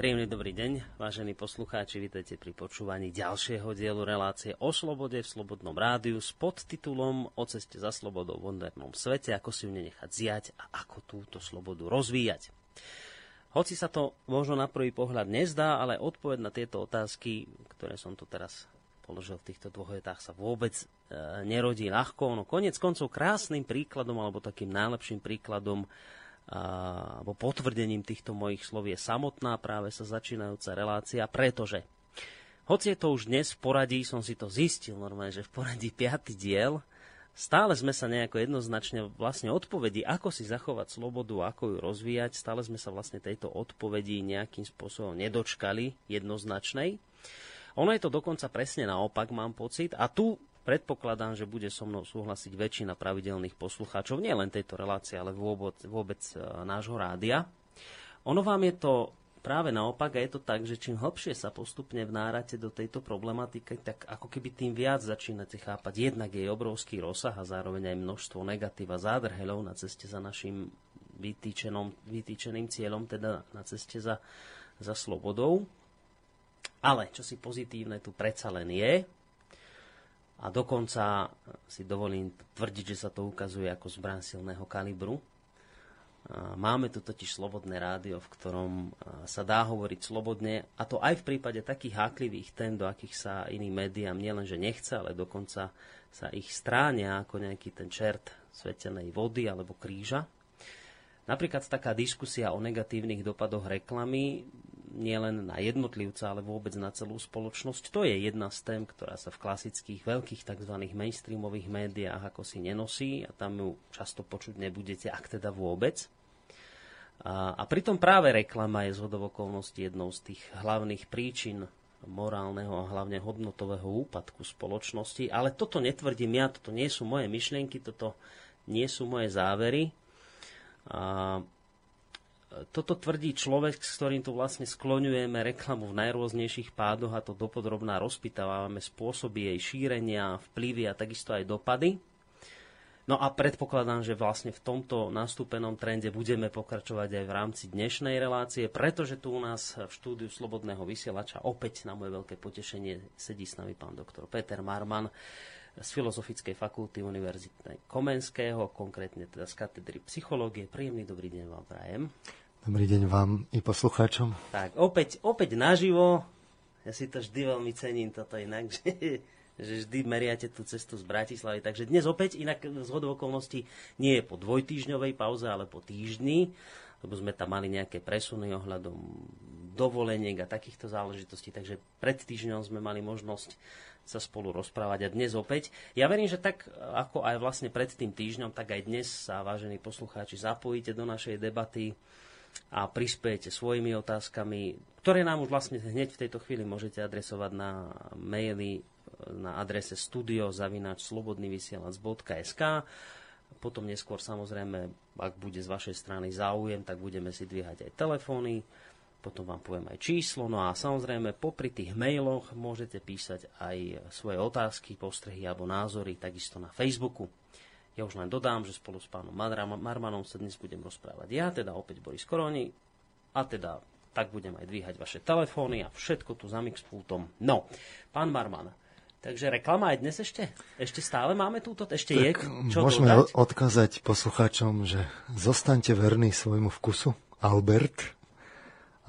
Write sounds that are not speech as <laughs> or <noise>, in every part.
Príjemný dobrý deň, vážení poslucháči, vítajte pri počúvaní ďalšieho dielu relácie o slobode v Slobodnom rádiu s podtitulom O ceste za slobodou v modernom svete, ako si ju nenechať zjať a ako túto slobodu rozvíjať. Hoci sa to možno na prvý pohľad nezdá, ale odpoveď na tieto otázky, ktoré som tu teraz položil v týchto dvoch vetách, sa vôbec e, nerodí ľahko. No konec koncov krásnym príkladom alebo takým najlepším príkladom alebo potvrdením týchto mojich slov je samotná práve sa začínajúca relácia, pretože hoci je to už dnes v poradí, som si to zistil normálne, že v poradí piaty diel, stále sme sa nejako jednoznačne vlastne odpovedi, ako si zachovať slobodu, ako ju rozvíjať, stále sme sa vlastne tejto odpovedi nejakým spôsobom nedočkali jednoznačnej. Ono je to dokonca presne naopak, mám pocit. A tu predpokladám, že bude so mnou súhlasiť väčšina pravidelných poslucháčov, nie len tejto relácie, ale vôbec, vôbec e, nášho rádia. Ono vám je to práve naopak a je to tak, že čím hlbšie sa postupne vnárate do tejto problematiky, tak ako keby tým viac začínate chápať jednak jej obrovský rozsah a zároveň aj množstvo negatíva zádrhelov na ceste za našim vytýčeným cieľom, teda na ceste za, za slobodou. Ale čo si pozitívne tu predsa len je, a dokonca si dovolím tvrdiť, že sa to ukazuje ako zbran silného kalibru. Máme tu totiž slobodné rádio, v ktorom sa dá hovoriť slobodne, a to aj v prípade takých háklivých tém, do akých sa iným médiám nielenže nechce, ale dokonca sa ich stránia ako nejaký ten čert svetenej vody alebo kríža. Napríklad taká diskusia o negatívnych dopadoch reklamy nielen na jednotlivca, ale vôbec na celú spoločnosť. To je jedna z tém, ktorá sa v klasických veľkých tzv. mainstreamových médiách ako si nenosí a tam ju často počuť nebudete, ak teda vôbec. A, a pritom práve reklama je z okolností jednou z tých hlavných príčin morálneho a hlavne hodnotového úpadku spoločnosti. Ale toto netvrdím ja, toto nie sú moje myšlienky, toto nie sú moje závery. A toto tvrdí človek, s ktorým tu vlastne skloňujeme reklamu v najrôznejších pádoch a to dopodrobná rozpitávame spôsoby jej šírenia, vplyvy a takisto aj dopady. No a predpokladám, že vlastne v tomto nastúpenom trende budeme pokračovať aj v rámci dnešnej relácie, pretože tu u nás v štúdiu Slobodného vysielača opäť na moje veľké potešenie sedí s nami pán doktor Peter Marman z Filozofickej fakulty Univerzitnej Komenského, konkrétne teda z katedry psychológie. Príjemný dobrý deň vám prajem. Dobrý deň vám i poslucháčom. Tak, opäť, opäť naživo. Ja si to vždy veľmi cením toto inak, <laughs> že, že vždy meriate tú cestu z Bratislavy. Takže dnes opäť, inak z hodou okolností, nie je po dvojtýždňovej pauze, ale po týždni, lebo sme tam mali nejaké presuny ohľadom dovoleniek a takýchto záležitostí. Takže pred týždňom sme mali možnosť sa spolu rozprávať a dnes opäť. Ja verím, že tak ako aj vlastne pred tým týždňom, tak aj dnes sa, vážení poslucháči, zapojíte do našej debaty a prispiejete svojimi otázkami, ktoré nám už vlastne hneď v tejto chvíli môžete adresovať na maily na adrese studio.slobodnyvysielac.sk potom neskôr samozrejme, ak bude z vašej strany záujem, tak budeme si dvíhať aj telefóny, potom vám poviem aj číslo, no a samozrejme popri tých mailoch môžete písať aj svoje otázky, postrehy alebo názory, takisto na Facebooku. Ja už len dodám, že spolu s pánom Marmanom sa dnes budem rozprávať ja, teda opäť Boris Koroni, a teda tak budem aj dvíhať vaše telefóny a všetko tu za mixpultom. No, pán Marman, takže reklama aj dnes ešte? Ešte stále máme túto? Ešte tak je čo Môžeme dodať? odkázať poslucháčom, že zostaňte verní svojmu vkusu. Albert,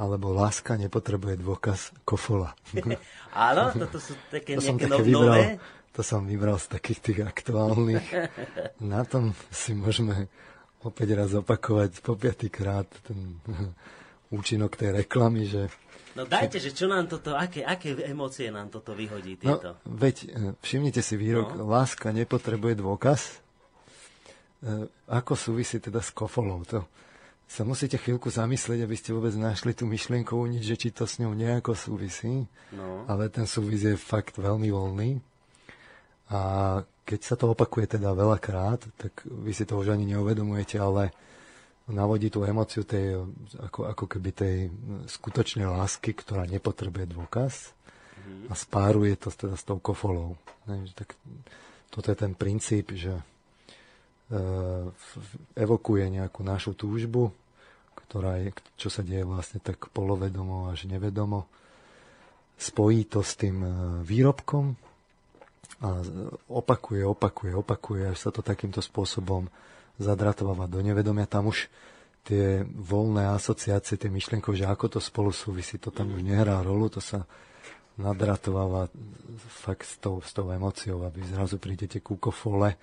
alebo láska nepotrebuje dôkaz kofola. <laughs> Áno, toto sú také to nejaké také vybral, nové to som vybral z takých tých aktuálnych. <laughs> Na tom si môžeme opäť raz opakovať po piatýkrát ten <laughs> účinok tej reklamy, že No dajte, že čo nám toto, aké, aké emócie nám toto vyhodí no, tieto? No, veď, e, všimnite si výrok, no. láska nepotrebuje dôkaz. E, ako súvisí teda s kofolou? To sa musíte chvíľku zamyslieť, aby ste vôbec našli tú myšlienkovú nič, že či to s ňou nejako súvisí. No. Ale ten súvis je fakt veľmi voľný. A keď sa to opakuje teda veľakrát, tak vy si to už ani neuvedomujete, ale navodí tú emociu tej, ako, ako keby tej skutočnej lásky, ktorá nepotrebuje dôkaz mm. a spáruje to teda s tou kofolou. Ne, tak toto je ten princíp, že e, evokuje nejakú našu túžbu, ktorá je, čo sa deje vlastne tak polovedomo až nevedomo. Spojí to s tým e, výrobkom a opakuje, opakuje, opakuje, až sa to takýmto spôsobom zadratováva do nevedomia. Tam už tie voľné asociácie, tie myšlienky, že ako to spolu súvisí, to tam už nehrá rolu, to sa nadratováva fakt s tou, s tou emociou, aby zrazu prídete ku kofole,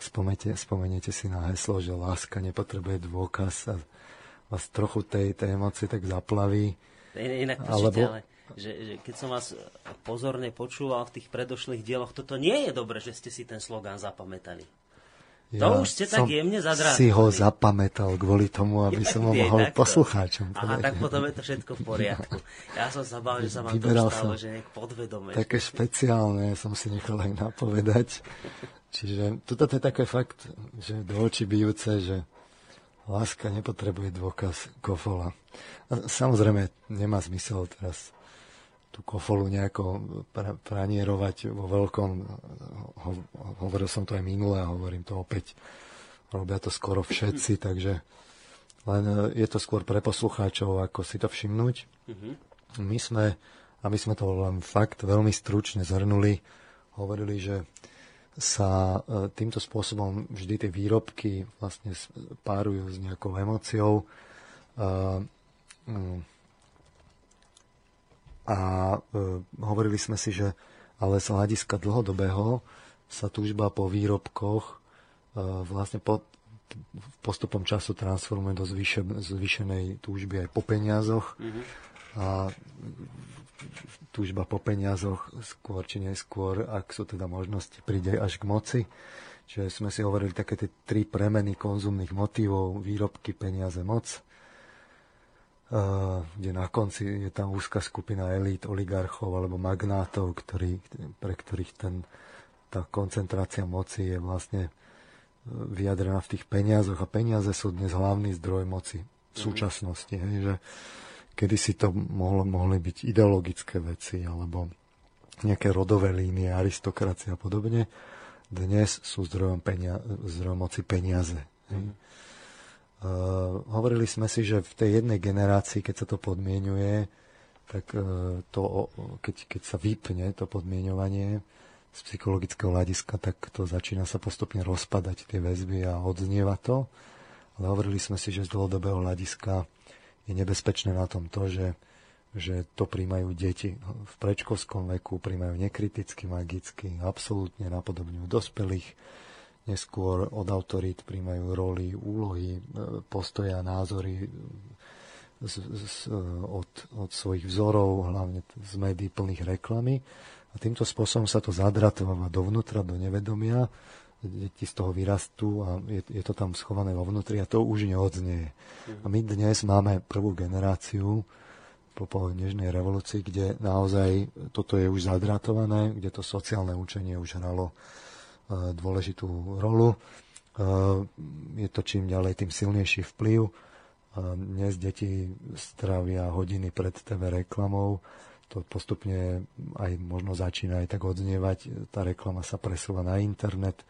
spomeniete, spomeniete si na heslo, že láska nepotrebuje dôkaz a vás trochu tej, tej emócie tak zaplaví. Inak alebo... ale že, že keď som vás pozorne počúval v tých predošlých dieloch, toto nie je dobre, že ste si ten slogán zapamätali. Ja to už ste tak jemne zadrátali. si ho zapamätal kvôli tomu, aby som ho mohol takto. poslucháčom povedať. Aha, tak potom je to všetko v poriadku. Ja som sa bál, že sa vám Vyberal to stalo, že nejak podvedome. Také špeciálne, som si nechal aj napovedať. Čiže toto je také fakt, že do očí bijúce, že láska nepotrebuje dôkaz kofola. A samozrejme, nemá zmysel teraz tú kofolu nejako pra, pranierovať vo veľkom. Ho, hovoril som to aj minule a hovorím to opäť. Robia to skoro všetci, <laughs> takže len e, je to skôr pre poslucháčov, ako si to všimnúť. Mm-hmm. My sme, aby sme to len fakt veľmi stručne zhrnuli, hovorili, že sa e, týmto spôsobom vždy tie výrobky vlastne párujú s nejakou emóciou. Mm, a e, hovorili sme si, že ale z hľadiska dlhodobého sa túžba po výrobkoch e, vlastne po, postupom času transformuje do zvýše, zvýšenej túžby aj po peniazoch. Mm-hmm. A túžba po peniazoch skôr či neskôr, ak sú teda možnosti, príde až k moci. Čiže sme si hovorili také tie tri premeny konzumných motivov, výrobky, peniaze, moc kde na konci je tam úzka skupina elít, oligarchov alebo magnátov, ktorý, pre ktorých ten, tá koncentrácia moci je vlastne e, vyjadrená v tých peniazoch a peniaze sú dnes hlavný zdroj moci v mhm. súčasnosti. Hej, že kedy si to mohlo, mohli byť ideologické veci alebo nejaké rodové línie, aristokracia a podobne. Dnes sú zdrojom, penia- zdrojom moci peniaze. Mm. Uh, hovorili sme si, že v tej jednej generácii, keď sa to podmienuje, tak uh, to, keď, keď sa vypne to podmienovanie z psychologického hľadiska, tak to začína sa postupne rozpadať tie väzby a odznieva to. Ale hovorili sme si, že z dlhodobého hľadiska je nebezpečné na tom to, že, že to príjmajú deti. V predškolskom veku príjmajú nekriticky, magicky, absolútne napodobňujú dospelých neskôr od autorít príjmajú roli, úlohy, e, postoja, názory z, z, od, od svojich vzorov, hlavne z médií plných reklamy. A týmto spôsobom sa to zadratováva dovnútra, do nevedomia, deti z toho vyrastú a je, je to tam schované vo vnútri a to už neodznie. A my dnes máme prvú generáciu po, po dnešnej revolúcii, kde naozaj toto je už zadratované, kde to sociálne učenie už hralo dôležitú rolu. Je to čím ďalej tým silnejší vplyv. Dnes deti strávia hodiny pred TV reklamou. To postupne aj možno začína aj tak odznievať. Tá reklama sa presúva na internet.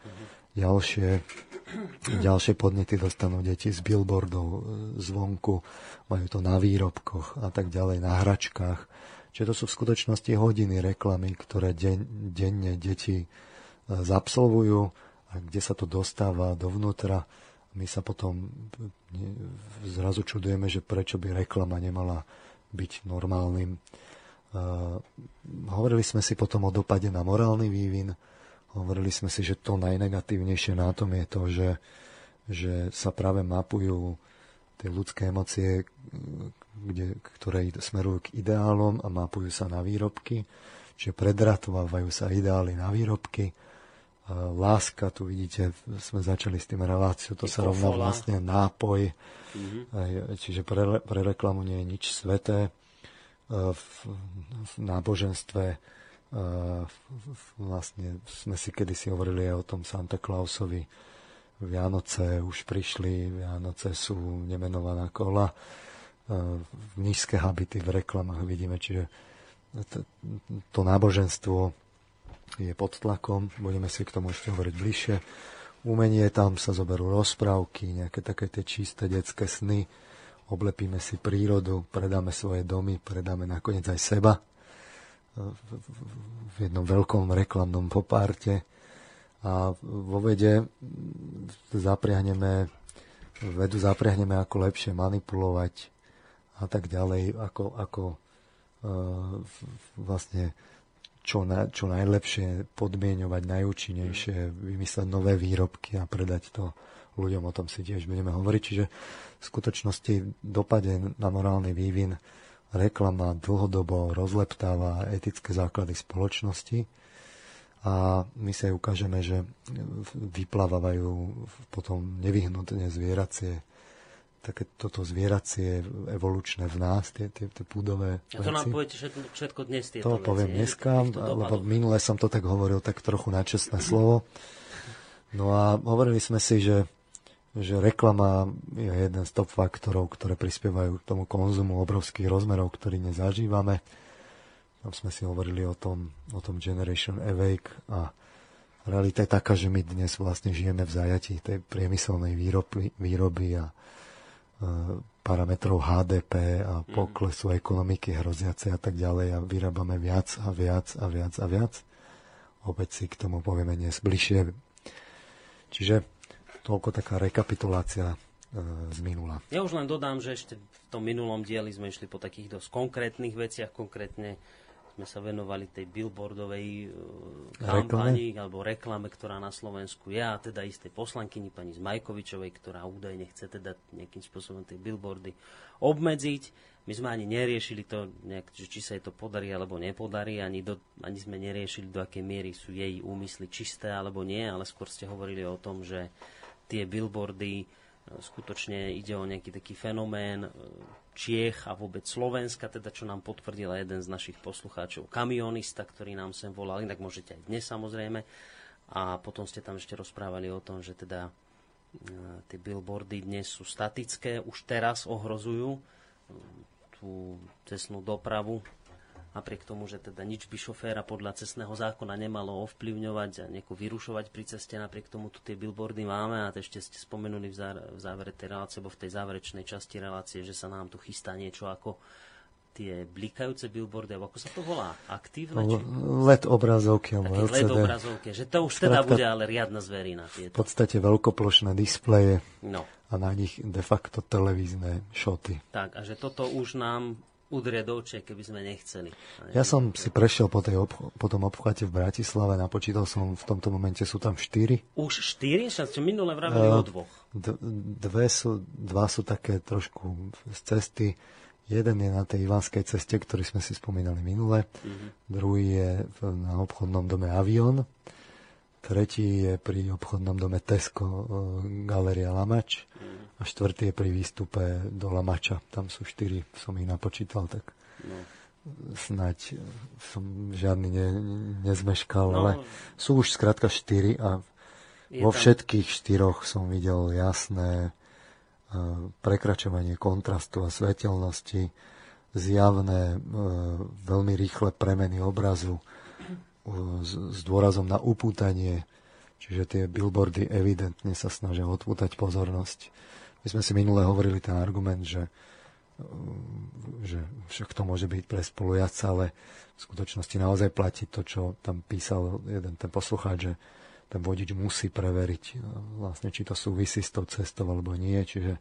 Ďalšie, ďalšie podnety dostanú deti z billboardov, zvonku, majú to na výrobkoch a tak ďalej, na hračkách. Čiže to sú v skutočnosti hodiny reklamy, ktoré deň, denne deti zabsolvujú a kde sa to dostáva dovnútra. My sa potom zrazu čudujeme, že prečo by reklama nemala byť normálnym. Hovorili sme si potom o dopade na morálny vývin. Hovorili sme si, že to najnegatívnejšie na tom je to, že, že sa práve mapujú tie ľudské emócie, kde, ktoré smerujú k ideálom a mapujú sa na výrobky. Čiže predratovávajú sa ideály na výrobky láska, tu vidíte, sme začali s tým reláciu, to sa rovná vlastne nápoj, mm-hmm. čiže pre, pre reklamu nie je nič sveté. V, v náboženstve e, vlastne sme si kedysi hovorili aj o tom Santa Clausovi. Vianoce už prišli, Vianoce sú nemenovaná kola. E, nízke habity v reklamách vidíme, čiže to náboženstvo je pod tlakom, budeme si k tomu ešte hovoriť bližšie. Umenie, tam sa zoberú rozprávky, nejaké také tie čisté detské sny, oblepíme si prírodu, predáme svoje domy, predáme nakoniec aj seba. V jednom veľkom reklamnom popárte a vo vede zapriahneme, vedu zapriahneme ako lepšie manipulovať a tak ďalej, ako, ako uh, vlastne čo, na, čo najlepšie podmienovať, najúčinnejšie, vymysleť nové výrobky a predať to ľuďom. O tom si tiež budeme hovoriť. Čiže v skutočnosti dopade na morálny vývin reklama dlhodobo rozleptáva etické základy spoločnosti a my sa aj ukážeme, že vyplávajú potom nevyhnutne zvieracie také toto zvieracie evolučné v nás, tie, tie, tie púdové A to nám poviete všetko, všetko dnes tieto To veci, poviem dneska, lebo minule som to tak hovoril, tak trochu načestné slovo. No a hovorili sme si, že, že reklama je jeden z top faktorov, ktoré prispievajú k tomu konzumu obrovských rozmerov, ktorý nezažívame. Tam sme si hovorili o tom, o tom Generation Awake a realita je taká, že my dnes vlastne žijeme v zajatí tej priemyselnej výroby, výroby a uh, parametrov HDP a mhm. poklesu ekonomiky hroziace a tak ďalej a vyrábame viac a viac a viac a viac. Opäť si k tomu povieme dnes bližšie. Čiže toľko taká rekapitulácia z minula. Ja už len dodám, že ešte v tom minulom dieli sme išli po takých dosť konkrétnych veciach, konkrétne sme sa venovali tej billboardovej uh, kampani reklame? alebo reklame, ktorá na Slovensku je a teda istej poslankyni pani Zmajkovičovej, ktorá údajne chce teda nejakým spôsobom tie billboardy obmedziť. My sme ani neriešili to, nejak, že či sa jej to podarí alebo nepodarí, ani, do, ani sme neriešili, do akej miery sú jej úmysly čisté alebo nie, ale skôr ste hovorili o tom, že tie billboardy skutočne ide o nejaký taký fenomén e, Čiech a vôbec Slovenska, teda čo nám potvrdil jeden z našich poslucháčov, kamionista, ktorý nám sem volal, inak môžete aj dnes samozrejme. A potom ste tam ešte rozprávali o tom, že teda e, tie billboardy dnes sú statické, už teraz ohrozujú e, tú cestnú dopravu napriek tomu, že teda nič by šoféra podľa cestného zákona nemalo ovplyvňovať a nejako vyrušovať pri ceste, napriek tomu tu tie billboardy máme a ešte ste spomenuli v, v závere tej relácie, alebo v tej záverečnej časti relácie, že sa nám tu chystá niečo ako tie blikajúce billboardy, ako sa to volá? Aktívne? Či... LED obrazovky. LED obrazovky, že to už teda bude ale riadna zverina. Tieto. V podstate veľkoplošné displeje no. a na nich de facto televízne šoty. Tak, a že toto už nám udrie do očie, keby sme nechceli. Ja som si prešiel po, tej obch- po tom obchvate v Bratislave, napočítal som, v tomto momente sú tam štyri. Už štyri? Však minule vravili uh, o dvoch. D- dve sú, dva sú také trošku z cesty. Jeden je na tej Ivanskej ceste, ktorý sme si spomínali minule. Uh-huh. Druhý je na obchodnom dome Avion. Tretí je pri obchodnom dome Tesco uh, Galeria Lamač. Uh-huh a štvrtý je pri výstupe do Lamača. Tam sú štyri, som ich napočítal, tak no. snať som žiadny ne, nezmeškal, no. ale sú už skrátka štyri a vo tam... všetkých štyroch som videl jasné uh, prekračovanie kontrastu a svetelnosti, zjavné, veľmi rýchle premeny obrazu s, dôrazom na upútanie, čiže tie billboardy evidentne sa snažia odpútať pozornosť my sme si minule hovorili ten argument, že, že však to môže byť pre spolujacca, ale v skutočnosti naozaj platí to, čo tam písal jeden ten poslucháč, že ten vodič musí preveriť e, vlastne, či to súvisí s tou cestou alebo nie. Čiže e,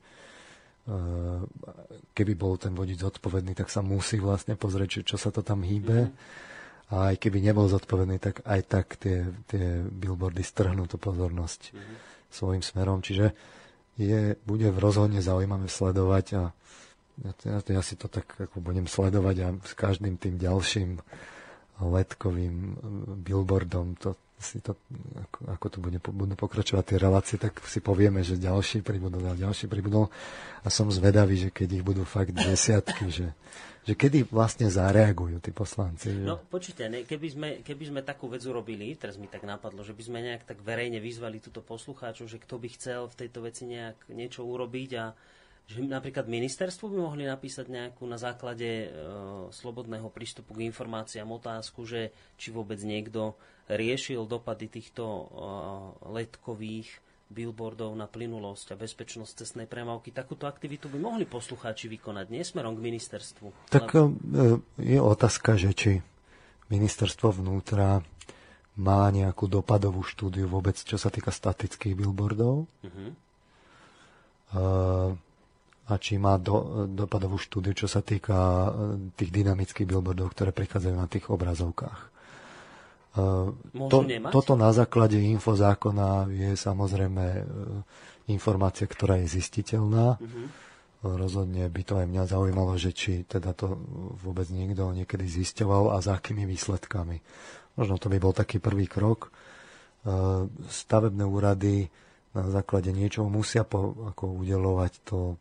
keby bol ten vodič zodpovedný, tak sa musí vlastne pozrieť, čo sa to tam hýbe. Mm-hmm. A aj keby nebol zodpovedný, tak aj tak tie, tie billboardy strhnú tú pozornosť mm-hmm. svojim smerom. Čiže je, bude v rozhodne zaujímavé sledovať a ja, ja si to tak ako budem sledovať a s každým tým ďalším letkovým eh, billboardom to si to, ako, ako to bude, budú pokračovať tie relácie, tak si povieme, že ďalší pribudol a ďalší pribudol a som zvedavý, že keď ich budú fakt desiatky, že, že kedy vlastne zareagujú tí poslanci. Že... No počujte, ne, keby, sme, keby sme takú vec urobili, teraz mi tak napadlo, že by sme nejak tak verejne vyzvali túto poslucháčov, že kto by chcel v tejto veci nejak niečo urobiť a že napríklad ministerstvo by mohli napísať nejakú na základe e, slobodného prístupu k informáciám otázku, že či vôbec niekto riešil dopady týchto uh, letkových billboardov na plynulosť a bezpečnosť cestnej premávky. Takúto aktivitu by mohli poslucháči vykonať, nie smerom k ministerstvu. Tak ale... je otázka, že či ministerstvo vnútra má nejakú dopadovú štúdiu vôbec, čo sa týka statických billboardov. Uh-huh. A či má do, dopadovú štúdiu, čo sa týka e, tých dynamických billboardov, ktoré prichádzajú na tých obrazovkách. To, toto na základe infozákona je samozrejme e, informácia, ktorá je zistiteľná. Uh-huh. Rozhodne by to aj mňa zaujímalo, že či teda to vôbec niekto niekedy zisťoval a za akými výsledkami. Možno to by bol taký prvý krok. E, stavebné úrady na základe niečoho musia po, ako udelovať to,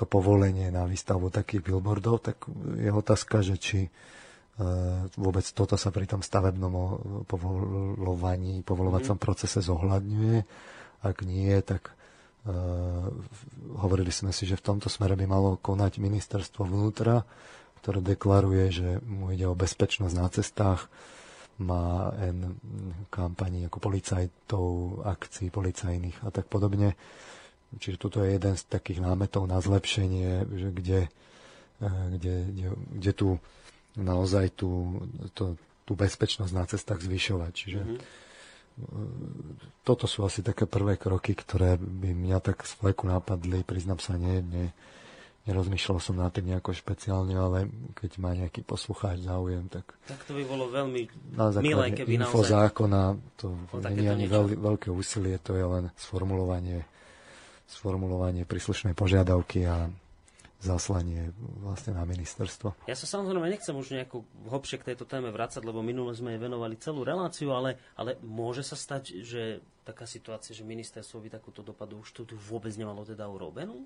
to povolenie na výstavbu takých billboardov, tak je otázka, že či e, vôbec toto sa pri tom stavebnom povolovaní, povolovacom mm-hmm. procese zohľadňuje. Ak nie, tak uh, hovorili sme si, že v tomto smere by malo konať ministerstvo vnútra, ktoré deklaruje, že mu ide o bezpečnosť na cestách, má N kampaní ako policajtov, akcií policajných a tak podobne. Čiže toto je jeden z takých námetov na zlepšenie, že kde, eh, kde, kde, kde tu naozaj tú, to, tú bezpečnosť na cestách zvyšovať. Čiže mm-hmm. toto sú asi také prvé kroky, ktoré by mňa tak z fleku napadli. Priznám sa, nie, nie, Nerozmýšľal som na tým nejako špeciálne, ale keď má nejaký poslucháč záujem, tak... Tak to by bolo veľmi na milé, keby info naozaj... zákona, to nie je ani veľ, veľké úsilie, to je len sformulovanie, sformulovanie príslušnej požiadavky a zaslanie vlastne na ministerstvo. Ja sa samozrejme nechcem už nejako hlbšie k tejto téme vrácať, lebo minule sme jej venovali celú reláciu, ale, ale môže sa stať, že taká situácia, že ministerstvo by takúto dopadu už tu vôbec nemalo teda urobenú?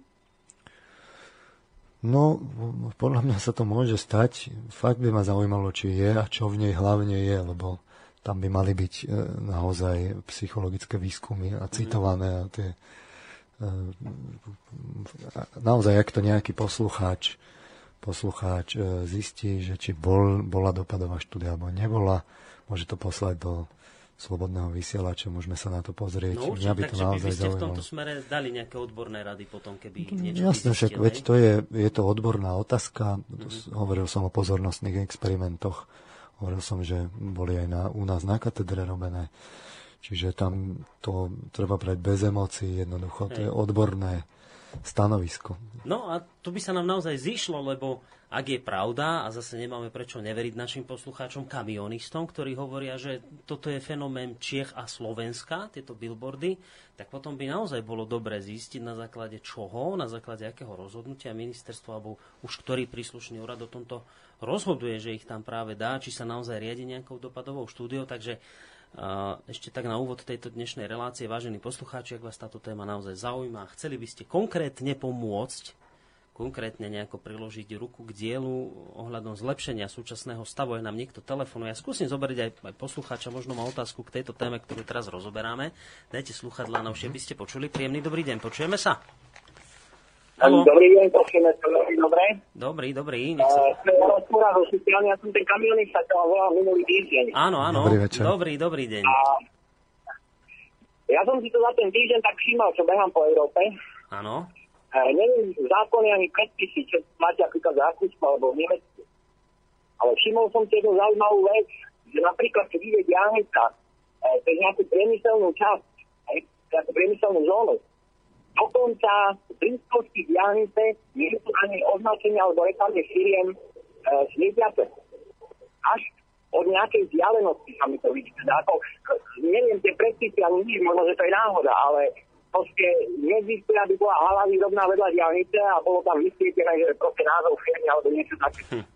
No, podľa mňa sa to môže stať. Fakt by ma zaujímalo, či je a čo v nej hlavne je, lebo tam by mali byť e, naozaj psychologické výskumy a citované a tie naozaj, ak to nejaký poslucháč poslucháč e, zistí, že či bol, bola dopadová štúdia alebo nebola, môže to poslať do slobodného vysielača, môžeme sa na to pozrieť. No určite, Mňa by to naozaj by ste v tomto smere dali nejaké odborné rady potom, keby no, niečo Jasne, však veď to je, je to odborná otázka. Mm-hmm. Hovoril som o pozornostných experimentoch. Hovoril som, že boli aj na, u nás na katedre robené. Čiže tam to treba brať bez emócií, jednoducho. To je odborné stanovisko. No a tu by sa nám naozaj zišlo, lebo ak je pravda, a zase nemáme prečo neveriť našim poslucháčom, kamionistom, ktorí hovoria, že toto je fenomén Čiech a Slovenska, tieto billboardy, tak potom by naozaj bolo dobre zistiť na základe čoho, na základe akého rozhodnutia ministerstva alebo už ktorý príslušný úrad o tomto rozhoduje, že ich tam práve dá, či sa naozaj riadi nejakou dopadovou štúdiou. Takže ešte tak na úvod tejto dnešnej relácie, vážení poslucháči, ak vás táto téma naozaj zaujíma, chceli by ste konkrétne pomôcť konkrétne nejako priložiť ruku k dielu ohľadom zlepšenia súčasného stavu. Je nám niekto telefonuje. Ja skúsim zobrať aj, aj poslucháča, možno má otázku k tejto téme, ktorú teraz rozoberáme. Dajte sluchadla na by ste počuli. Príjemný dobrý deň, počujeme sa? Halo. Dobrý deň, počujeme sa veľmi dobre. Dobrý, dobrý, nech sa... Uh, ja som ten kamionista, čo volal minulý týždeň. Áno, áno. Dobrý večer. Dobrý, dobrý deň. A ja som si to za ten týždeň tak všímal, čo behám po Európe. Áno. Neviem zákony ani predpisy, čo máte napríklad v Rakúsku alebo v Nemecku. Ale všimol som si jednu zaujímavú vec, že napríklad, keď ide diálnica e, cez nejakú priemyselnú časť, nejakú priemyselnú zónu, dokonca v blízkosti diálnice nie sú ani označenia alebo reklamné firiem e, svietiace. Až od nejakej vzdialenosti sa mi to vidí. Teda ako, neviem tie predpisy ani nič, možno, že to je náhoda, ale proste neexistuje, aby bola hala výrobná vedľa diálnice a bolo tam vysvietené, že proste názov firmy alebo niečo také. Hm.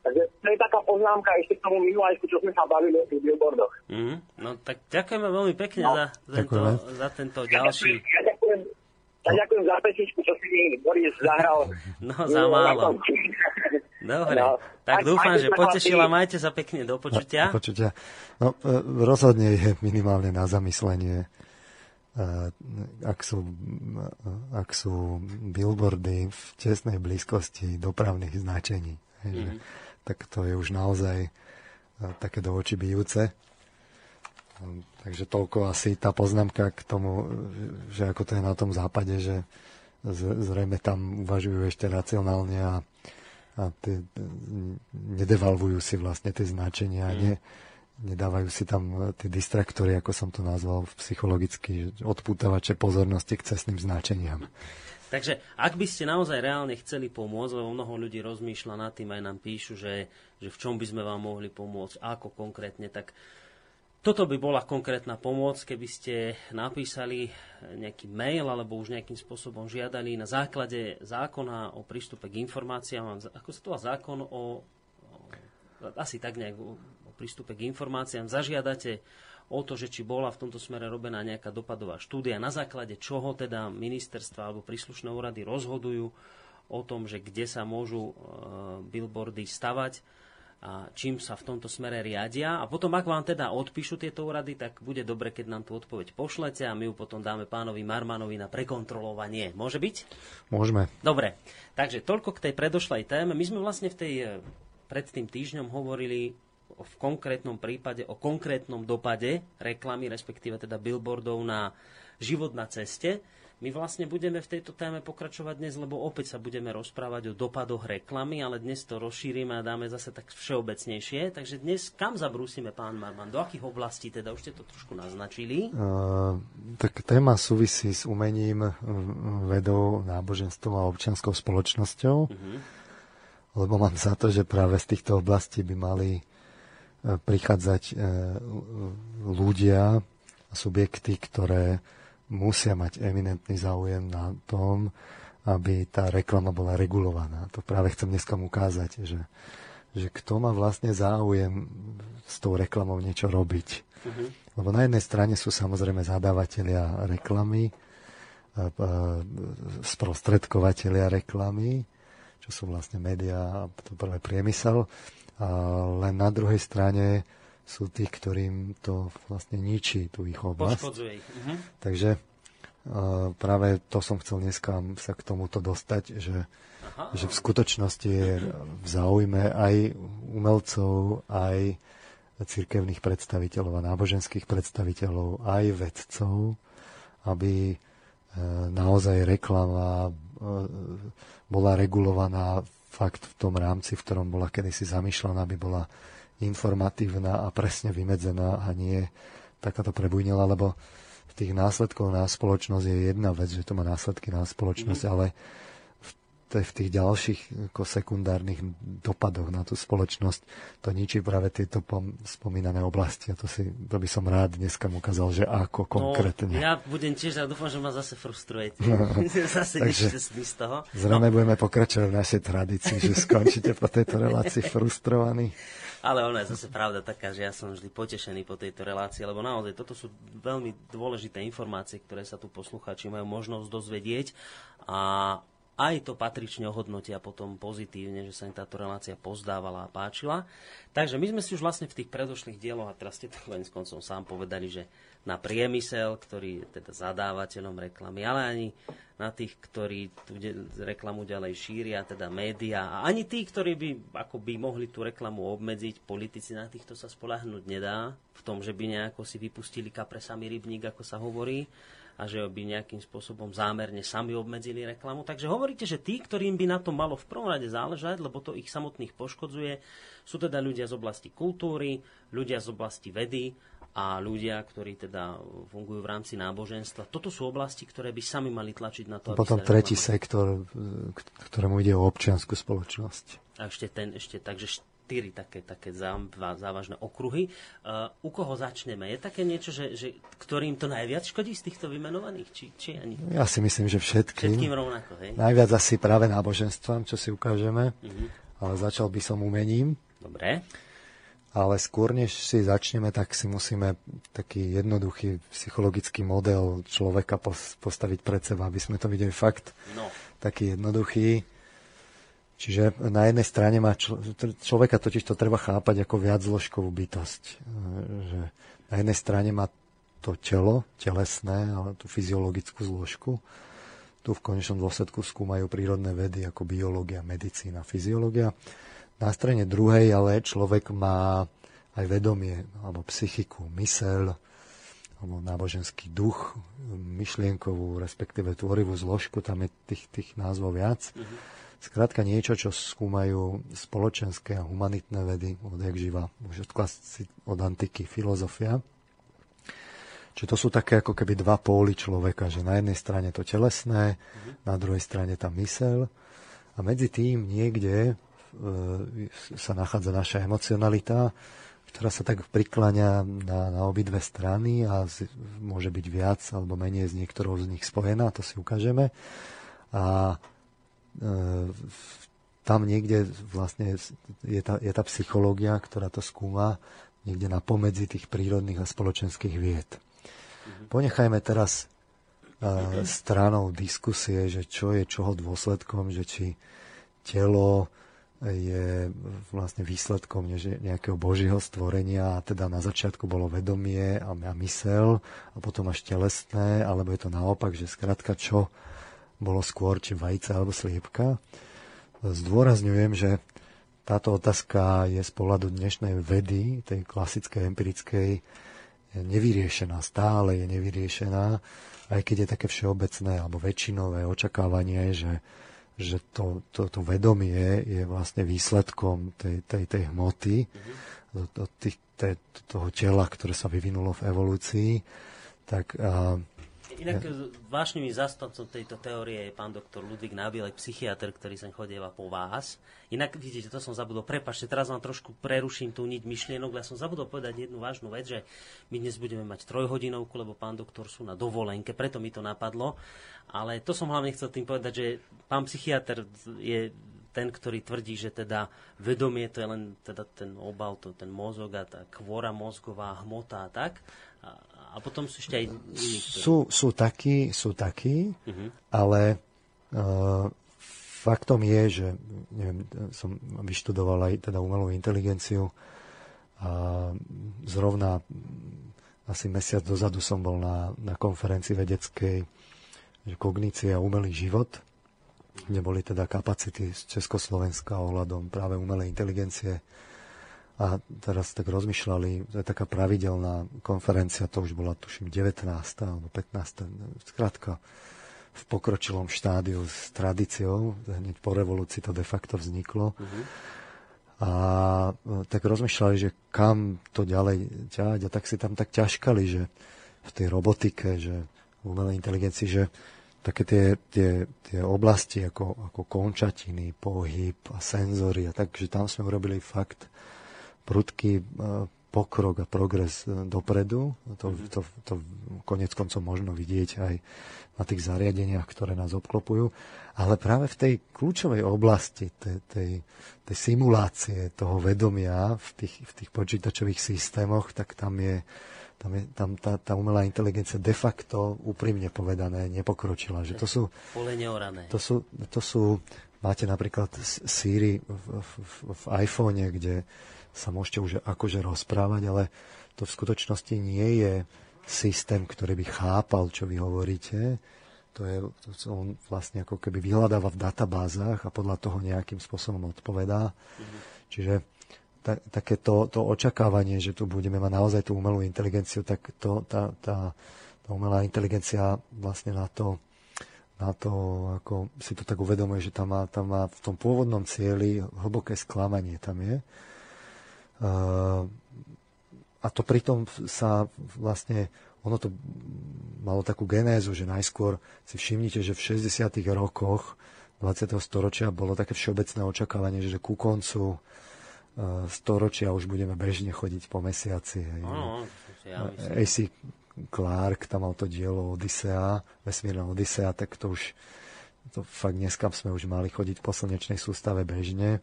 Takže to je taká poznámka ešte k tomu minulajsku, čo sme sa bavili o tých billboardoch. Mm, no tak ďakujeme veľmi pekne no. za, tento, za tento ďalší... Ja ďakujem, ja ďakujem za pesničku, čo si mi Boris zahral. No, za málo. Dobre, no, tak dúfam, že potešila. Majte sa pekne do počutia. No, počutia. No, e, rozhodne je minimálne na zamyslenie ak sú, ak sú billboardy v tesnej blízkosti dopravných značení. Mm-hmm. tak to je už naozaj také do očí bijúce. Takže toľko asi tá poznámka k tomu, že ako to je na tom západe, že zrejme tam uvažujú ešte racionálne a, a tie, nedevalvujú si vlastne tie značenia, mm. ne, nedávajú si tam tie distraktory, ako som to nazval psychologicky, odpútavače pozornosti k cestným značeniam. Takže ak by ste naozaj reálne chceli pomôcť, lebo mnoho ľudí rozmýšľa nad tým, aj nám píšu, že, že v čom by sme vám mohli pomôcť, ako konkrétne, tak toto by bola konkrétna pomoc, keby ste napísali nejaký mail alebo už nejakým spôsobom žiadali na základe zákona o prístupe k informáciám, ako sa to volá? Zákon o, asi tak nejak o, prístupe k informáciám, zažiadate o to, že či bola v tomto smere robená nejaká dopadová štúdia, na základe čoho teda ministerstva alebo príslušné úrady rozhodujú o tom, že kde sa môžu e, billboardy stavať a čím sa v tomto smere riadia. A potom, ak vám teda odpíšu tieto úrady, tak bude dobre, keď nám tú odpoveď pošlete a my ju potom dáme pánovi Marmanovi na prekontrolovanie. Môže byť? Môžeme. Dobre, takže toľko k tej predošlej téme. My sme vlastne v tej, eh, pred tým týždňom hovorili v konkrétnom prípade o konkrétnom dopade reklamy, respektíve teda billboardov na život na ceste. My vlastne budeme v tejto téme pokračovať dnes, lebo opäť sa budeme rozprávať o dopadoch reklamy, ale dnes to rozšírime a dáme zase tak všeobecnejšie. Takže dnes kam zabrúsime, pán Marman? Do akých oblastí teda? Už ste to trošku naznačili. Uh, tak téma súvisí s umením, vedou, náboženstvom a občianskou spoločnosťou. Uh-huh. Lebo mám za to, že práve z týchto oblastí by mali e, prichádzať e, ľudia a subjekty, ktoré musia mať eminentný záujem na tom, aby tá reklama bola regulovaná. To práve chcem dneska ukázať, že, že kto má vlastne záujem s tou reklamou niečo robiť. Uh-huh. Lebo na jednej strane sú samozrejme zadávateľia reklamy, sprostredkovateľia reklamy, čo sú vlastne médiá a to prvé priemysel. Ale na druhej strane sú tí, ktorým to vlastne ničí tú ich oblasť. Poškodzuje ich. Uh-huh. Takže uh, práve to som chcel dneska sa k tomuto dostať, že, že v skutočnosti je v záujme aj umelcov, aj cirkevných predstaviteľov a náboženských predstaviteľov, aj vedcov, aby uh, naozaj reklama uh, bola regulovaná fakt v tom rámci, v ktorom bola kedysi zamýšľaná, aby bola informatívna a presne vymedzená a nie takáto prebujnila, lebo v tých následkov na spoločnosť je jedna vec, že to má následky na spoločnosť, mm-hmm. ale v, v tých ďalších ako sekundárnych dopadoch na tú spoločnosť to ničí práve tieto pom- spomínané oblasti a to, si, to by som rád dneska ukázal, že ako no, konkrétne. No, ja budem tiež a dúfam, že ma zase frustrujete. No, <laughs> <laughs> zase Takže z toho. Zrejme no. budeme pokračovať v našej tradícii, že skončíte po tejto relácii <laughs> frustrovaní. Ale ono je zase pravda taká, že ja som vždy potešený po tejto relácii, lebo naozaj toto sú veľmi dôležité informácie, ktoré sa tu poslucháči majú možnosť dozvedieť a aj to patrične ohodnotia potom pozitívne, že sa im táto relácia pozdávala a páčila. Takže my sme si už vlastne v tých predošlých dieloch, a teraz ste to len s koncom sám povedali, že na priemysel, ktorý je teda zadávateľom reklamy, ale ani na tých, ktorí tú reklamu ďalej šíria, teda média. A ani tí, ktorí by ako by mohli tú reklamu obmedziť, politici na týchto sa spolahnúť nedá, v tom, že by nejako si vypustili kapre sami rybník, ako sa hovorí, a že by nejakým spôsobom zámerne sami obmedzili reklamu. Takže hovoríte, že tí, ktorým by na to malo v prvom rade záležať, lebo to ich samotných poškodzuje, sú teda ľudia z oblasti kultúry, ľudia z oblasti vedy a ľudia, ktorí teda fungujú v rámci náboženstva. Toto sú oblasti, ktoré by sami mali tlačiť na to, Potom tretí sektor, ktorému ide o občianskú spoločnosť. A ešte ten, ešte, takže štyri také, také závažné okruhy. Uh, u koho začneme? Je také niečo, že, že ktorým to najviac škodí z týchto vymenovaných? Či, či ani? Ja si myslím, že všetkým. Všetkým rovnako, hej? Najviac asi práve náboženstvám, čo si ukážeme. Uh-huh. Ale začal by som umením. Dobre ale skôr než si začneme, tak si musíme taký jednoduchý psychologický model človeka postaviť pred seba, aby sme to videli fakt no. taký jednoduchý. Čiže na jednej strane má člo, človeka totiž to treba chápať ako viaczložkovú bytosť. Že na jednej strane má to telo, telesné, ale tú fyziologickú zložku. Tu v konečnom dôsledku skúmajú prírodné vedy ako biológia, medicína, fyziológia. Na strane druhej ale človek má aj vedomie, alebo psychiku, mysel, alebo náboženský duch, myšlienkovú, respektíve tvorivú zložku, tam je tých, tých názvov viac. Mm-hmm. Skrátka niečo, čo skúmajú spoločenské a humanitné vedy, odjak živa, už od, klasi, od antiky, filozofia. Čiže to sú také ako keby dva póly človeka, že na jednej strane to telesné, mm-hmm. na druhej strane tá mysel a medzi tým niekde sa nachádza naša emocionalita, ktorá sa tak prikláňa na, na obidve strany a z, môže byť viac alebo menej z niektorou z nich spojená, to si ukážeme. A e, tam niekde vlastne je tá, je tá psychológia, ktorá to skúma niekde na pomedzi tých prírodných a spoločenských vied. Mm-hmm. Ponechajme teraz e, stranou diskusie, že čo je čoho dôsledkom, že či telo je vlastne výsledkom nejakého božieho stvorenia a teda na začiatku bolo vedomie a mysel a potom až telesné, alebo je to naopak, že skrátka čo bolo skôr, či vajca alebo sliepka. Zdôrazňujem, že táto otázka je z pohľadu dnešnej vedy, tej klasickej empirickej, nevyriešená, stále je nevyriešená, aj keď je také všeobecné alebo väčšinové očakávanie, že že to, to, to vedomie je vlastne výsledkom tej, tej, tej hmoty, mm-hmm. tých, tej, toho tela, ktoré sa vyvinulo v evolúcii, tak a, Inak vášnivým zastancom tejto teórie je pán doktor Ludvík Nábielek, psychiatr, ktorý sem chodieva po vás. Inak, vidíte, to som zabudol, prepašte, teraz vám trošku preruším tú niť myšlienok, ja som zabudol povedať jednu vážnu vec, že my dnes budeme mať trojhodinovku, lebo pán doktor sú na dovolenke, preto mi to napadlo. Ale to som hlavne chcel tým povedať, že pán psychiatr je ten, ktorý tvrdí, že teda vedomie to je len teda ten obal, to, ten mozog a tá kvora mozgová hmota a tak. A, a potom sú ešte aj iní. Sú, sú takí, sú takí, uh-huh. ale uh, faktom je, že neviem, som vyštudoval aj teda umelú inteligenciu a zrovna asi mesiac dozadu som bol na, na konferencii vedeckej že kognícia a umelý život, kde boli teda kapacity z Československa ohľadom práve umelej inteligencie a teraz tak rozmýšľali, to je taká pravidelná konferencia, to už bola tuším 19. alebo 15. Skrátka v pokročilom štádiu s tradíciou, hneď po revolúcii to de facto vzniklo. Uh-huh. A e, tak rozmýšľali, že kam to ďalej ťať a tak si tam tak ťažkali, že v tej robotike, že v umelej inteligencii, že také tie, tie, tie oblasti ako, ako končatiny, pohyb a senzory a tak, že tam sme urobili fakt prudký e, pokrok a progres e, dopredu. To, mm-hmm. to, to konec koncov možno vidieť aj na tých zariadeniach, ktoré nás obklopujú. Ale práve v tej kľúčovej oblasti, tej, tej, tej simulácie toho vedomia v tých, v tých počítačových systémoch, tak tam je, tam, je, tam tá, tá umelá inteligencia de facto, úprimne povedané, nepokročila. Že to sú, to sú, to sú, máte napríklad Siri v, v, v, v iPhone, kde sa môžete už akože rozprávať, ale to v skutočnosti nie je systém, ktorý by chápal, čo vy hovoríte. To je, to on vlastne ako keby vyhľadáva v databázach a podľa toho nejakým spôsobom odpovedá. Mm-hmm. Čiže ta, také to, to očakávanie, že tu budeme mať naozaj tú umelú inteligenciu, tak to, tá, tá, tá umelá inteligencia vlastne na to, na to, ako si to tak uvedomuje, že tam má, tam má v tom pôvodnom cieli hlboké sklamanie tam je a to pritom sa vlastne, ono to malo takú genézu, že najskôr si všimnite, že v 60. rokoch 20. storočia bolo také všeobecné očakávanie, že ku koncu storočia už budeme bežne chodiť po mesiaci. No, ja AC Clark tam mal to dielo Odisea, vesmírna Odisea, tak to už to fakt dneska sme už mali chodiť po slnečnej sústave bežne.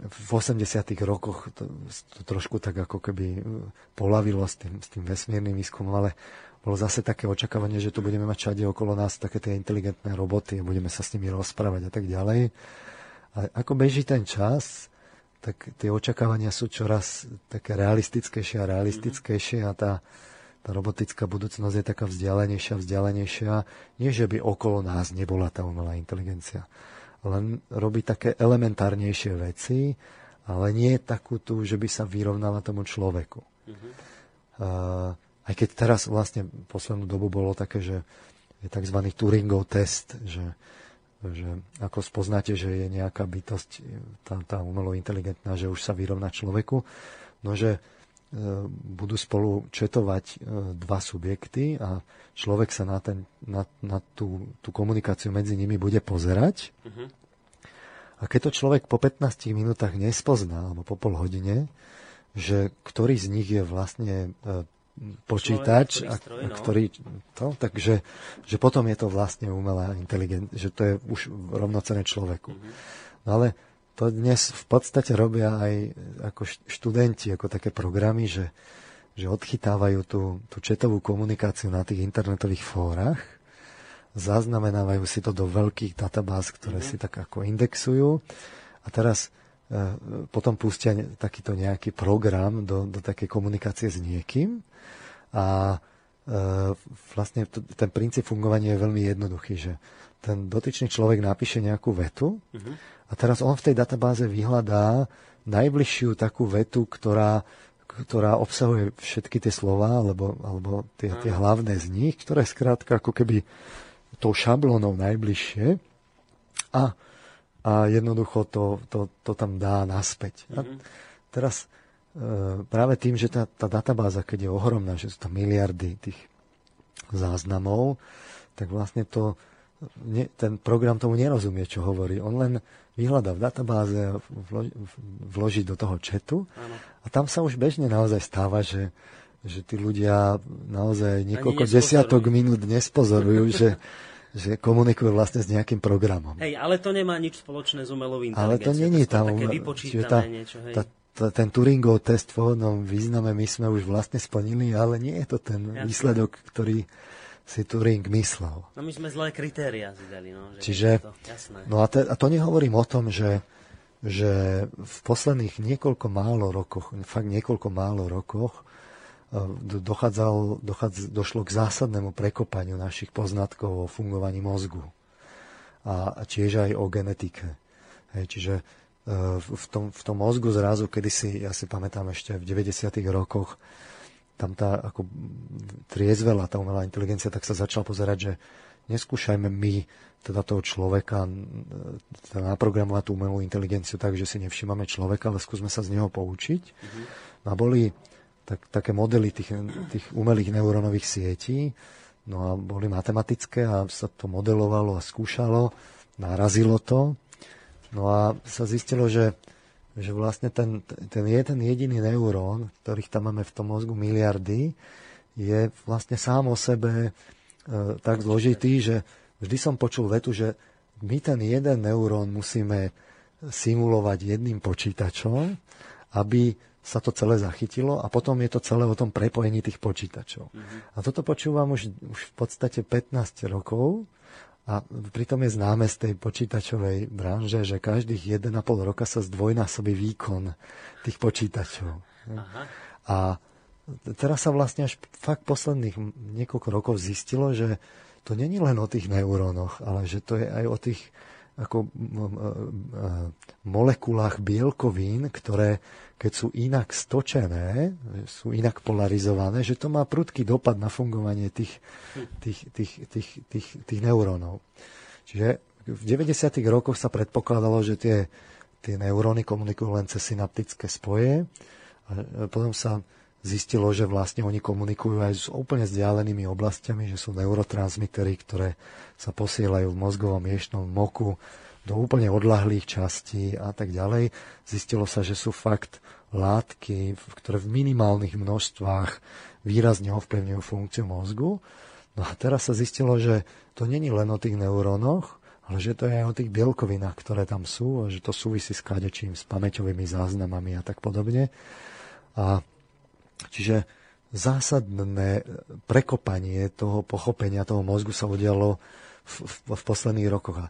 Uh, v 80. rokoch to, to trošku tak ako keby e, polavilo s tým, s tým vesmírnym výskumom, ale bolo zase také očakávanie, že tu budeme mať všade okolo nás také tie inteligentné roboty a budeme sa s nimi rozprávať a tak ďalej. A ako beží ten čas, tak tie očakávania sú čoraz také realistickejšie a realistickejšie a tá, tá robotická budúcnosť je taká vzdialenejšia, vzdialenejšia. Nie, že by okolo nás nebola tá umelá inteligencia len robí také elementárnejšie veci, ale nie takú tu, že by sa vyrovnala tomu človeku. Mm-hmm. aj keď teraz vlastne poslednú dobu bolo také, že je tzv. Turingov test, že, že ako spoznáte, že je nejaká bytosť, tá, tá umelo inteligentná, že už sa vyrovná človeku, no že budú spolu četovať e, dva subjekty a človek sa na, ten, na, na tú, tú komunikáciu medzi nimi bude pozerať. Uh-huh. A keď to človek po 15 minútach nespozná, alebo po pol hodine, že ktorý z nich je vlastne e, počítač, a, stroj, no. ktorý to, takže že potom je to vlastne umelá inteligencia, že to je už rovnocené človeku. Mm-hmm. No ale to dnes v podstate robia aj ako študenti, ako také programy, že, že odchytávajú tú, tú četovú komunikáciu na tých internetových fórach, zaznamenávajú si to do veľkých databáz, ktoré mm-hmm. si tak ako indexujú a teraz e, potom pustia takýto nejaký program do, do takej komunikácie s niekým a e, vlastne t- ten princíp fungovania je veľmi jednoduchý, že ten dotyčný človek napíše nejakú vetu uh-huh. A teraz on v tej databáze vyhľadá najbližšiu takú vetu, ktorá, ktorá obsahuje všetky tie slova alebo, alebo tie, tie hlavné z nich, ktoré skrátka ako keby tou šablónou najbližšie a, a jednoducho to, to, to tam dá naspäť. A mhm. teraz E, práve tým, že tá, tá databáza, keď je ohromná, že sú to miliardy tých záznamov, tak vlastne to, ne, ten program tomu nerozumie, čo hovorí. On len vyhľadá v databáze a vloží do toho četu a tam sa už bežne naozaj stáva, že, že tí ľudia naozaj niekoľko desiatok minút nespozorujú, že, že komunikujú vlastne s nejakým programom. Hej, ale to nemá nič spoločné s umelovou inteligenciou. Ale to není tam. Také vypočítané tá, niečo, hej. Tá, ten Turingov test v vhodnom význame my sme už vlastne splnili, ale nie je to ten Jasne. výsledok, ktorý si Turing myslel. No my sme zlé kritéria si dali. No, že Čiže, to, jasné. no a, te, a to nehovorím o tom, že, že v posledných niekoľko málo rokoch, fakt niekoľko málo rokoch, e, dochádzal, dochádzal, došlo k zásadnému prekopaniu našich poznatkov o fungovaní mozgu. A, a tiež aj o genetike. Hej, čiže v tom, v tom mozgu zrazu, kedysi, ja si pamätám ešte v 90. rokoch, tam tá ako triezvela tá umelá inteligencia, tak sa začal pozerať, že neskúšajme my teda toho človeka teda naprogramovať tú umelú inteligenciu tak, že si nevšímame človeka, ale skúsme sa z neho poučiť. Mm-hmm. A boli tak, také modely tých, tých umelých neurónových sietí, no a boli matematické a sa to modelovalo a skúšalo, narazilo to No a sa zistilo, že, že vlastne ten, ten jeden jediný neurón, ktorých tam máme v tom mozgu miliardy, je vlastne sám o sebe e, tak zložitý, že vždy som počul vetu, že my ten jeden neurón musíme simulovať jedným počítačom, aby sa to celé zachytilo a potom je to celé o tom prepojení tých počítačov. Mm-hmm. A toto počúvam už, už v podstate 15 rokov a pritom je známe z tej počítačovej branže, že každých 1,5 roka sa zdvojnásobí výkon tých počítačov. Aha. A teraz sa vlastne až fakt posledných niekoľko rokov zistilo, že to není len o tých neurónoch, ale že to je aj o tých ako molekulách bielkovín, ktoré keď sú inak stočené, sú inak polarizované, že to má prudký dopad na fungovanie tých, tých, tých, tých, tých, tých neurónov. Čiže v 90. rokoch sa predpokladalo, že tie, tie neuróny komunikujú len cez synaptické spoje. A potom sa zistilo, že vlastne oni komunikujú aj s úplne vzdialenými oblastiami, že sú neurotransmitery, ktoré sa posielajú v mozgovom miešnom moku do úplne odlahlých častí a tak ďalej. Zistilo sa, že sú fakt látky, ktoré v minimálnych množstvách výrazne ovplyvňujú funkciu mozgu. No a teraz sa zistilo, že to není len o tých neurónoch, ale že to je aj o tých bielkovinách, ktoré tam sú a že to súvisí s kadečím, s pamäťovými záznamami a tak podobne. A čiže zásadné prekopanie toho pochopenia toho mozgu sa udialo v, v, v posledných rokoch. A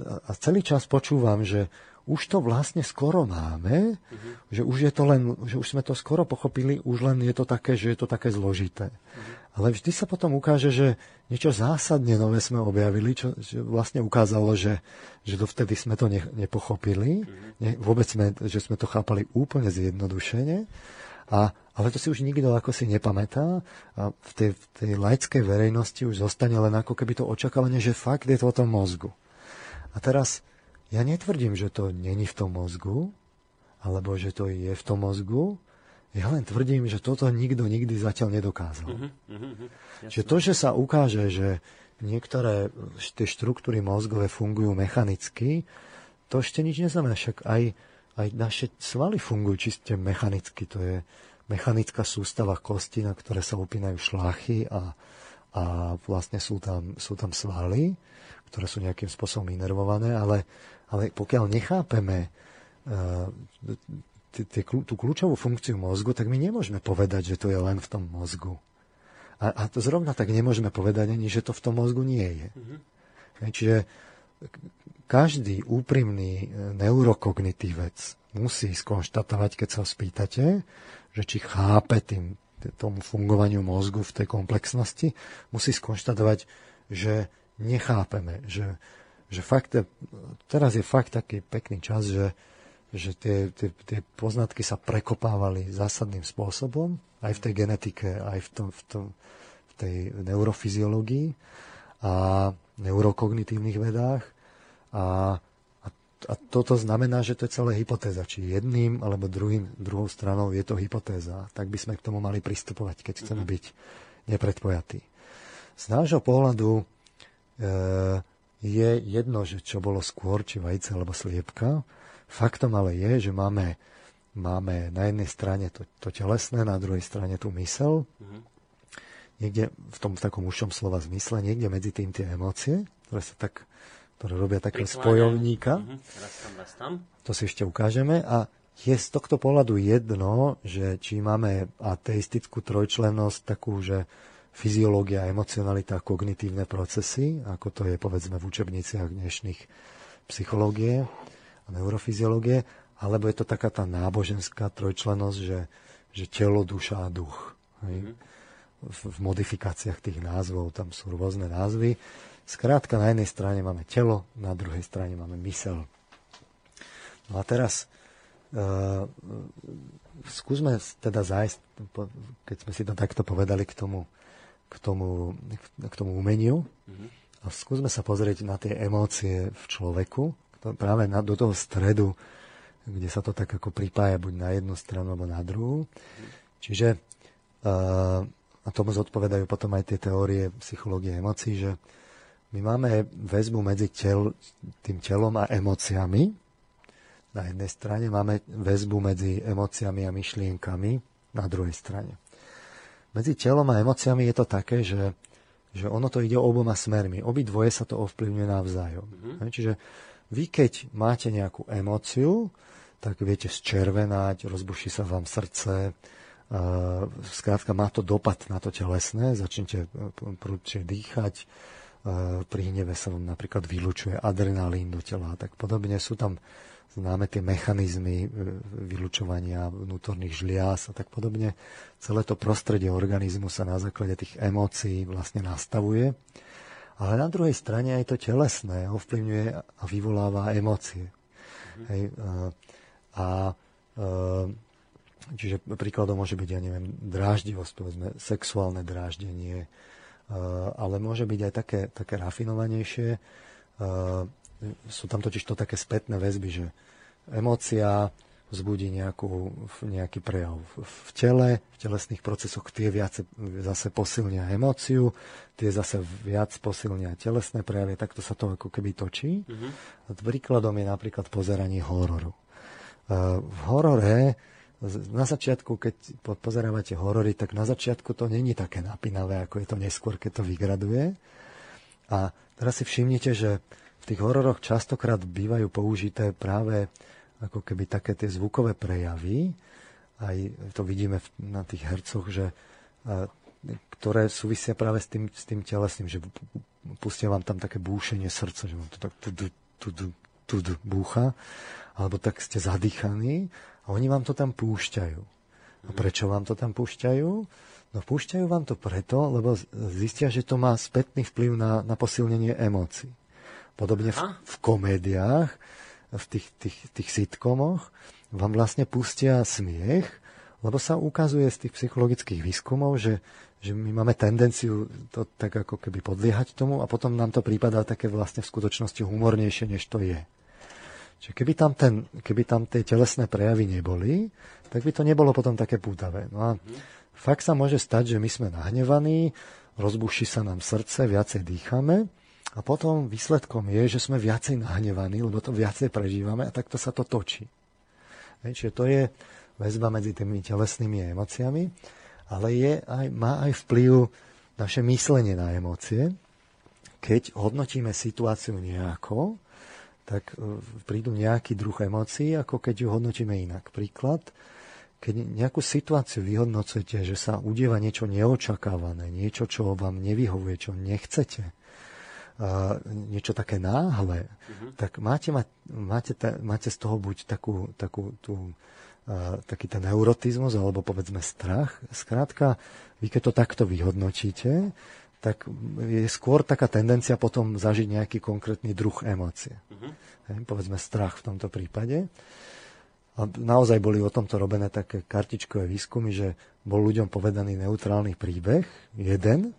a celý čas počúvam, že už to vlastne skoro máme, uh-huh. že už je to len, že už sme to skoro pochopili, už len je to také, že je to také zložité. Uh-huh. Ale vždy sa potom ukáže, že niečo zásadne nové sme objavili, čo, čo vlastne ukázalo, že, že dovtedy sme to ne, nepochopili, uh-huh. ne, vôbec sme, že sme to chápali úplne zjednodušene. A, ale to si už nikto ako si nepamätá a v tej, v tej laickej verejnosti už zostane len ako keby to očakávanie, že fakt je to o tom mozgu. A teraz ja netvrdím, že to není v tom mozgu, alebo že to je v tom mozgu, ja len tvrdím, že toto nikto nikdy zatiaľ nedokázal. Uh-huh, uh-huh, že to, že sa ukáže, že niektoré tie štruktúry mozgové fungujú mechanicky, to ešte nič neznamená. Však aj, aj naše svaly fungujú čiste mechanicky. To je mechanická sústava kosti, na ktoré sa upínajú šlachy a, a vlastne sú tam, sú tam svaly, ktoré sú nejakým spôsobom inervované, ale, ale pokiaľ nechápeme uh, tú kľúčovú funkciu mozgu, tak my nemôžeme povedať, že to je len v tom mozgu. A, a to zrovna tak nemôžeme povedať ani, že to v tom mozgu nie je. Mm-hmm. Čiže každý úprimný e, neurokognitívec musí skonštatovať, keď sa spýtate, že či chápe tým, tomu fungovaniu mozgu v tej komplexnosti, musí skonštatovať, že nechápeme, že, že fakt, teraz je fakt taký pekný čas, že, že tie, tie, tie poznatky sa prekopávali zásadným spôsobom, aj v tej genetike, aj v, tom, v, tom, v tej neurofyziológii a neurokognitívnych vedách. A, a, a toto znamená, že to je celé hypotéza. Či jedným alebo druhým, druhou stranou je to hypotéza. Tak by sme k tomu mali pristupovať, keď chceme byť nepredpojatí. Z nášho pohľadu e, je jedno, že čo bolo skôr, či vajce alebo sliepka. Faktom ale je, že máme máme na jednej strane to, to telesné, na druhej strane tú mysel. Niekde v tom v takom ušom slova zmysle, niekde medzi tým tie emócie, ktoré sa tak, ktoré robia takého spojovníka. Mm-hmm. Raz tam, raz tam. To si ešte ukážeme. A je z tohto pohľadu jedno, že či máme ateistickú trojčlennosť takú, že fyziológia, emocionalita, kognitívne procesy, ako to je povedzme v učebniciach dnešných psychológie a neurofyziológie, alebo je to taká tá náboženská trojčlenosť, že, že telo, duša a duch. Hej? Mm-hmm. V, v modifikáciách tých názvov tam sú rôzne názvy. Skrátka, na jednej strane máme telo, na druhej strane máme mysel. No a teraz uh, skúsme teda zájsť, keď sme si to takto povedali k tomu, k tomu, k tomu umeniu, mm-hmm. a skúsme sa pozrieť na tie emócie v človeku, práve na, do toho stredu, kde sa to tak ako pripája buď na jednu stranu alebo na druhú. Čiže uh, a tomu zodpovedajú potom aj tie teórie psychológie emócií, že my máme väzbu medzi tel, tým telom a emóciami. Na jednej strane máme väzbu medzi emóciami a myšlienkami na druhej strane. Medzi telom a emóciami je to také, že, že ono to ide oboma smermi. Obidvoje sa to ovplyvňuje navzájom. Mm-hmm. Čiže vy, keď máte nejakú emóciu, tak viete zčervenať, rozbuší sa vám srdce, skrátka má to dopad na to telesné, začnete e, prudšie dýchať, pri hneve sa vám napríklad vylučuje adrenalín do tela a tak podobne. Sú tam známe tie mechanizmy e, vylučovania vnútorných žliaz a tak podobne. Celé to prostredie organizmu sa na základe tých emócií vlastne nastavuje. Ale na druhej strane aj to telesné ovplyvňuje a vyvoláva emócie. Mm-hmm. Hej, a e, čiže príkladom môže byť, ja neviem, dráždivosť, povedzme, sexuálne dráždenie, ale môže byť aj také, také rafinovanejšie. E, sú tam totiž to také spätné väzby, že emócia vzbudí nejakú, nejaký prejav v tele, v telesných procesoch, tie viac zase posilnia emóciu, tie zase viac posilnia telesné prejavy, takto sa to ako keby točí. Mm-hmm. Príkladom je napríklad pozeranie hororu. V horore, na začiatku, keď pozerávate horory, tak na začiatku to není také napínavé, ako je to neskôr, keď to vygraduje. A teraz si všimnite, že v tých hororoch častokrát bývajú použité práve ako keby také tie zvukové prejavy. Aj to vidíme na tých hercoch, že ktoré súvisia práve s tým, s tým telesným, že pustia vám tam také búšenie srdca, že vám to tak tudu, tudu, tudu, búcha alebo tak ste zadýchaní a oni vám to tam púšťajú. A prečo vám to tam púšťajú? No púšťajú vám to preto, lebo zistia, že to má spätný vplyv na, na posilnenie emócií. Podobne v, v komédiách, v tých, tých, tých sitcomoch vám vlastne pustia smiech, Lebo sa ukazuje z tých psychologických výskumov, že, že my máme tendenciu to tak ako keby podliehať tomu a potom nám to prípada také vlastne v skutočnosti humornejšie, než to je. Čiže keby tam, ten, keby tam tie telesné prejavy neboli, tak by to nebolo potom také pútavé. No a fakt sa môže stať, že my sme nahnevaní, rozbuší sa nám srdce, viacej dýchame a potom výsledkom je, že sme viacej nahnevaní, lebo to viacej prežívame a takto sa to točí. Hej, čiže to je väzba medzi tými telesnými emóciami, ale je aj, má aj vplyv naše myslenie na emócie. Keď hodnotíme situáciu nejako, tak e, prídu nejaký druh emócií, ako keď ju hodnotíme inak. Príklad, keď nejakú situáciu vyhodnocujete, že sa udieva niečo neočakávané, niečo, čo vám nevyhovuje, čo nechcete, a niečo také náhle, uh-huh. tak máte, máte, máte z toho buď takú, takú tú, a, taký ten neurotizmus, alebo povedzme strach. Skrátka, vy keď to takto vyhodnotíte, tak je skôr taká tendencia potom zažiť nejaký konkrétny druh emócie. Hej, povedzme strach v tomto prípade. A naozaj boli o tomto robené také kartičkové výskumy, že bol ľuďom povedaný neutrálny príbeh, jeden,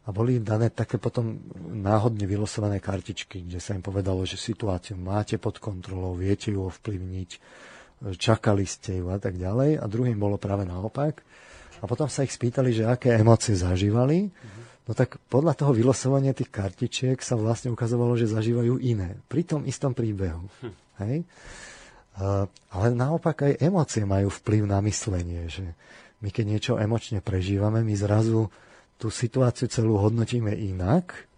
a boli im dané také potom náhodne vylosované kartičky, kde sa im povedalo, že situáciu máte pod kontrolou, viete ju ovplyvniť, čakali ste ju a tak ďalej. A druhým bolo práve naopak. A potom sa ich spýtali, že aké emócie zažívali. Uh-huh. No tak podľa toho vylosovania tých kartičiek sa vlastne ukazovalo, že zažívajú iné. Pri tom istom príbehu. Hm. Hej? Uh, ale naopak aj emócie majú vplyv na myslenie, že my keď niečo emočne prežívame, my zrazu tú situáciu celú hodnotíme inak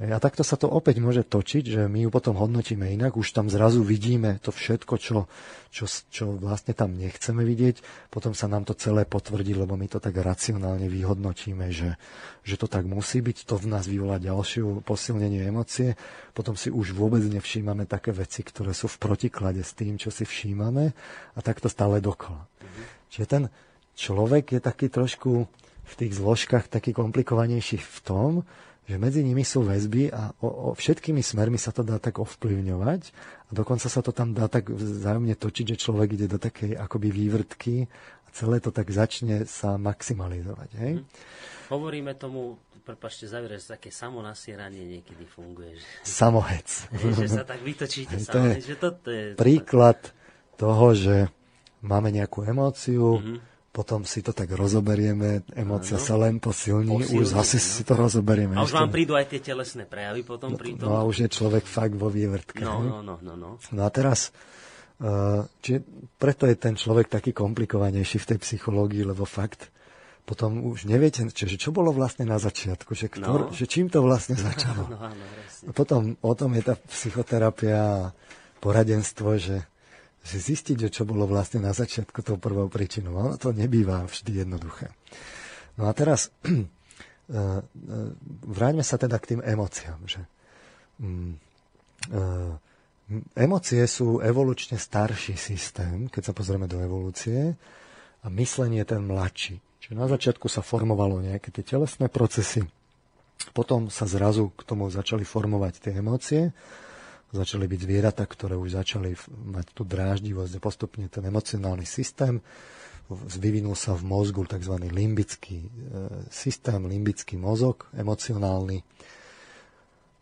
a takto sa to opäť môže točiť, že my ju potom hodnotíme inak, už tam zrazu vidíme to všetko, čo, čo, čo vlastne tam nechceme vidieť, potom sa nám to celé potvrdí, lebo my to tak racionálne vyhodnotíme, že, že to tak musí byť, to v nás vyvolá ďalšiu posilnenie emócie, potom si už vôbec nevšímame také veci, ktoré sú v protiklade s tým, čo si všímame. A takto stále dokola. Čiže ten človek je taký trošku v tých zložkách taký komplikovanejší v tom, že medzi nimi sú väzby a o, o všetkými smermi sa to dá tak ovplyvňovať a dokonca sa to tam dá tak vzájomne točiť, že človek ide do takej akoby vývrtky a celé to tak začne sa maximalizovať. Hej? Hm. Hovoríme tomu, prepašte, zavier, že také samonasieranie niekedy funguje. Že, Samohec. <laughs> Hej, že sa tak vytočíte Hej, to je že toto je... Príklad toho, že máme nejakú emóciu, mm-hmm potom si to tak rozoberieme, emócia sa len posilní, posilní už zase no. si to rozoberieme. A už vám prídu aj tie telesné prejavy potom pri tom. No a už je človek fakt vo vývrtke. No, no, no, no, no. no a teraz, uh, či, preto je ten človek taký komplikovanejší v tej psychológii, lebo fakt potom už neviete, čiže čo bolo vlastne na začiatku, že, ktor, no. že čím to vlastne <laughs> začalo. No, no, a potom o tom je tá psychoterapia a poradenstvo, že že zistiť, čo bolo vlastne na začiatku tou prvou príčinou. Ono to nebýva vždy jednoduché. No a teraz <clears throat> eh, eh, vráťme sa teda k tým emóciám. Že, mm, eh, emócie sú evolučne starší systém, keď sa pozrieme do evolúcie, a myslenie je ten mladší. Čiže na začiatku sa formovalo nejaké tie telesné procesy, potom sa zrazu k tomu začali formovať tie emócie začali byť zvieratá, ktoré už začali mať tú dráždivosť postupne ten emocionálny systém vyvinul sa v mozgu tzv. limbický e, systém, limbický mozog emocionálny.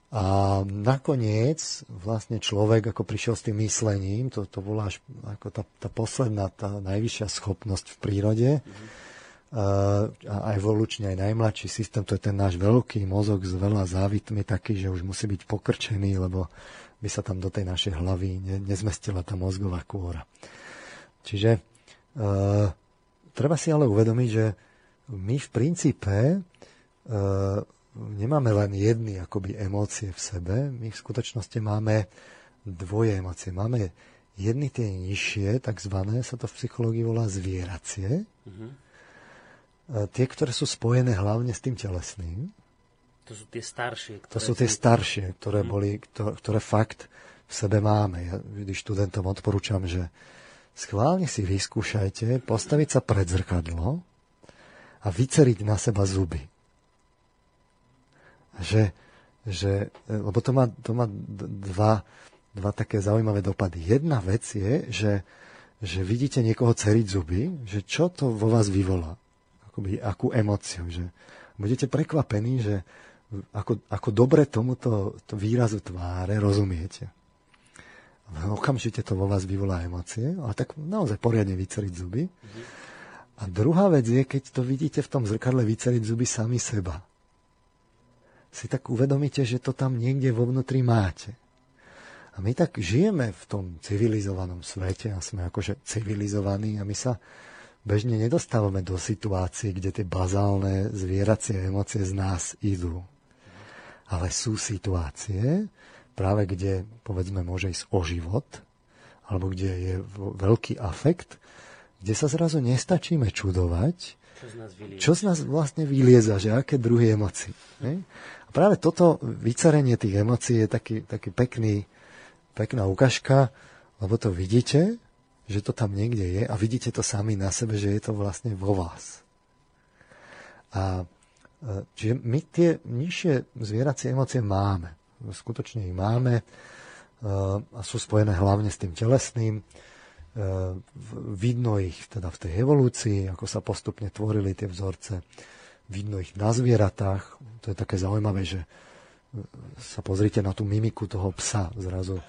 A nakoniec vlastne človek, ako prišiel s tým myslením, to, to bola až ako tá, tá posledná, tá najvyššia schopnosť v prírode, mm-hmm. a evolučne aj najmladší systém, to je ten náš veľký mozog s veľa závitmi taký, že už musí byť pokrčený, lebo by sa tam do tej našej hlavy ne, nezmestila tá mozgová kôra. Čiže e, treba si ale uvedomiť, že my v princípe e, nemáme len jedny akoby emócie v sebe, my v skutočnosti máme dvoje emócie. Máme jedny tie nižšie, takzvané, sa to v psychológii volá zvieracie, mm-hmm. tie, ktoré sú spojené hlavne s tým telesným, to sú tie staršie. Ktoré to sú tie staršie, ktoré, hmm. boli, ktoré, fakt v sebe máme. Ja vždy študentom odporúčam, že schválne si vyskúšajte postaviť sa pred zrkadlo a vyceriť na seba zuby. Že, že, lebo to má, to má dva, dva také zaujímavé dopady. Jedna vec je, že, že vidíte niekoho ceriť zuby, že čo to vo vás vyvolá? Akoby, akú emociu, že budete prekvapení, že ako, ako dobre tomuto to výrazu tváre rozumiete. Okamžite to vo vás vyvolá emócie, ale tak naozaj poriadne vyceriť zuby. A druhá vec je, keď to vidíte v tom zrkadle vyceriť zuby sami seba. Si tak uvedomíte, že to tam niekde vo vnútri máte. A my tak žijeme v tom civilizovanom svete a sme akože civilizovaní a my sa bežne nedostávame do situácií, kde tie bazálne zvieracie emócie z nás idú. Ale sú situácie, práve kde, povedzme, môže ísť o život, alebo kde je veľký afekt, kde sa zrazu nestačíme čudovať, čo z nás, čo z nás vlastne vylieza, že aké druhy emócií. A práve toto vycarenie tých emócií je taký, taký pekný, pekná ukážka, lebo to vidíte, že to tam niekde je a vidíte to sami na sebe, že je to vlastne vo vás. A čiže my tie nižšie zvieracie emócie máme. Skutočne ich máme e, a sú spojené hlavne s tým telesným. E, vidno ich teda v tej evolúcii, ako sa postupne tvorili tie vzorce. Vidno ich na zvieratách. To je také zaujímavé, že sa pozrite na tú mimiku toho psa. Zrazu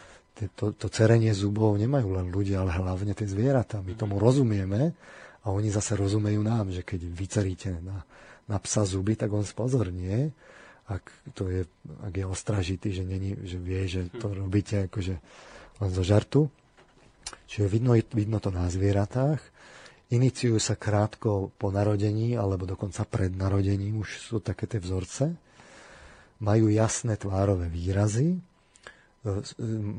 to, to cerenie zubov nemajú len ľudia, ale hlavne tie zvieratá. My tomu rozumieme a oni zase rozumejú nám, že keď vyceríte na, na psa zuby, tak on spozornie, ak, to je, ak je ostražitý, že, není, že vie, že to robíte akože len zo žartu. Čiže vidno, vidno to na zvieratách. Iniciujú sa krátko po narodení, alebo dokonca pred narodením už sú také tie vzorce. Majú jasné tvárové výrazy, E,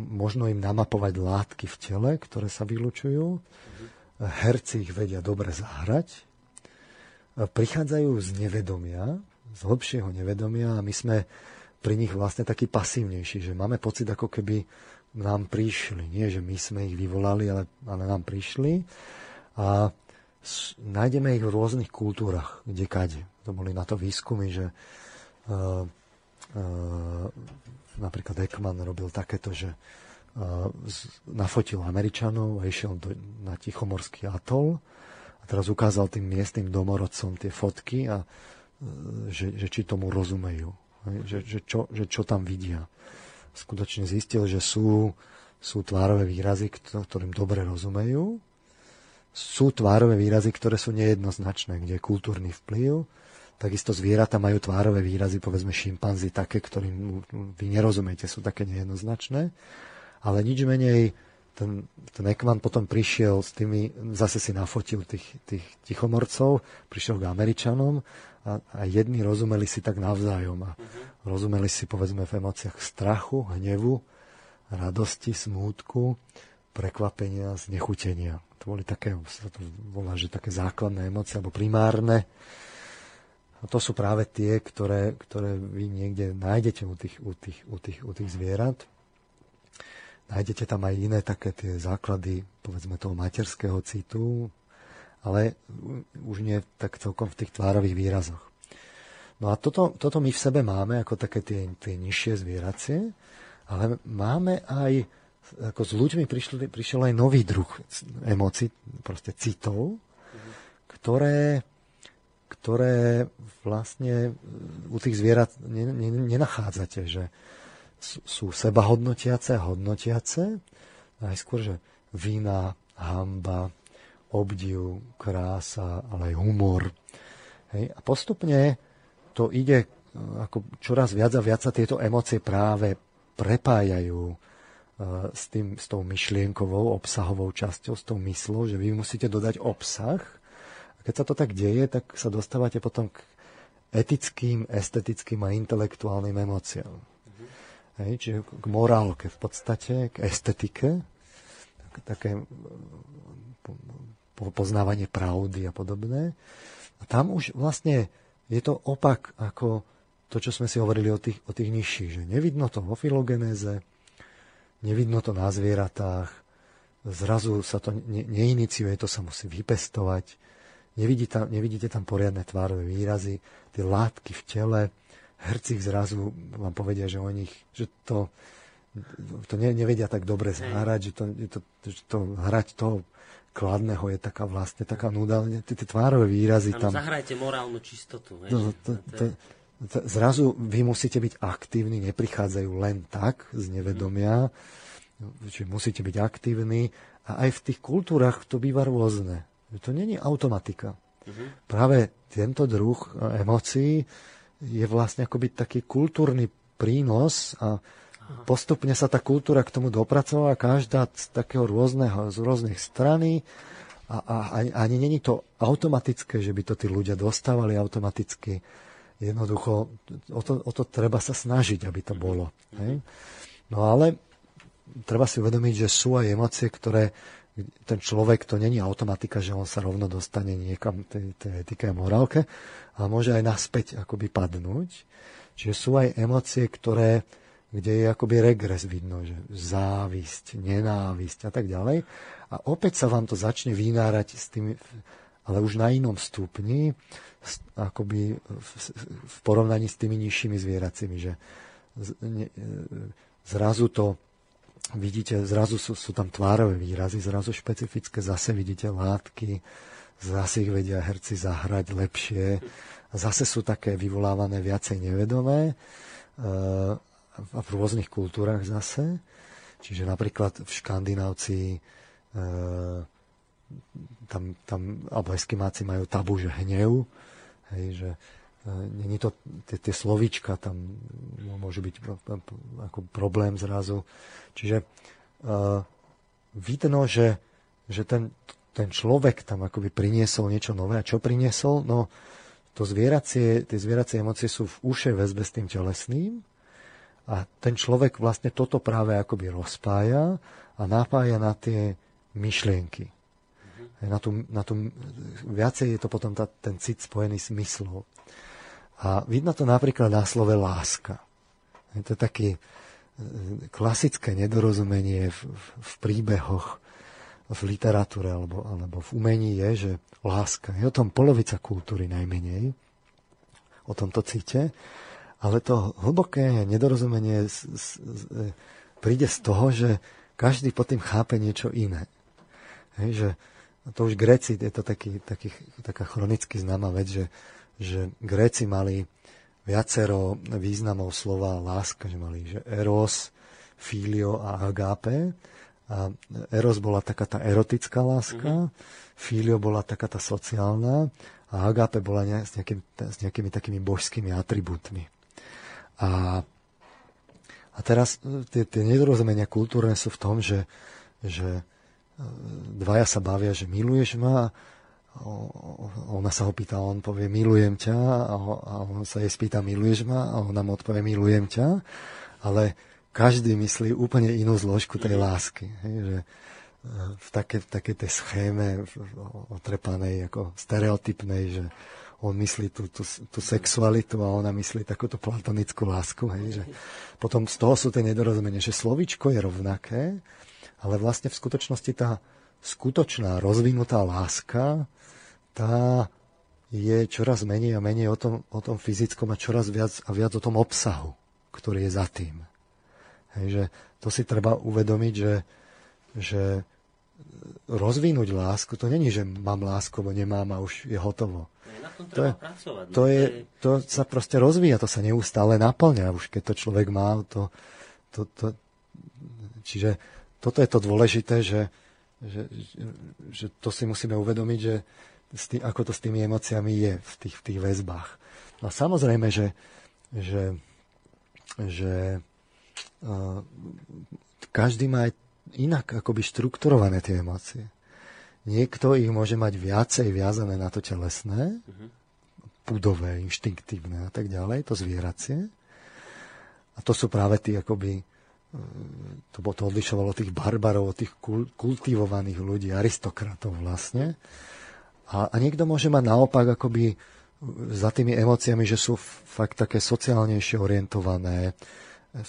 možno im namapovať látky v tele, ktoré sa vylučujú. Herci ich vedia dobre zahrať. Prichádzajú z nevedomia, z hlbšieho nevedomia a my sme pri nich vlastne takí pasívnejší, že máme pocit, ako keby nám prišli. Nie, že my sme ich vyvolali, ale, ale nám prišli. A nájdeme ich v rôznych kultúrach, kde kade. To boli na to výskumy, že uh, uh, napríklad Ekman robil takéto, že nafotil Američanov a išiel do, na Tichomorský atol teraz ukázal tým miestnym domorodcom tie fotky a že, že či tomu rozumejú, že, že, čo, že čo tam vidia. Skutočne zistil, že sú, sú tvárové výrazy, ktorým dobre rozumejú, sú tvárové výrazy, ktoré sú nejednoznačné, kde je kultúrny vplyv, Takisto zvieratá majú tvárové výrazy, povedzme šimpanzi, také, ktorým vy nerozumiete, sú také nejednoznačné. Ale nič menej ten, ten Ekman potom prišiel s tými, zase si nafotil tých, tých tichomorcov, prišiel k Američanom a, a jedni rozumeli si tak navzájom a uh-huh. rozumeli si povedzme v emóciách strachu, hnevu, radosti, smútku, prekvapenia, znechutenia. To boli také, sa to volá, že také základné emócie, alebo primárne. A to sú práve tie, ktoré, ktoré vy niekde nájdete u tých, u, tých, u, tých, u tých zvierat. Nájdete tam aj iné také tie základy, povedzme toho materského citu, ale už nie tak celkom v tých tvárových výrazoch. No a toto, toto my v sebe máme ako také tie, tie nižšie zvieracie, ale máme aj, ako s ľuďmi prišli, prišiel aj nový druh emócií, proste citov, ktoré ktoré vlastne u tých zvierat nenachádzate, že sú seba hodnotiace a hodnotiace, najskôr, že vína, hamba, obdiv, krása, ale aj humor. Hej. A postupne to ide ako čoraz viac a viac sa tieto emócie práve prepájajú e, s, tým, s tou myšlienkovou, obsahovou časťou, s tou myslou, že vy musíte dodať obsah a keď sa to tak deje, tak sa dostávate potom k etickým, estetickým a intelektuálnym emóciám. Hej, čiže k morálke v podstate, k estetike, tak, také po, poznávanie pravdy a podobné. A tam už vlastne je to opak ako to, čo sme si hovorili o tých, o tých nižších, že nevidno to vo filogenéze, nevidno to na zvieratách, zrazu sa to ne, neiniciuje, to sa musí vypestovať, Nevidí tam, nevidíte tam poriadne tvárové výrazy, tie látky v tele, herci zrazu vám povedia, že o nich, že to, to ne, nevedia tak dobre zahrať, že to, to, že to hrať to kladného je taká vlastne taká nuda, tie, tie tvárové výrazy ano, tam... zahrajte morálnu čistotu. Hej, to, to, to, to, zrazu vy musíte byť aktívni, neprichádzajú len tak z nevedomia, čiže musíte byť aktívni a aj v tých kultúrach to býva rôzne. To není automatika. Uh-huh. Práve tento druh e, emócií je vlastne akoby taký kultúrny prínos a postupne sa tá kultúra k tomu dopracovala, každá z takého rôzneho, z rôznych strany a, a, a ani není to automatické, že by to tí ľudia dostávali automaticky. Jednoducho, o to, o to treba sa snažiť, aby to bolo. Hej? No ale treba si uvedomiť, že sú aj emócie, ktoré ten človek, to není automatika, že on sa rovno dostane niekam tej, tej etike a morálke, ale môže aj naspäť akoby padnúť. Čiže sú aj emócie, ktoré, kde je akoby regres vidno, že závisť, nenávisť a tak ďalej. A opäť sa vám to začne vynárať s tými, ale už na inom stupni, akoby v, porovnaní s tými nižšími zvieracími, že zrazu to vidíte, zrazu sú, sú tam tvárové výrazy, zrazu špecifické, zase vidíte látky, zase ich vedia herci zahrať lepšie. Zase sú také vyvolávané viacej nevedomé a v rôznych kultúrach zase. Čiže napríklad v Škandinávci tam, tam, alebo eskimáci majú tabu, že hnev, hej, že Není to, tie, tie slovíčka tam môžu byť ako problém zrazu. Čiže uh, vidno, že, že ten, ten človek tam akoby priniesol niečo nové. A čo priniesol? No, to zvieracie, tie zvieracie emócie sú v ušej väzbe s tým telesným a ten človek vlastne toto práve akoby rozpája a napája na tie myšlienky. Na tú, na tú, viacej je to potom tá, ten cit spojený s myslou. A vidno to napríklad na slove láska. Je to také e, klasické nedorozumenie v, v, v príbehoch, v literatúre alebo, alebo v umení je, že láska je o tom polovica kultúry najmenej, o tomto cite, ale to hlboké nedorozumenie z, z, z, príde z toho, že každý pod tým chápe niečo iné. Hej, že to už Gréci, je to taký, taký, taká chronicky známa vec, že že Gréci mali viacero významov slova láska, že mali že eros, filio a agape. A eros bola taká tá erotická láska, mm-hmm. filio bola taká tá sociálna a agape bola ne, s, nejakým, s nejakými takými božskými atribútmi. A, a teraz e, tie, tie nedorozumenia kultúrne sú v tom, že, že e, dvaja sa bavia, že miluješ ma ona sa ho pýta, on povie milujem ťa a on sa jej spýta miluješ ma a ona mu odpovie milujem ťa, ale každý myslí úplne inú zložku tej mhm. lásky. Hej, že e, v takej, v takej tej schéme otrepanej, ako stereotypnej, že on myslí tú, tú, tú sexualitu a ona myslí takúto platonickú lásku. Hej, že potom z toho sú tie nedorozumenia, že slovičko je rovnaké, ale vlastne v skutočnosti tá skutočná rozvinutá láska tá je čoraz menej a menej o tom, o tom fyzickom a čoraz viac a viac o tom obsahu, ktorý je za tým. Hej, že to si treba uvedomiť, že, že rozvinúť lásku, to není, že mám lásku, bo nemám a už je hotovo. To, je, to, je, to sa proste rozvíja, to sa neustále naplňa, už keď to človek má. To, to, to, čiže toto je to dôležité, že, že, že to si musíme uvedomiť, že, tý, ako to s tými emóciami je v tých, v tých väzbách. No a samozrejme, že, že, že uh, každý má aj inak akoby štrukturované tie emócie. Niekto ich môže mať viacej viazané na to telesné, pudové, inštinktívne a tak ďalej, to zvieracie. A to sú práve tí akoby to, to odlišovalo tých barbarov od tých kultivovaných ľudí, aristokratov vlastne. A, a niekto môže mať naopak akoby za tými emóciami, že sú fakt také sociálnejšie orientované,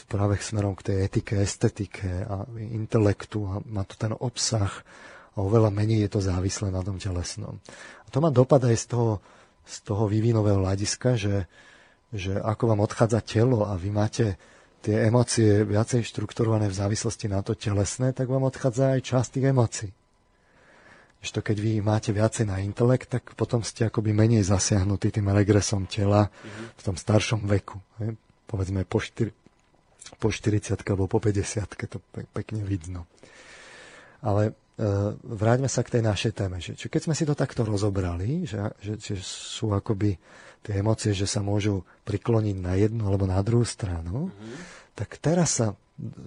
práve smerom k tej etike, estetike a intelektu a má to ten obsah a oveľa menej je to závislé na tom telesnom. A to má dopad aj z toho, z toho vývinového hľadiska, že, že ako vám odchádza telo a vy máte tie emócie viacej štrukturované v závislosti na to telesné, tak vám odchádza aj časť tých emócií. Ešte keď vy máte viacej na intelekt, tak potom ste akoby menej zasiahnutí tým regresom tela mm-hmm. v tom staršom veku. He? Povedzme po, 4, po 40 alebo po 50 to pekne vidno. Ale e, vráťme sa k tej našej téme. Že, že keď sme si to takto rozobrali, že, že, že sú akoby tie emócie, že sa môžu prikloniť na jednu alebo na druhú stranu, mm-hmm. tak teraz sa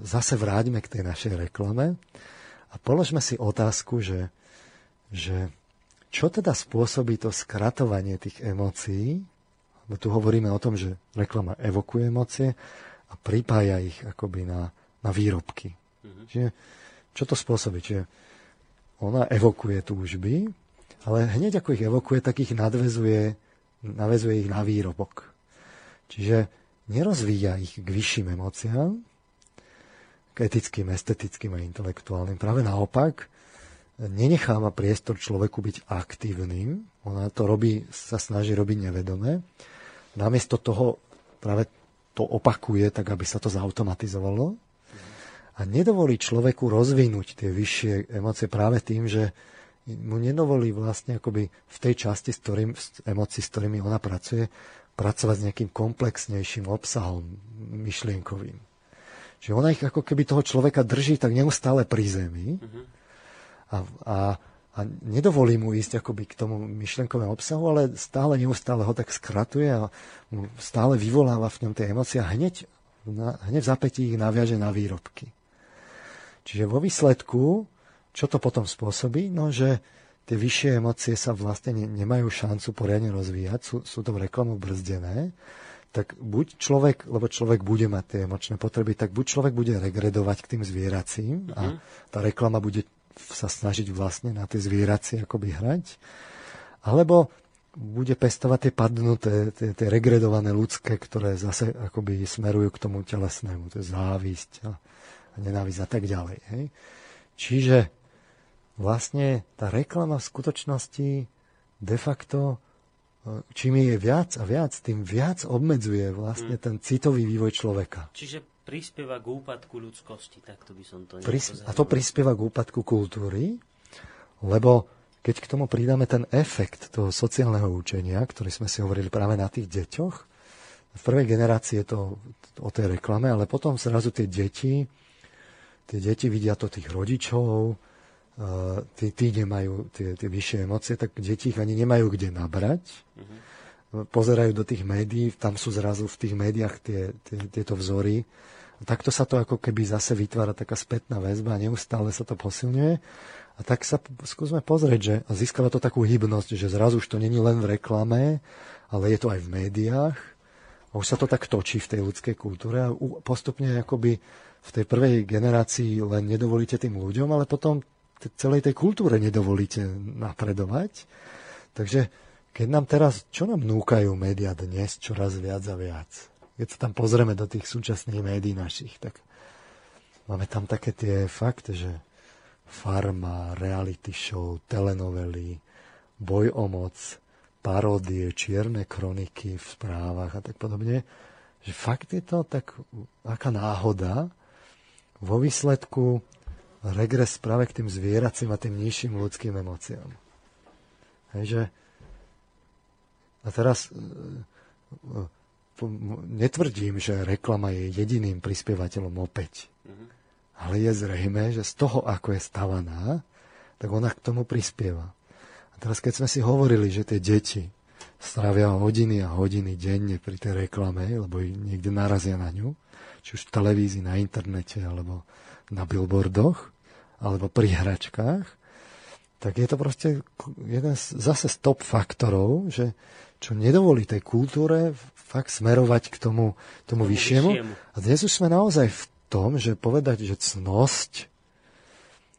zase vráťme k tej našej reklame a položme si otázku, že, že čo teda spôsobí to skratovanie tých emócií, lebo tu hovoríme o tom, že reklama evokuje emócie a pripája ich akoby na, na výrobky. Mm-hmm. Čiže čo to spôsobí? Čiže ona evokuje túžby, ale hneď ako ich evokuje, tak ich nadvezuje, navezuje ich na výrobok. Čiže nerozvíja ich k vyšším emóciám, k etickým, estetickým a intelektuálnym. Práve naopak, nenecháva priestor človeku byť aktívnym. Ona to robí, sa snaží robiť nevedome. Namiesto toho práve to opakuje, tak aby sa to zautomatizovalo a nedovolí človeku rozvinúť tie vyššie emócie práve tým, že mu nedovolí vlastne akoby v tej časti s ktorým, emócií, s ktorými ona pracuje, pracovať s nejakým komplexnejším obsahom myšlienkovým. Čiže ona ich ako keby toho človeka drží tak neustále pri zemi a, a, a nedovolí mu ísť akoby k tomu myšlienkovému obsahu, ale stále neustále ho tak skratuje a stále vyvoláva v ňom tie emócie a hneď, na, hneď v zapätí ich naviaže na výrobky. Čiže vo výsledku, čo to potom spôsobí? No, že tie vyššie emócie sa vlastne ne, nemajú šancu poriadne rozvíjať, sú, sú to v reklamu brzdené, tak buď človek, lebo človek bude mať tie emočné potreby, tak buď človek bude regredovať k tým zvieracím a mhm. tá reklama bude sa snažiť vlastne na tie zvieracie akoby hrať, alebo bude pestovať tie padnuté, tie, tie regredované ľudské, ktoré zase akoby smerujú k tomu telesnému, to je závisť a a nenávisť a tak ďalej. Hej. Čiže vlastne tá reklama v skutočnosti de facto e, čím je viac a viac, tým viac obmedzuje vlastne mm. ten citový vývoj človeka. Čiže prispieva k úpadku ľudskosti, takto by som to Pris- A to prispieva k úpadku kultúry, lebo keď k tomu pridáme ten efekt toho sociálneho učenia, ktorý sme si hovorili práve na tých deťoch, v prvej generácii je to o tej reklame, ale potom zrazu tie deti tie deti vidia to tých rodičov, tí, tí nemajú tie, tie vyššie emócie, tak deti ich ani nemajú kde nabrať. Mm-hmm. Pozerajú do tých médií, tam sú zrazu v tých médiách tie, tie, tieto vzory. Takto sa to ako keby zase vytvára taká spätná väzba a neustále sa to posilňuje. A tak sa skúsme pozrieť, že získava to takú hybnosť, že zrazu už to není len v reklame, ale je to aj v médiách. A už sa to tak točí v tej ľudskej kultúre a postupne akoby v tej prvej generácii len nedovolíte tým ľuďom, ale potom celej tej kultúre nedovolíte napredovať. Takže keď nám teraz, čo nám núkajú médiá dnes čoraz viac a viac? Keď sa tam pozrieme do tých súčasných médií našich, tak máme tam také tie fakty, že farma, reality show, telenovely, boj o moc, paródie, čierne kroniky v správach a tak podobne, že fakt je to tak, aká náhoda, vo výsledku regres práve k tým zvieracím a tým nižším ľudským emóciám. Hej, a teraz e, e, netvrdím, že reklama je jediným prispievateľom opäť. Mm-hmm. Ale je zrejme, že z toho, ako je stavaná, tak ona k tomu prispieva. A teraz, keď sme si hovorili, že tie deti strávia hodiny a hodiny denne pri tej reklame, lebo niekde narazia na ňu, či už v televízii, na internete, alebo na billboardoch, alebo pri hračkách, tak je to proste jeden z, zase z top faktorov, že čo nedovolí tej kultúre fakt smerovať k tomu, tomu, tomu vyššiemu. vyššiemu. A dnes už sme naozaj v tom, že povedať, že cnosť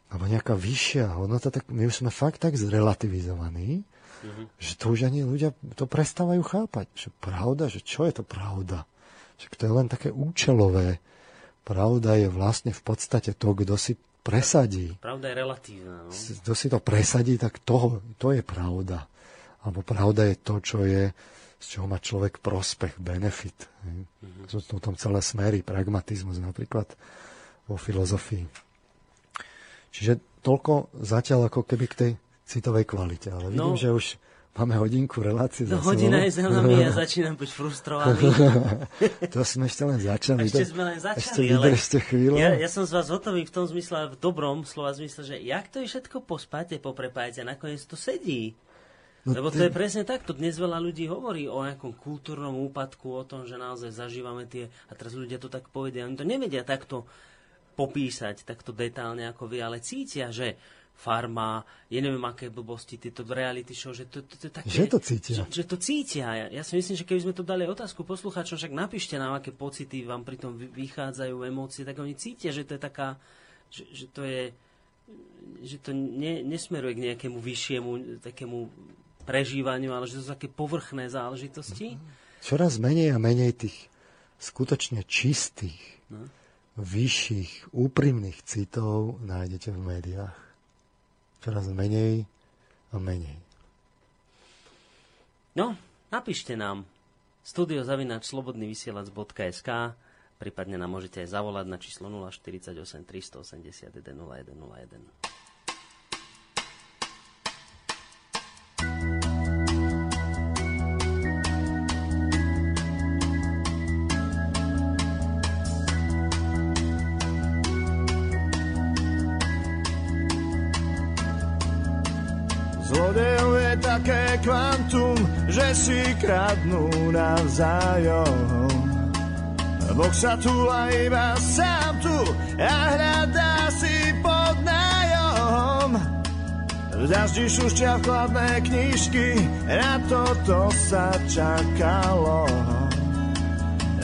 alebo nejaká vyššia hodnota, tak my už sme fakt tak zrelativizovaní, mm-hmm. že to už ani ľudia to prestávajú chápať. Že pravda, že čo je to pravda? Však to je len také účelové. Pravda je vlastne v podstate to, kto si presadí. Pravda je relatívna. No? Kto si to presadí, tak toho, to je pravda. Alebo pravda je to, čo je, z čoho má človek prospech, benefit. Mm-hmm. Sú to tom celé smery, pragmatizmus napríklad vo filozofii. Čiže toľko zatiaľ ako keby k tej citovej kvalite. Ale vidím, no, že už máme hodinku relácie no, za hodina je za nami a <laughs> začínam byť frustrovaný. <laughs> to sme ešte len začali. Ešte sme len začali, ešte vydržte chvíľu. Ja, ja som z vás hotový v tom zmysle, v dobrom slova zmysle, že jak to je všetko pospáte, poprepájate a nakoniec to sedí. No Lebo to je presne tak, to dnes veľa ľudí hovorí o nejakom kultúrnom úpadku, o tom, že naozaj zažívame tie, a teraz ľudia to tak povedia, oni to nevedia takto popísať, takto detálne ako vy, ale cítia, že farma, ja neviem aké blbosti, tieto reality show, že to, to, to, to také... Že to cítia. Že, že to cítia. Ja, ja si myslím, že keby sme to dali otázku poslucháčom, však napíšte nám, aké pocity vám pri tom vychádzajú, emócie, tak oni cítia, že to je taká, že, že to je že to ne, nesmeruje k nejakému vyššiemu takému prežívaniu, ale že to sú také povrchné záležitosti. Čoraz menej a menej tých skutočne čistých, no. vyšších, úprimných citov nájdete v médiách. Čoraz menej a menej. No, napíšte nám studiozavinačslobodnyvysielac.sk prípadne nám môžete aj zavolať na číslo 048 381 0101. kvantum, že si kradnú navzájom. Boh sa tu a iba sám tu a hľadá si pod nájom. V daždi šušťa chladné knižky, na toto sa čakalo.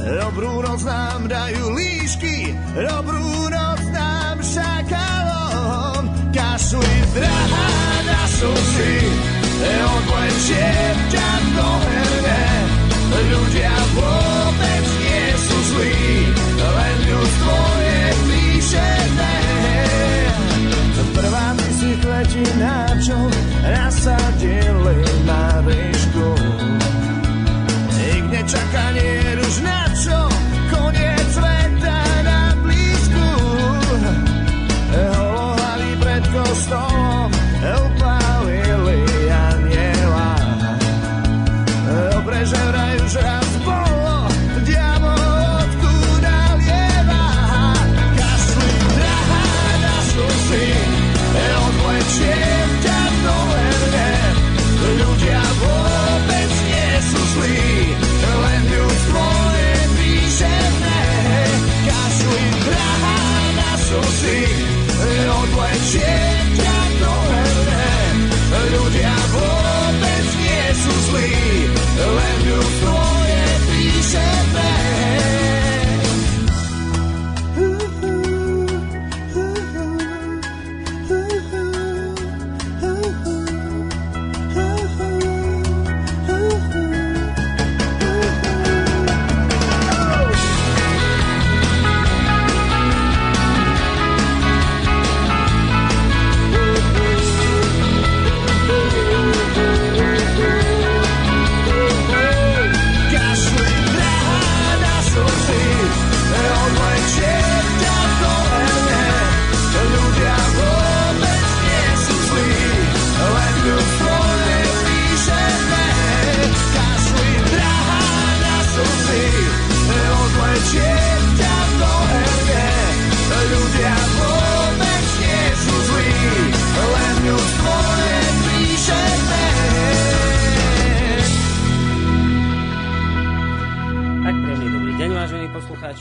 Dobrú noc nám dajú líšky, dobrú noc nám šakalom. Kašli drahá na suši, ťa do herne. Ľudia vôbec len ľudstvo je píšené. Prvá si chletí na čo nasadili na ryšku. Nik nečakanie už na čo, koniec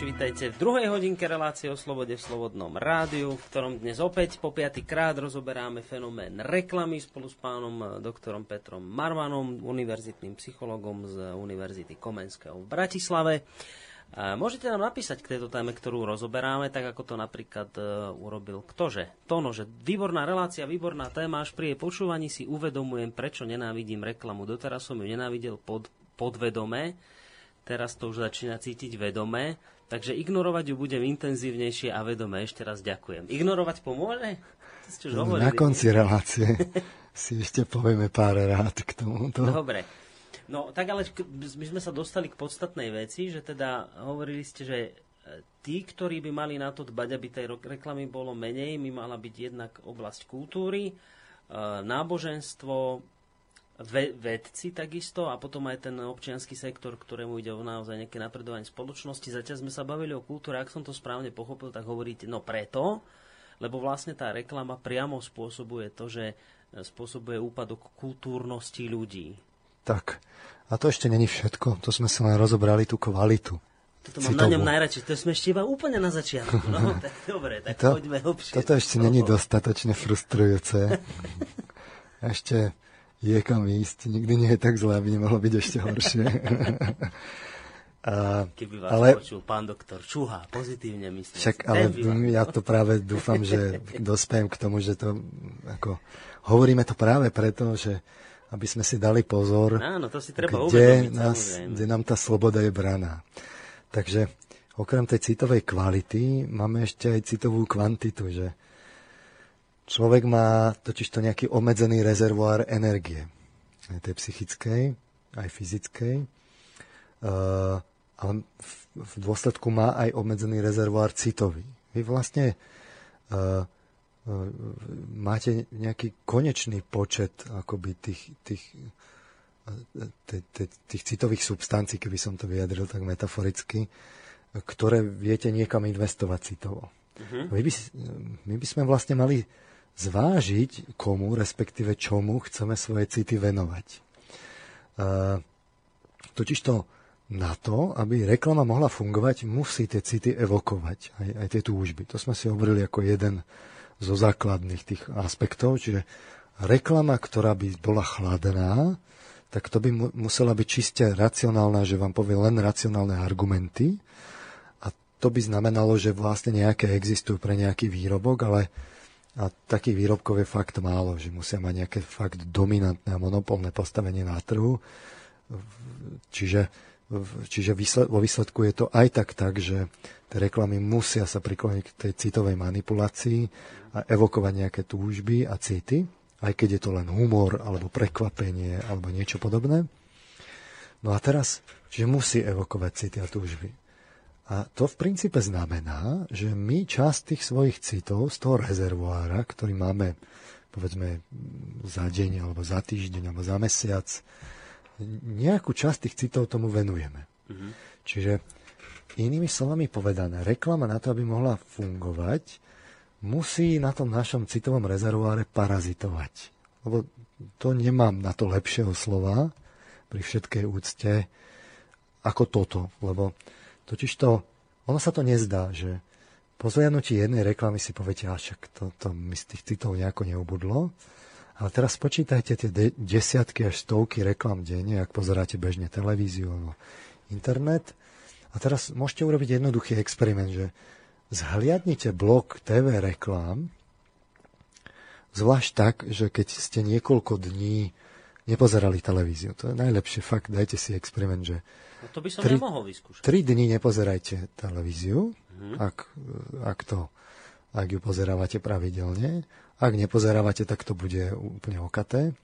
poslucháči, vítajte v druhej hodinke relácie o slobode v Slobodnom rádiu, v ktorom dnes opäť po piatý krát rozoberáme fenomén reklamy spolu s pánom eh, doktorom Petrom Marmanom, univerzitným psychologom z Univerzity Komenského v Bratislave. Môžete nám napísať k tejto téme, ktorú rozoberáme, tak ako to napríklad uh, urobil ktože. Tono, že výborná relácia, výborná téma, až pri jej počúvaní si uvedomujem, prečo nenávidím reklamu. Doteraz som ju nenávidel pod, podvedome, teraz to už začína cítiť vedome, takže ignorovať ju budem intenzívnejšie a vedome. Ešte raz ďakujem. Ignorovať pomôže? Ste už Na konci relácie <laughs> si ešte povieme pár rád k tomuto. Dobre. No, tak ale my sme sa dostali k podstatnej veci, že teda hovorili ste, že e, tí, ktorí by mali na to dbať, aby tej reklamy bolo menej, my mala byť jednak oblasť kultúry, náboženstvo, ve, vedci takisto a potom aj ten občianský sektor, ktorému ide o naozaj nejaké napredovanie spoločnosti. Zatiaľ sme sa bavili o kultúre, ak som to správne pochopil, tak hovoríte, no preto, lebo vlastne tá reklama priamo spôsobuje to, že e, spôsobuje úpadok kultúrnosti ľudí. Tak. A to ešte není všetko. To sme sa len rozobrali tú kvalitu. Toto mám citovú. na ňom najradšej. To sme ešte iba úplne na začiatku. No, <laughs> tak dobre, tak to, poďme hlbšie. Toto ešte není dostatočne frustrujúce. <laughs> ešte je kam ísť. Nikdy nie je tak zle, aby nemohlo byť ešte horšie. <laughs> A, Keby vás ale, počul pán doktor Čuha, pozitívne myslím. Však, ale ja to práve dúfam, že <laughs> dospejem k tomu, že to ako, hovoríme to práve preto, že aby sme si dali pozor, Áno, to si treba kde, nás, kde nám tá sloboda je braná. Takže okrem tej citovej kvality máme ešte aj citovú kvantitu, že Človek má totiž to nejaký obmedzený rezervoár energie. Aj tej psychickej, aj fyzickej. Uh, ale v, v dôsledku má aj obmedzený rezervoár citový. Vy vlastne uh, uh, máte nejaký konečný počet akoby tých, tých, tých citových substancií, keby som to vyjadril tak metaforicky, ktoré viete niekam investovať citovo. Uh-huh. My, by, my by sme vlastne mali zvážiť, komu, respektíve čomu chceme svoje city venovať. Totižto na to, aby reklama mohla fungovať, musí tie city evokovať, aj, aj tie túžby. To sme si hovorili ako jeden zo základných tých aspektov, čiže reklama, ktorá by bola chladná, tak to by musela byť čiste racionálna, že vám povie len racionálne argumenty. A to by znamenalo, že vlastne nejaké existujú pre nejaký výrobok, ale a takých výrobkov je fakt málo, že musia mať nejaké fakt dominantné a monopolné postavenie na trhu. Čiže, čiže vo výsledku je to aj tak tak, že tie reklamy musia sa prikloniť k tej citovej manipulácii a evokovať nejaké túžby a city, aj keď je to len humor alebo prekvapenie alebo niečo podobné. No a teraz, čiže musí evokovať city a túžby. A to v princípe znamená, že my časť tých svojich citov z toho rezervoára, ktorý máme povedzme za deň, alebo za týždeň, alebo za mesiac, nejakú časť tých citov tomu venujeme. Mm-hmm. Čiže inými slovami povedané, reklama na to, aby mohla fungovať, musí na tom našom citovom rezervoáre parazitovať. Lebo to nemám na to lepšieho slova pri všetkej úcte ako toto. Lebo Totiž to, ono sa to nezdá, že po zliadnutí jednej reklamy si poviete, a však to, to mi z tých citov nejako neubudlo. Ale teraz počítajte tie de- desiatky až stovky reklam denne, ak pozeráte bežne televíziu alebo internet. A teraz môžete urobiť jednoduchý experiment, že zhliadnite blok TV reklám, zvlášť tak, že keď ste niekoľko dní nepozerali televíziu. To je najlepšie, fakt, dajte si experiment, že No to by som tri, nemohol vyskúšať. Tri dni nepozerajte televíziu, hmm. ak, ak, to, ak ju pozerávate pravidelne. Ak nepozerávate, tak to bude úplne okaté.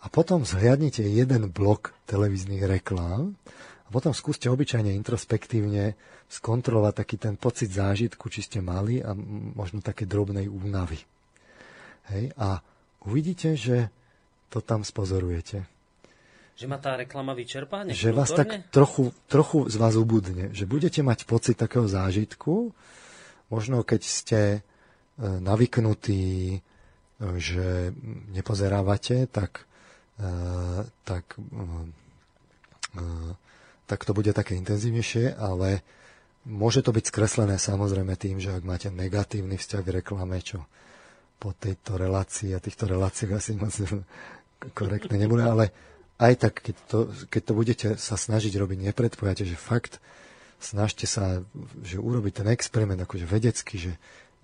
A potom zhliadnite jeden blok televíznych reklám a potom skúste obyčajne introspektívne skontrolovať taký ten pocit zážitku, či ste mali a možno také drobnej únavy. Hej? A uvidíte, že to tam spozorujete. Že ma tá reklama vyčerpá? Že vás tak trochu, trochu z vás ubudne. Že budete mať pocit takého zážitku, možno keď ste e, navyknutí, e, že nepozerávate, tak, e, tak, tak to bude také intenzívnejšie, ale môže to byť skreslené samozrejme tým, že ak máte negatívny vzťah k reklame, čo po tejto relácii a týchto reláciách asi moc <laughs> korektné nebude, ale aj tak, keď to, keď to budete sa snažiť robiť, nepredpojate, že fakt snažte sa, že urobiť ten experiment akože vedecky, že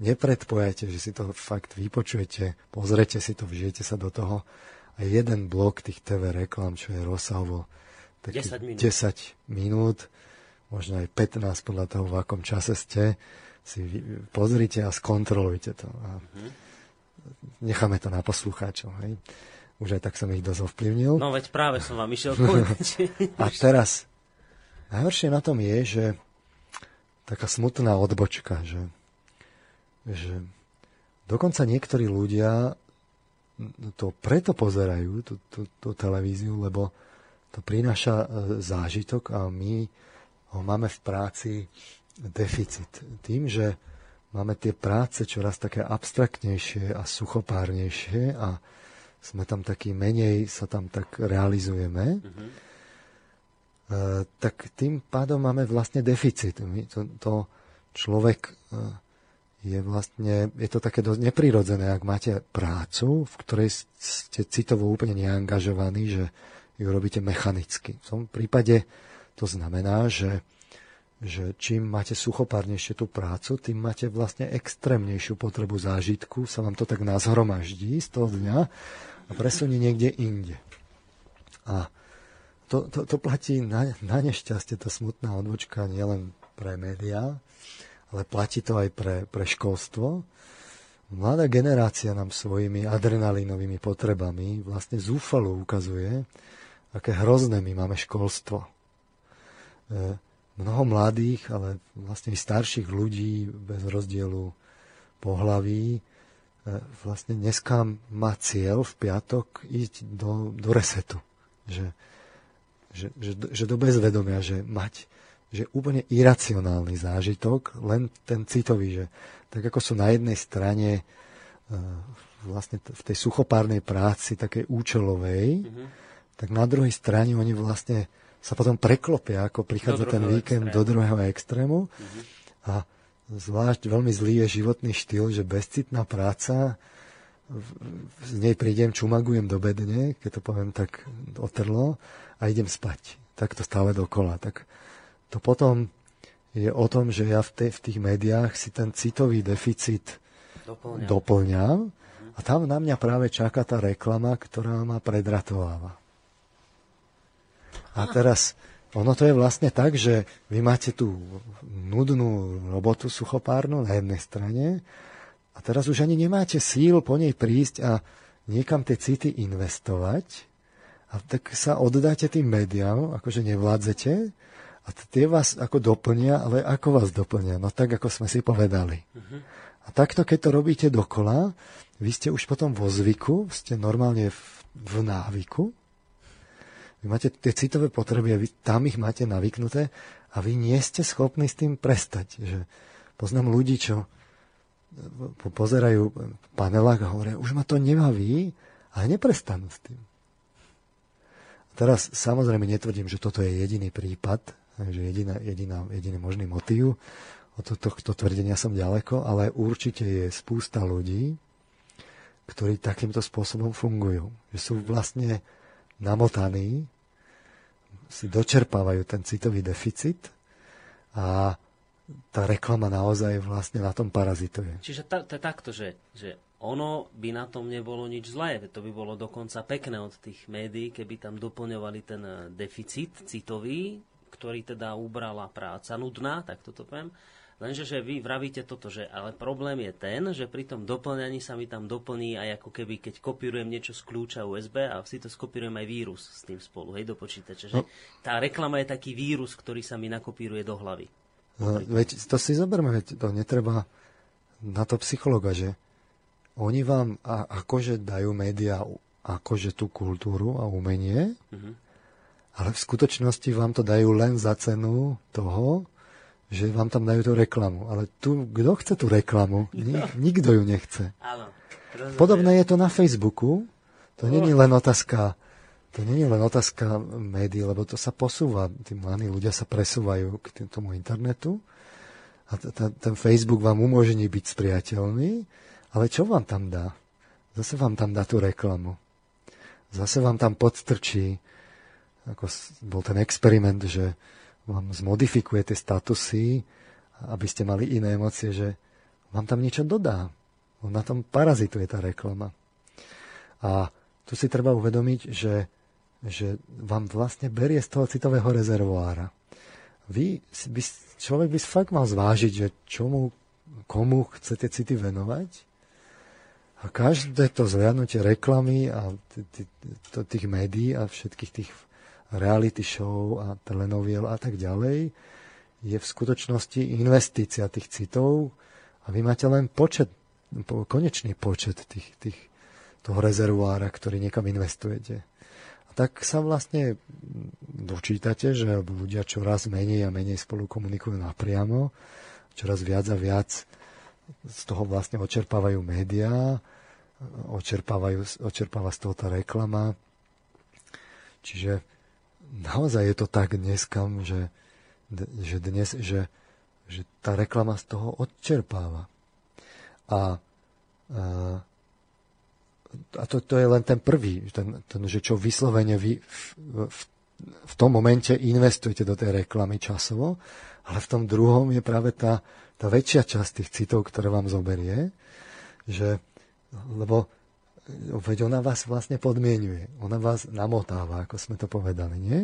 nepredpojate, že si to fakt vypočujete, pozrete si to, vžijete sa do toho a jeden blok tých TV reklam, čo je rozsahovo 10 minút. 10 minút, možno aj 15 podľa toho, v akom čase ste, si pozrite a skontrolujte to. A mm-hmm. necháme to na poslucháčov. Hej? Už aj tak som ich dosť ovplyvnil. No veď práve som vám išiel povedať. <laughs> A teraz, najhoršie na tom je, že taká smutná odbočka, že, že dokonca niektorí ľudia to preto pozerajú, tú, tú, tú televíziu, lebo to prináša e, zážitok a my ho máme v práci deficit. Tým, že máme tie práce čoraz také abstraktnejšie a suchopárnejšie a sme tam taký menej, sa tam tak realizujeme, mm-hmm. tak tým pádom máme vlastne deficit. My to, to človek je vlastne, je to také dosť neprirodzené, ak máte prácu, v ktorej ste citovo úplne neangažovaní, že ju robíte mechanicky. V tom prípade to znamená, že, že čím máte suchopárnejšie tú prácu, tým máte vlastne extrémnejšiu potrebu zážitku, sa vám to tak nazhromaždí z toho dňa a presunie niekde inde. A to, to, to platí na, na nešťastie, tá smutná odvočka nielen pre médiá, ale platí to aj pre, pre školstvo. Mladá generácia nám svojimi adrenalinovými potrebami vlastne zúfalo ukazuje, aké hrozné my máme školstvo. E, mnoho mladých, ale vlastne i starších ľudí bez rozdielu pohlaví vlastne dneska má cieľ v piatok ísť do, do resetu. Že, že, že, že do bezvedomia, že mať že úplne iracionálny zážitok, len ten citový, že tak ako sú na jednej strane e, vlastne v tej suchopárnej práci, takej účelovej, mm-hmm. tak na druhej strane oni vlastne sa potom preklopia, ako prichádza ten víkend extrému. do druhého extrému. Mm-hmm. A zvlášť veľmi zlý je životný štýl, že bezcitná práca, z nej prídem, čumagujem do bedne, keď to poviem tak otrlo, a idem spať. Tak to stále dokola. Tak to potom je o tom, že ja v, te, v tých médiách si ten citový deficit doplňam. doplňam a tam na mňa práve čaká tá reklama, ktorá ma predratováva. A teraz, ono to je vlastne tak, že vy máte tú nudnú robotu suchopárnu na jednej strane a teraz už ani nemáte síl po nej prísť a niekam tie city investovať a tak sa oddáte tým médiám, akože nevládzete a tie vás ako doplnia, ale ako vás doplnia? No tak, ako sme si povedali. A takto, keď to robíte dokola, vy ste už potom vo zvyku, ste normálne v, v návyku. Vy máte tie citové potreby a vy tam ich máte navyknuté a vy nie ste schopní s tým prestať. Že poznám ľudí, čo pozerajú v panelách a hovoria, už ma to nebaví, ale neprestanú s tým. A teraz samozrejme netvrdím, že toto je jediný prípad, Takže jediná, jediná, jediný možný motív. Od tohto tvrdenia som ďaleko, ale určite je spústa ľudí, ktorí takýmto spôsobom fungujú. Že sú vlastne namotaní, si dočerpávajú ten citový deficit a tá reklama naozaj vlastne na tom parazituje. Čiže to je takto, že, že ono by na tom nebolo nič zlé. To by bolo dokonca pekné od tých médií, keby tam doplňovali ten deficit citový, ktorý teda ubrala práca nudná, tak toto poviem. Lenže, že vy vravíte toto, že ale problém je ten, že pri tom doplňaní sa mi tam doplní aj ako keby, keď kopírujem niečo z kľúča USB a si to skopírujem aj vírus s tým spolu, hej, do počítača. Že no. tá reklama je taký vírus, ktorý sa mi nakopíruje do hlavy. No, veď to si zoberme, veď to netreba na to psychologa, že oni vám a, akože dajú médiá akože tú kultúru a umenie, mm-hmm ale v skutočnosti vám to dajú len za cenu toho, že vám tam dajú tú reklamu. Ale tu, kto chce tú reklamu? Nik, nikto ju nechce. Áno. Podobné je to na Facebooku. To je len otázka to nie je len otázka médií, lebo to sa posúva. Tí mladí ľudia sa presúvajú k tomu internetu a t- t- ten Facebook vám umožní byť spriateľný, ale čo vám tam dá? Zase vám tam dá tú reklamu. Zase vám tam podstrčí ako bol ten experiment, že vám zmodifikuje tie statusy, aby ste mali iné emócie, že vám tam niečo dodá. On na tom parazituje tá reklama. A tu si treba uvedomiť, že, že vám vlastne berie z toho citového rezervoára. Vy, by, človek by fakt mal zvážiť, že čomu, komu chcete city venovať a každé to zliadnutie reklamy a tých médií a všetkých tých reality show a telenoviel a tak ďalej, je v skutočnosti investícia tých citov a vy máte len počet, konečný počet tých, tých, toho rezervoára, ktorý niekam investujete. A tak sa vlastne dočítate, že ľudia čoraz menej a menej spolu komunikujú napriamo, čoraz viac a viac z toho vlastne očerpávajú médiá, očerpávajú, očerpáva z toho tá reklama. Čiže naozaj je to tak dneska, že, že dnes, že, že tá reklama z toho odčerpáva. A, a, a to, to je len ten prvý, ten, ten že čo vyslovene vy v, v, v tom momente investujete do tej reklamy časovo, ale v tom druhom je práve tá, tá väčšia časť tých citov, ktoré vám zoberie, že, lebo veď ona vás vlastne podmienuje. Ona vás namotáva, ako sme to povedali, nie?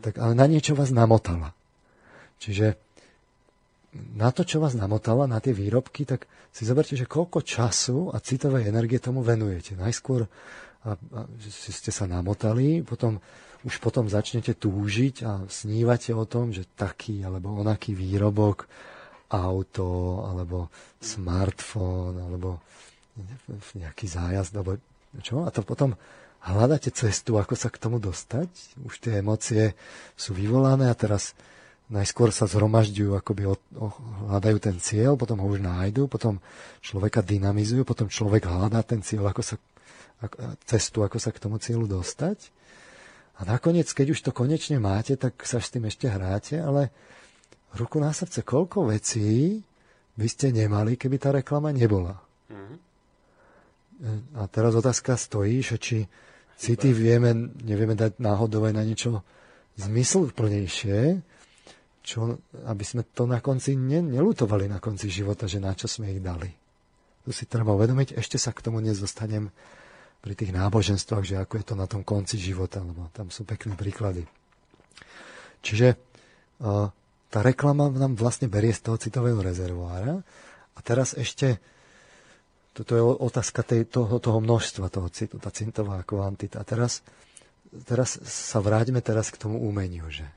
Tak ale na niečo vás namotala. Čiže na to, čo vás namotala, na tie výrobky, tak si zoberte, že koľko času a citovej energie tomu venujete. Najskôr a, a, ste sa namotali, potom už potom začnete túžiť a snívate o tom, že taký alebo onaký výrobok, auto, alebo smartfón, alebo nejaký zájazd, alebo čo? A to potom hľadáte cestu, ako sa k tomu dostať. Už tie emócie sú vyvolané a teraz najskôr sa zhromažďujú, akoby o, o, hľadajú ten cieľ, potom ho už nájdu, potom človeka dynamizujú, potom človek hľadá ten cieľ, ako sa, ako, cestu, ako sa k tomu cieľu dostať. A nakoniec, keď už to konečne máte, tak sa s tým ešte hráte, ale ruku na srdce, koľko vecí by ste nemali, keby tá reklama nebola. Mm-hmm. A teraz otázka stojí, že či city vieme, nevieme dať náhodou aj na niečo zmysluplnejšie, čo, aby sme to na konci ne, nelutovali na konci života, že na čo sme ich dali. To si treba uvedomiť, ešte sa k tomu nezostanem pri tých náboženstvách, že ako je to na tom konci života, lebo tam sú pekné príklady. Čiže uh, tá reklama nám vlastne berie z toho citového rezervoára a teraz ešte toto je otázka tej, toho, toho množstva toho citu, tá cintová kvantita. A teraz, teraz sa vráťme teraz k tomu umeniu, že,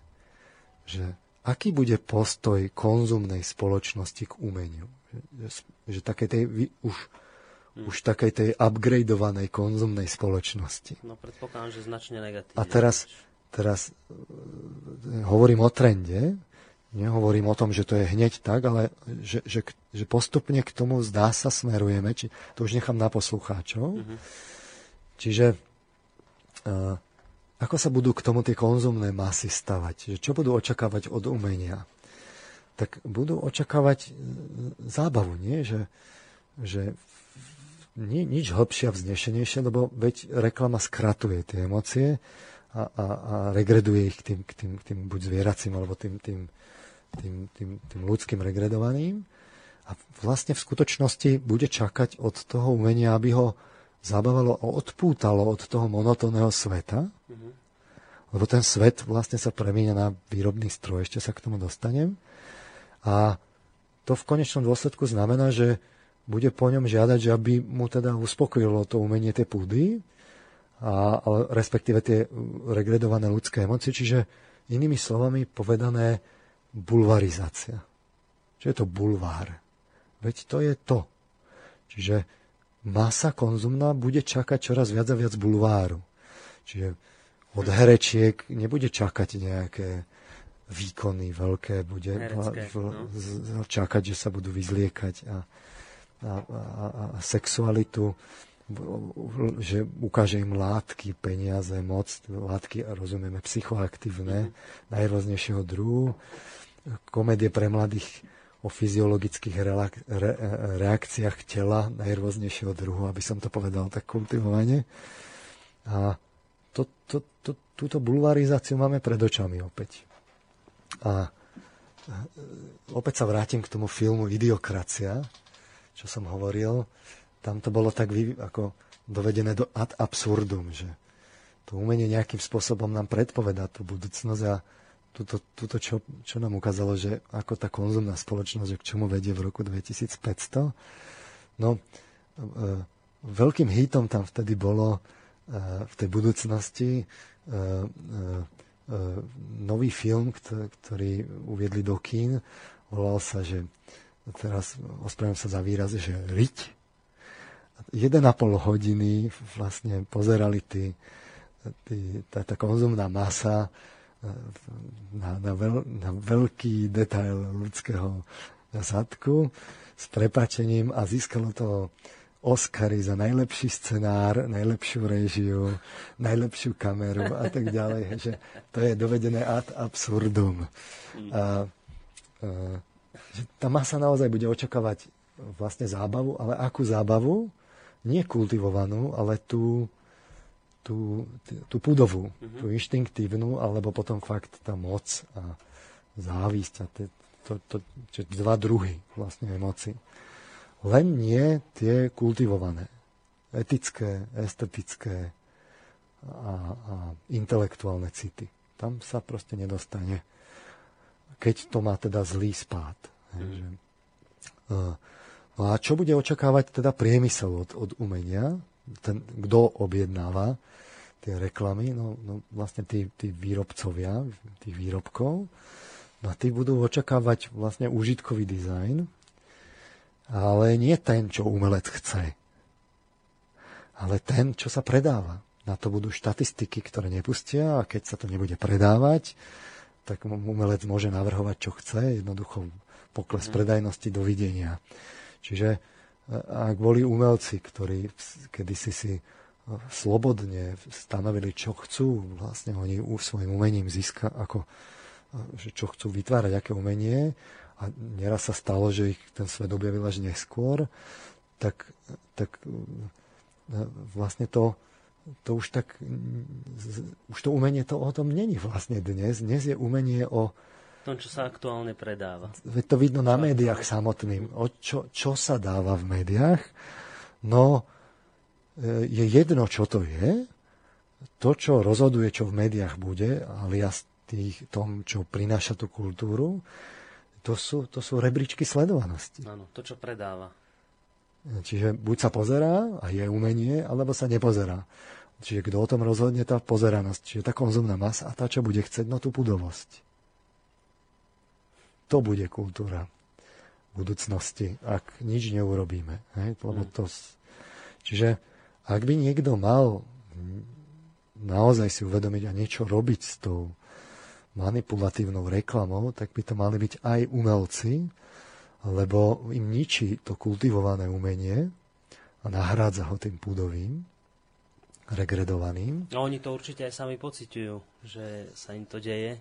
že aký bude postoj konzumnej spoločnosti k umeniu. Že, že také tej, už, hmm. už takej tej upgradeovanej konzumnej spoločnosti. No predpokladám, že značne negatívne. A teraz, teraz e, hovorím o trende, nehovorím o tom, že to je hneď tak, ale že, že, že postupne k tomu zdá sa smerujeme, či, to už nechám na poslucháčov. Mm-hmm. Čiže uh, ako sa budú k tomu tie konzumné masy stavať? Že čo budú očakávať od umenia? Tak budú očakávať e, zábavu, nie? Že, že ni, nič hlbšie a vznešenejšie, lebo veď reklama skratuje tie emócie a, a, a regreduje ich k tým, k tým, k tým buď zvieracím, alebo tým, tým, tým, tým, tým ľudským regredovaným. A vlastne v skutočnosti bude čakať od toho umenia, aby ho zabavalo a odpútalo od toho monotónneho sveta, mm-hmm. lebo ten svet vlastne sa premíňa na výrobný stroj, ešte sa k tomu dostanem. A to v konečnom dôsledku znamená, že bude po ňom žiadať, že aby mu teda uspokojilo to umenie tie púdy, a, ale respektíve tie regredované ľudské emócie, čiže inými slovami povedané bulvarizácia. Čo je to bulvár? Veď to je to. Čiže masa konzumná bude čakať čoraz viac a viac bulváru. Čiže od herečiek nebude čakať nejaké výkony veľké, bude Herecké, no. čakať, že sa budú vyzliekať a, a, a, a sexualitu, že ukáže im látky, peniaze, moc, látky, rozumieme, psychoaktívne, mm. najrôznejšieho druhu, komédie pre mladých o fyziologických re- re- reakciách tela najrôznejšieho druhu, aby som to povedal tak kultivovane. A to, to, to, túto bulvarizáciu máme pred očami opäť. A opäť sa vrátim k tomu filmu Idiokracia, čo som hovoril. Tam to bolo tak vy, ako dovedené do ad absurdum, že to umenie nejakým spôsobom nám predpovedá tú budúcnosť a tuto, tuto čo, čo nám ukázalo, že ako tá konzumná spoločnosť, k čomu vedie v roku 2500. No, e, veľkým hitom tam vtedy bolo e, v tej budúcnosti e, e, e nový film, ktorý uviedli do kín. Volal sa, že teraz ospravedlňujem sa za výraz, že Riť. 1,5 hodiny vlastne pozerali tí, tí, tá, tá konzumná masa na, na, veľ, na veľký detail ľudského zadku s prepačením a získalo to Oscary za najlepší scenár, najlepšiu režiu, najlepšiu kameru a tak ďalej. Že to je dovedené ad absurdum. A, a, že tá masa naozaj bude očakávať vlastne zábavu, ale akú zábavu? Nie kultivovanú, ale tú, tú, tú pudovú, mm-hmm. tú inštinktívnu, alebo potom fakt tá moc a závisť a te, to, to, to, dva druhy vlastne emoci. Len nie tie kultivované, etické, estetické a, a intelektuálne city. Tam sa proste nedostane, keď to má teda zlý spád. Mm. Že, uh, no a čo bude očakávať teda priemysel od, od umenia? Ten, kto objednáva tie reklamy? No, no vlastne tí, tí výrobcovia tých výrobkov. No a tí budú očakávať vlastne užitkový dizajn, ale nie ten, čo umelec chce, ale ten, čo sa predáva. Na to budú štatistiky, ktoré nepustia a keď sa to nebude predávať, tak umelec môže navrhovať, čo chce, jednoducho pokles mm. predajnosti, dovidenia. Čiže ak boli umelci, ktorí kedysi si slobodne stanovili, čo chcú, vlastne oni svojim umením získa, ako, že čo chcú vytvárať, aké umenie, a neraz sa stalo, že ich ten svet objavil až neskôr, tak, tak e, vlastne to, to už tak, už to umenie to o tom není vlastne dnes. Dnes je umenie o tom, čo sa aktuálne predáva. Veď to vidno na médiách samotným. O čo, čo sa dáva v médiách? No, e, je jedno, čo to je. To, čo rozhoduje, čo v médiách bude, alias tých, tom, čo prináša tú kultúru, to sú, to sú rebríčky sledovanosti. Áno, to, čo predáva. Čiže buď sa pozerá a je umenie, alebo sa nepozerá. Čiže kto o tom rozhodne, tá pozeranosť. Čiže tá konzumná masa a tá, čo bude chcieť, no tú pudovosť. To bude kultúra budúcnosti, ak nič neurobíme. Hej? Lebo mm. to, čiže ak by niekto mal naozaj si uvedomiť a niečo robiť s tou manipulatívnou reklamou, tak by to mali byť aj umelci, lebo im ničí to kultivované umenie a nahrádza ho tým púdovým, regredovaným. No oni to určite aj sami pociťujú, že sa im to deje.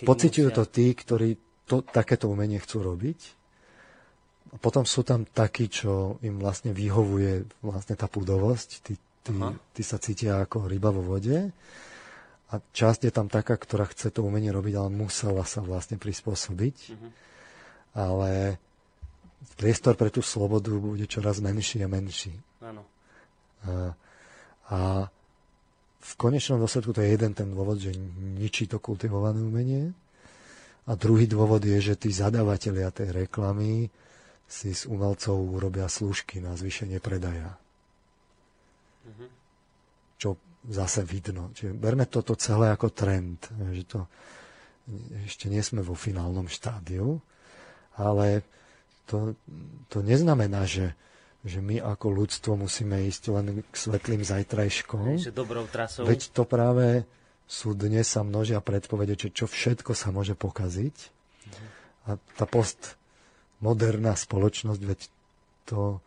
Pociťujú musia... to tí, ktorí to, takéto umenie chcú robiť. A potom sú tam takí, čo im vlastne vyhovuje vlastne tá púdovosť. Tí, tí, tí sa cítia ako ryba vo vode a časť je tam taká, ktorá chce to umenie robiť, ale musela sa vlastne prispôsobiť. Mm-hmm. Ale priestor pre tú slobodu bude čoraz menší a menší. Áno. A, a v konečnom dôsledku to je jeden ten dôvod, že ničí to kultivované umenie. A druhý dôvod je, že tí zadavatelia tej reklamy si s umelcov urobia služky na zvýšenie predaja. Mm-hmm. Čo zase vidno. Čiže berme toto celé ako trend, že to ešte nie sme vo finálnom štádiu, ale to, to neznamená, že, že my ako ľudstvo musíme ísť len k svetlým zajtrajškom. Že dobrou trasou. Veď to práve sú dnes sa množia predpovede, že čo všetko sa môže pokaziť. A tá postmoderná spoločnosť, veď to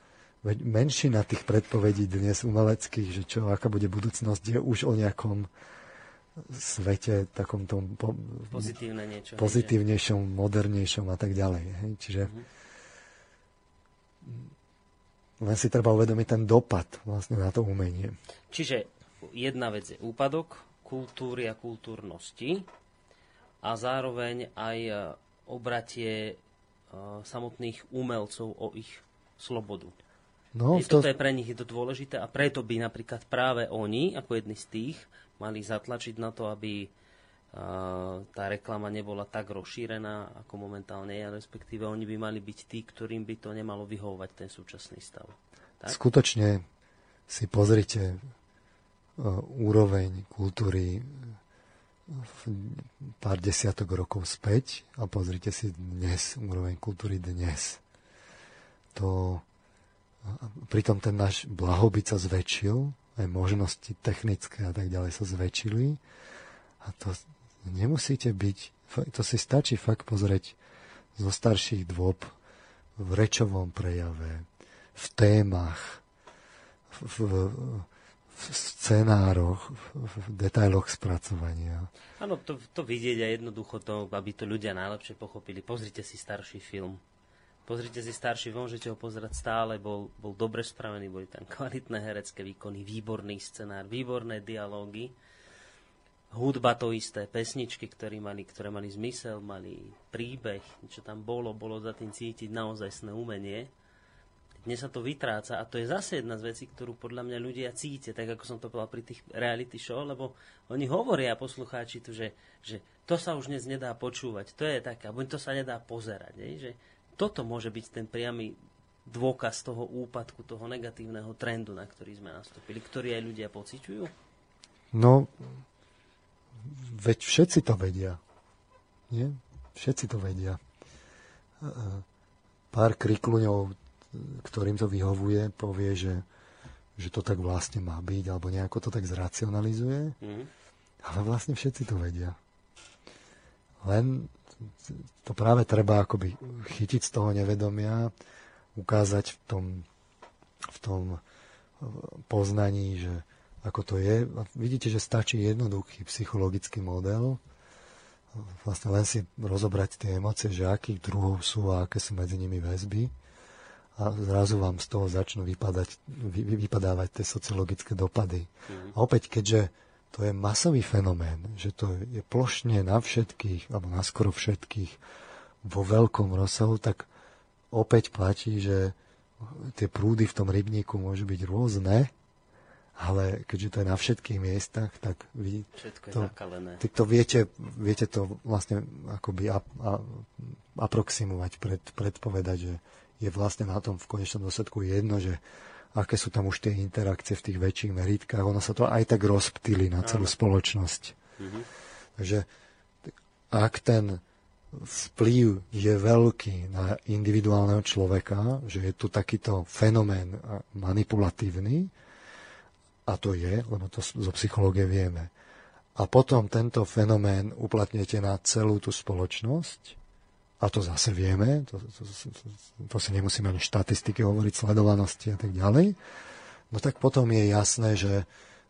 Veď menšina tých predpovedí dnes umeleckých, že čo, aká bude budúcnosť, je už o nejakom svete, takom tom po, Pozitívne niečo, pozitívnejšom, že? modernejšom a tak ďalej. Hej? Čiže mm-hmm. len si treba uvedomiť ten dopad vlastne na to umenie. Čiže jedna vec je úpadok kultúry a kultúrnosti a zároveň aj e, obratie e, samotných umelcov o ich slobodu. No, to... Toto je pre nich je to dôležité a preto by napríklad práve oni, ako jedni z tých, mali zatlačiť na to, aby uh, tá reklama nebola tak rozšírená, ako momentálne je, respektíve oni by mali byť tí, ktorým by to nemalo vyhovovať ten súčasný stav. Tak? Skutočne si pozrite úroveň kultúry pár desiatok rokov späť a pozrite si dnes úroveň kultúry dnes. To pritom ten náš blahobyt sa zväčšil, aj možnosti technické a tak ďalej sa zväčšili. A to nemusíte byť, to si stačí fakt pozrieť zo starších dôb v rečovom prejave, v témach, v, v, v scenároch, v, v detailoch spracovania. Áno, to, to vidieť a jednoducho to, aby to ľudia najlepšie pochopili. Pozrite si starší film. Pozrite si starší, môžete ho pozerať stále, bol, bol dobre spravený, boli tam kvalitné herecké výkony, výborný scenár, výborné dialógy. Hudba to isté, pesničky, ktoré mali, ktoré mali zmysel, mali príbeh, čo tam bolo, bolo za tým cítiť naozaj sné umenie. Dnes sa to vytráca a to je zase jedna z vecí, ktorú podľa mňa ľudia cítia, tak ako som to povedal pri tých reality show, lebo oni hovoria poslucháči tu, že, že to sa už dnes nedá počúvať, to je také, alebo to sa nedá pozerať, je, že toto môže byť ten priamy dôkaz toho úpadku, toho negatívneho trendu, na ktorý sme nastúpili, ktorý aj ľudia pociťujú? No, veď všetci to vedia. Nie? Všetci to vedia. Pár krikluňov, ktorým to vyhovuje, povie, že, že to tak vlastne má byť, alebo nejako to tak zracionalizuje. Mm. Ale vlastne všetci to vedia. Len to práve treba akoby chytiť z toho nevedomia, ukázať v tom, v tom eh, poznaní, že ako to je. A vidíte, že stačí jednoduchý psychologický model, vlastne len si rozobrať tie emócie, že akých druhov sú a aké sú medzi nimi väzby a zrazu vám z toho začnú vypadať, vy, vypadávať tie sociologické dopady. Mm. A opäť, keďže to je masový fenomén, že to je plošne na všetkých, alebo na skoro všetkých vo veľkom rozsahu, tak opäť platí, že tie prúdy v tom rybníku môžu byť rôzne, ale keďže to je na všetkých miestach, tak vy to, tak to viete, viete to vlastne akoby a, a, aproximovať, pred, predpovedať, že je vlastne na tom v konečnom dôsledku jedno, že aké sú tam už tie interakcie v tých väčších meritkách. Ono sa to aj tak rozptýli na celú Áno. spoločnosť. Mm-hmm. Takže ak ten vplyv je veľký na individuálneho človeka, že je tu takýto fenomén manipulatívny, a to je, lebo to zo psychológie vieme, a potom tento fenomén uplatnete na celú tú spoločnosť, a to zase vieme, to, to, to, to si nemusíme ani štatistiky hovoriť, sledovanosti a tak ďalej, no tak potom je jasné, že,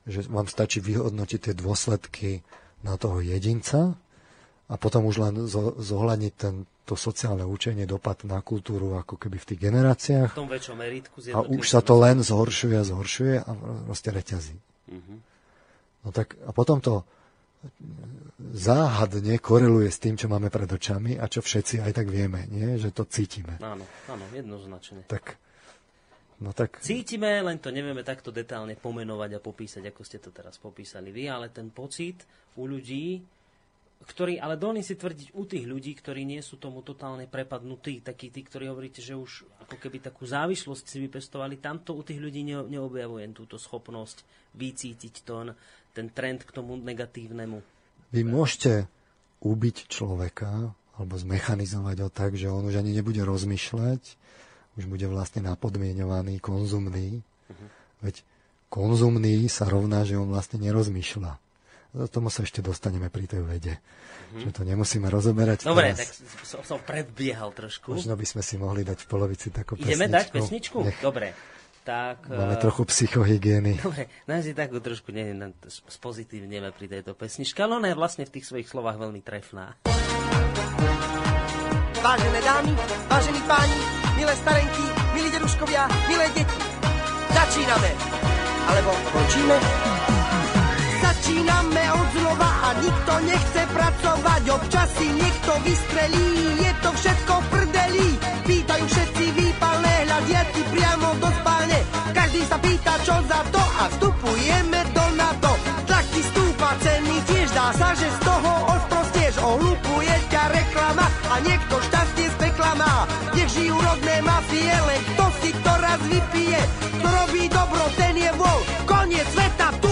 že vám stačí vyhodnotiť tie dôsledky na toho jedinca a potom už len zohľadniť ten, to sociálne učenie, dopad na kultúru ako keby v tých generáciách. V tom väčšom meritku. A už sa to len zhoršuje a zhoršuje a proste reťazí. Uh-huh. No tak a potom to záhadne koreluje s tým, čo máme pred očami a čo všetci aj tak vieme, nie? že to cítime. Áno, áno, jednoznačne. Tak, no tak... Cítime, len to nevieme takto detálne pomenovať a popísať, ako ste to teraz popísali vy, ale ten pocit u ľudí, ktorý, ale dolní si tvrdiť u tých ľudí, ktorí nie sú tomu totálne prepadnutí, takí tí, ktorí hovoríte, že už ako keby takú závislosť si vypestovali, tamto u tých ľudí ne, neobjavujem túto schopnosť vycítiť to, ten trend k tomu negatívnemu. Vy môžete ubiť človeka alebo zmechanizovať ho tak, že on už ani nebude rozmýšľať, už bude vlastne napodmienovaný, konzumný. Uh-huh. Veď konzumný sa rovná, že on vlastne nerozmýšľa. Do tomu sa ešte dostaneme pri tej vede. Mm-hmm. Že to nemusíme rozoberať Dobre, teraz. tak som, som predbiehal trošku. Možno by sme si mohli dať v polovici takú Ideme pesničku. dať pesničku? Nech. Dobre tak... Máme uh, trochu psychohygieny. Dobre, nájsť si takú trošku ne, ne, spozitívneme pri tejto pesničke, ale ona je vlastne v tých svojich slovách veľmi trefná. Vážené dámy, vážení páni, milé starenky, milí deduškovia, milé deti, začíname! Alebo končíme? Začíname od znova a nikto nechce pracovať, občas si niekto vystrelí, je to všetko prdelí. Pýtajú všetci výpalné hľadiaci priamo do spálne. Každý sa pýta, čo za to a vstupujeme do NATO. Tlak ti stúpa ceny, tiež dá sa, že z toho osprostieš. Ohlupuje ťa reklama a niekto šťastie z pekla má. Nech žijú rodné mafie, len kto si to raz vypije. Kto robí dobro, ten je vol. Koniec sveta tu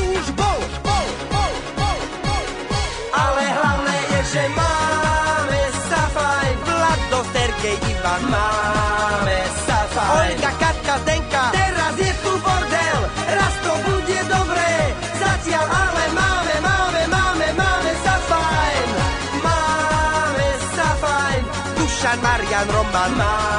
že máme safaj, Vlado, Sergej, Ivan, máme safaj. Olga, Katka, Zdenka, teraz je tu bordel, raz to bude dobré, zatiaľ ale máme, máme, máme, máme safaj. Máme safaj, Dušan, Marian, Roman, máme.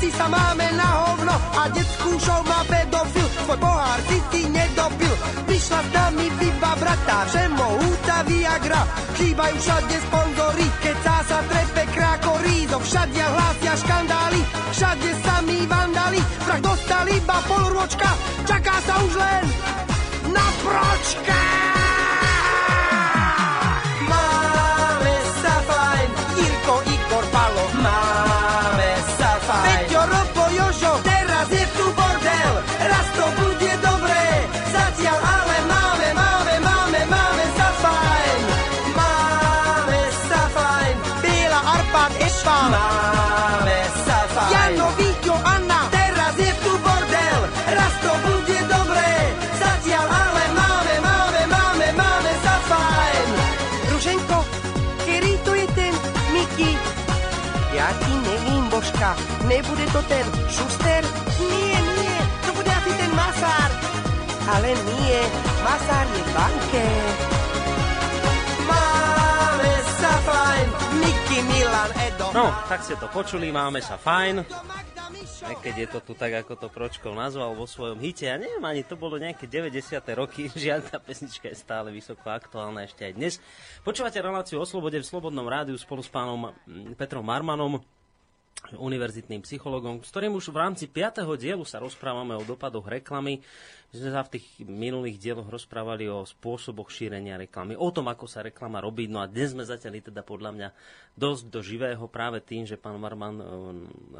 Všetci sa máme na hovno. A detskú show má pedofil, svoj pohár si ty nedopil. Vyšla s nami vyba brata, všemohúca Viagra. Chýbajú všade sponzory, keď sa trepe krákorí. Zo všade hlásia škandály, všade sami vandali. Vrah dostal iba polročka, čaká sa už len na pročka. Božka, nebude to ten Šuster? Nie, nie, to bude asi ten Masár. Ale nie, Masár je v banke. Máme sa fajn, Miky, Milan, Edo. No, tak ste to počuli, máme sa fajn. Aj keď je to tu tak, ako to Pročkov nazval vo svojom hite. Ja neviem, ani to bolo nejaké 90. roky. <laughs> Žiaľ, tá pesnička je stále vysoko aktuálna ešte aj dnes. Počúvate reláciu o slobode v Slobodnom rádiu spolu s pánom mm, Petrom Marmanom, univerzitným psychologom, s ktorým už v rámci 5. dielu sa rozprávame o dopadoch reklamy. My sme sa v tých minulých dieloch rozprávali o spôsoboch šírenia reklamy, o tom, ako sa reklama robí. No a dnes sme zatiaľ teda podľa mňa dosť do živého práve tým, že pán Marman e,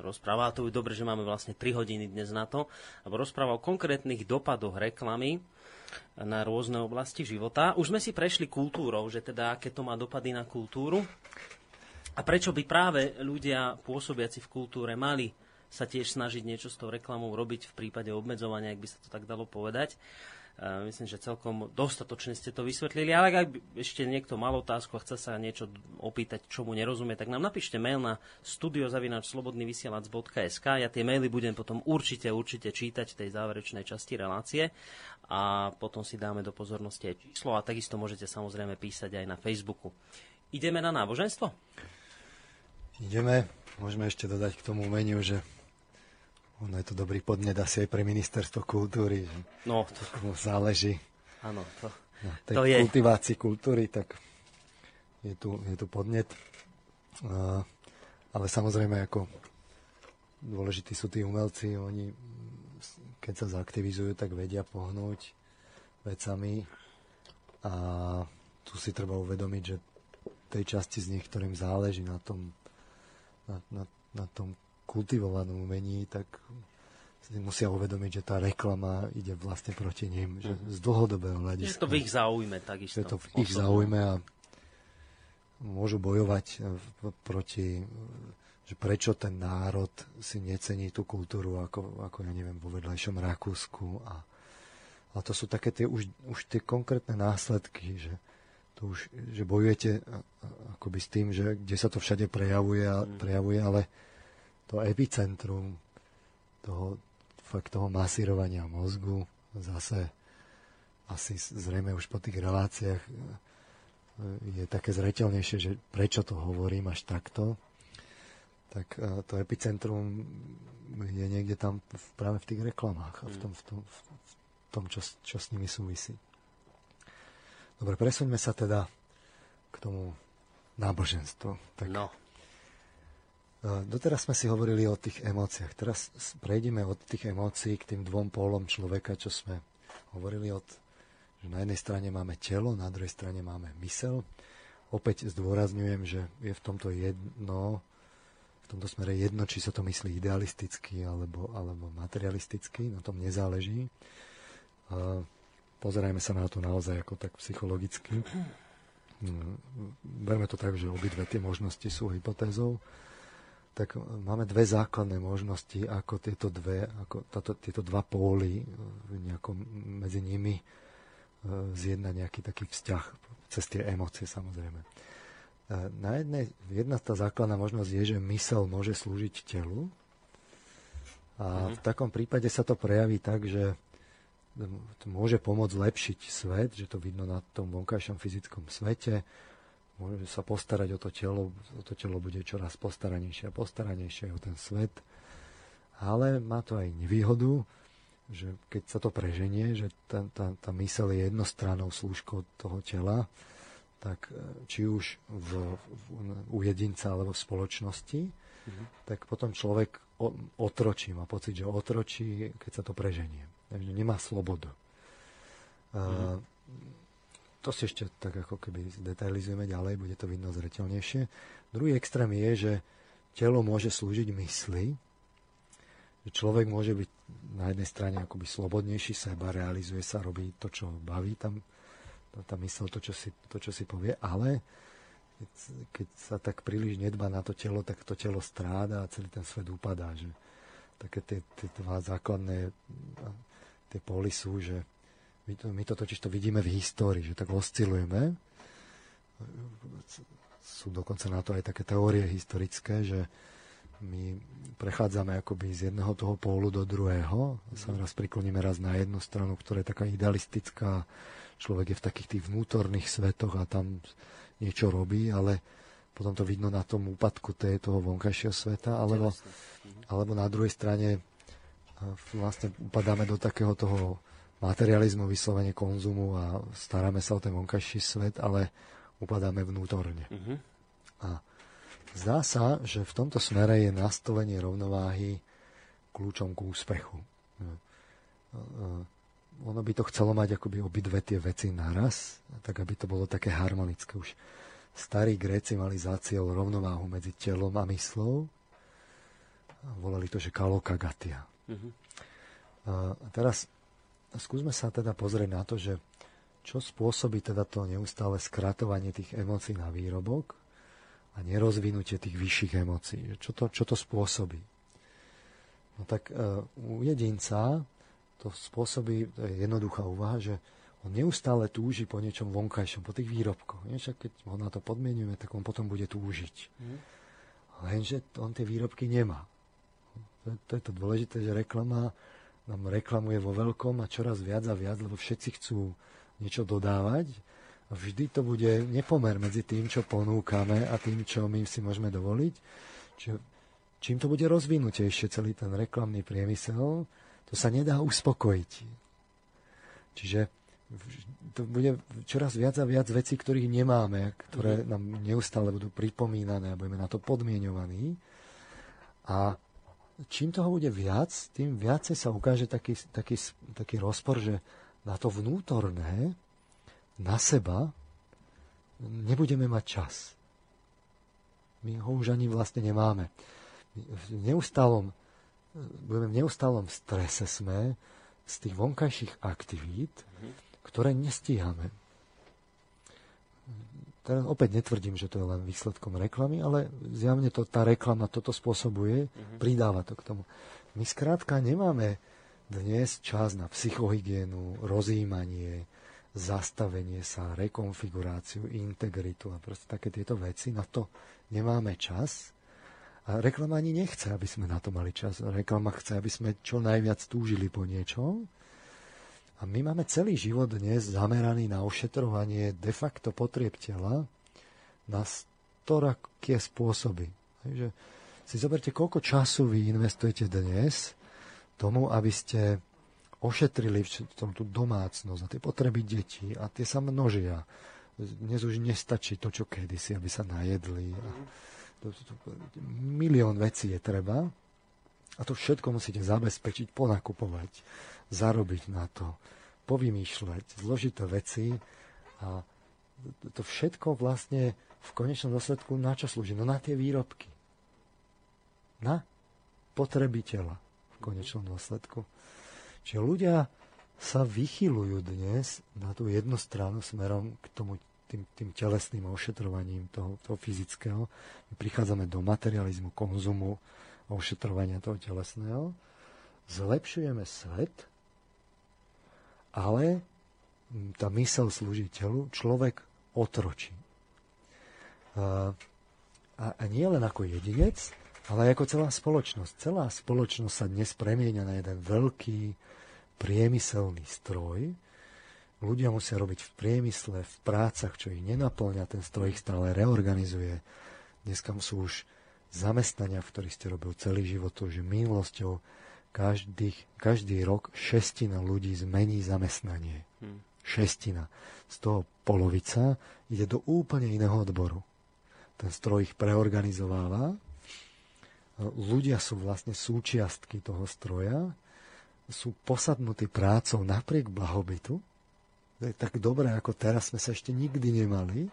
rozpráva, a to je dobre, že máme vlastne 3 hodiny dnes na to, lebo rozpráva o konkrétnych dopadoch reklamy na rôzne oblasti života. Už sme si prešli kultúrou, že teda aké to má dopady na kultúru. A prečo by práve ľudia pôsobiaci v kultúre mali sa tiež snažiť niečo s tou reklamou robiť v prípade obmedzovania, ak by sa to tak dalo povedať. Uh, myslím, že celkom dostatočne ste to vysvetlili, ale ak ešte niekto mal otázku a chce sa niečo opýtať, čo mu nerozumie, tak nám napíšte mail na studiozavinačslobodnyvysielac.sk Ja tie maily budem potom určite, určite čítať v tej záverečnej časti relácie a potom si dáme do pozornosti aj číslo a takisto môžete samozrejme písať aj na Facebooku. Ideme na náboženstvo? Ideme, môžeme ešte dodať k tomu meniu, že ono je to dobrý podnet asi aj pre ministerstvo kultúry, že No, to, mu záleží áno, to, na tej To je. kultivácii kultúry, tak je tu, je tu podnet. A, ale samozrejme, ako dôležití sú tí umelci, oni keď sa zaktivizujú, tak vedia pohnúť vecami a tu si treba uvedomiť, že tej časti z nich, ktorým záleží na tom, na, na, na tom kultivovanom umení, tak si musia uvedomiť, že tá reklama ide vlastne proti ním, že z dlhodobého je hľadiska. to v ich záujme takisto. Je to v ich záujme a môžu bojovať eh, proti, že prečo ten národ si necení tú kultúru ako, ako ja neviem, vo vedľajšom Rakúsku a, a to sú také tie už, už tie konkrétne následky, že to už, že bojujete akoby s tým, že kde sa to všade prejavuje, a, prejavuje ale to epicentrum toho, fakt toho masírovania mozgu zase asi zrejme už po tých reláciách e, je také zreteľnejšie, že prečo to hovorím až takto, tak e, to epicentrum je niekde tam práve v tých reklamách a v tom, v tom, v tom čo, čo s nimi súvisí. Dobre, presuňme sa teda k tomu náboženstvu. Tak No, E, Doteraz sme si hovorili o tých emóciách. Teraz prejdeme od tých emócií k tým dvom pólom človeka, čo sme hovorili od, že na jednej strane máme telo, na druhej strane máme mysel. Opäť zdôrazňujem, že je v tomto jedno, v tomto smere jedno, či sa to myslí idealisticky alebo, alebo materialisticky, na tom nezáleží. E, Pozerajme sa na to naozaj ako tak psychologicky. Mm, Berme to tak, že obidve tie možnosti sú hypotézou tak máme dve základné možnosti, ako tieto dve, ako táto, tieto dva póly, e, nejako medzi nimi e, zjednať nejaký taký vzťah. cez tie emócie samozrejme. Na jednej, jedna tá základná možnosť je, že mysel môže slúžiť telu. A v mhm. takom prípade sa to prejaví tak, že môže pomôcť lepšiť svet, že to vidno na tom vonkajšom fyzickom svete, môže sa postarať o to telo, o to telo bude čoraz postaranejšie a postaranejšie o ten svet. Ale má to aj nevýhodu, že keď sa to preženie, že tá, tá, tá mysel je jednostrannou slúžkou toho tela, tak e, či už v, v, u jedinca alebo v spoločnosti, mm-hmm. tak potom človek otročí, má pocit, že otročí, keď sa to preženie. Takže nemá slobodu. Mm-hmm. To si ešte tak ako keby detailizujeme ďalej, bude to vidno zretelnejšie. Druhý extrém je, že telo môže slúžiť mysli, že človek môže byť na jednej strane akoby slobodnejší seba, realizuje sa, robí to, čo baví tam, tá mysl, to, čo si, to, čo si povie, ale keď, keď sa tak príliš nedba na to telo, tak to telo stráda a celý ten svet upadá. Že také tie, tie dva základné tie póly sú, že my to, my to totiž to vidíme v histórii, že tak oscilujeme. Sú dokonca na to aj také teórie historické, že my prechádzame akoby z jedného toho pólu do druhého. Sa raz prikloníme raz na jednu stranu, ktorá je taká idealistická. Človek je v takých tých vnútorných svetoch a tam niečo robí, ale potom to vidno na tom úpadku toho vonkajšieho sveta, alebo, alebo na druhej strane vlastne upadáme do takého toho materializmu, vyslovene konzumu a staráme sa o ten vonkajší svet, ale upadáme vnútorne. Uh-huh. A zdá sa, že v tomto smere je nastolenie rovnováhy kľúčom k úspechu. Ono by to chcelo mať akoby obidve tie veci naraz, tak aby to bolo také harmonické. Už starí Gréci mali za cieľ rovnováhu medzi telom a myslou. Volali to, že kalokagatia. Uh-huh. A teraz skúsme sa teda pozrieť na to, že čo spôsobí teda to neustále skratovanie tých emócií na výrobok a nerozvinutie tých vyšších emócií. Čo to, čo to spôsobí? No tak uh, u jedinca to spôsobí, to je jednoduchá úvaha, že on neustále túži po niečom vonkajšom, po tých výrobkoch. Však keď ho na to podmienujeme, tak on potom bude túžiť. Mm. Lenže on tie výrobky nemá. To, to je to dôležité, že reklama nám reklamuje vo veľkom a čoraz viac a viac, lebo všetci chcú niečo dodávať. A vždy to bude nepomer medzi tým, čo ponúkame a tým, čo my si môžeme dovoliť. Čiže čím to bude rozvinutejšie celý ten reklamný priemysel, to sa nedá uspokojiť. Čiže to bude čoraz viac a viac vecí, ktorých nemáme, ktoré mhm. nám neustále budú pripomínané a budeme na to podmienovaní. A čím toho bude viac, tým viacej sa ukáže taký, taký, taký rozpor, že na to vnútorné, na seba, nebudeme mať čas. My ho už ani vlastne nemáme. V neustálom, budeme v neustálom strese sme z tých vonkajších aktivít, ktoré nestíhame teraz opäť netvrdím, že to je len výsledkom reklamy, ale zjavne to, tá reklama toto spôsobuje, mm-hmm. pridáva to k tomu. My skrátka nemáme dnes čas na psychohygienu, rozjímanie, zastavenie sa, rekonfiguráciu, integritu a proste také tieto veci. Na to nemáme čas. A reklama ani nechce, aby sme na to mali čas. Reklama chce, aby sme čo najviac túžili po niečom. A my máme celý život dnes zameraný na ošetrovanie de facto potrieb tela na storaké spôsoby. Takže si zoberte, koľko času vy investujete dnes tomu, aby ste ošetrili v tom tú domácnosť a tie potreby detí a tie sa množia. Dnes už nestačí to, čo kedysi, aby sa najedli. A to, to, to, milión vecí je treba a to všetko musíte zabezpečiť, ponakupovať zarobiť na to, povymýšľať zložité veci a to všetko vlastne v konečnom dôsledku na čo slúži? No na tie výrobky. Na potreby tela v konečnom dôsledku. Čiže ľudia sa vychylujú dnes na tú jednu stranu smerom k tomu tým, tým telesným ošetrovaním toho, toho fyzického. My prichádzame do materializmu, konzumu, ošetrovania toho telesného. Zlepšujeme svet ale tá mysel slúži telu, človek otročí. A, a nie len ako jedinec, ale ako celá spoločnosť. Celá spoločnosť sa dnes premieňa na jeden veľký priemyselný stroj. Ľudia musia robiť v priemysle, v prácach, čo ich nenaplňa, ten stroj ich stále reorganizuje. Dneska sú už zamestnania, v ktorých ste robil celý život, to už minulosťou. Každý, každý rok šestina ľudí zmení zamestnanie. Hmm. Šestina. Z toho polovica ide do úplne iného odboru ten stroj ich preorganizováva. Ľudia sú vlastne súčiastky toho stroja, sú posadnutí prácou napriek blahobytu. To je tak dobré, ako teraz sme sa ešte nikdy nemali.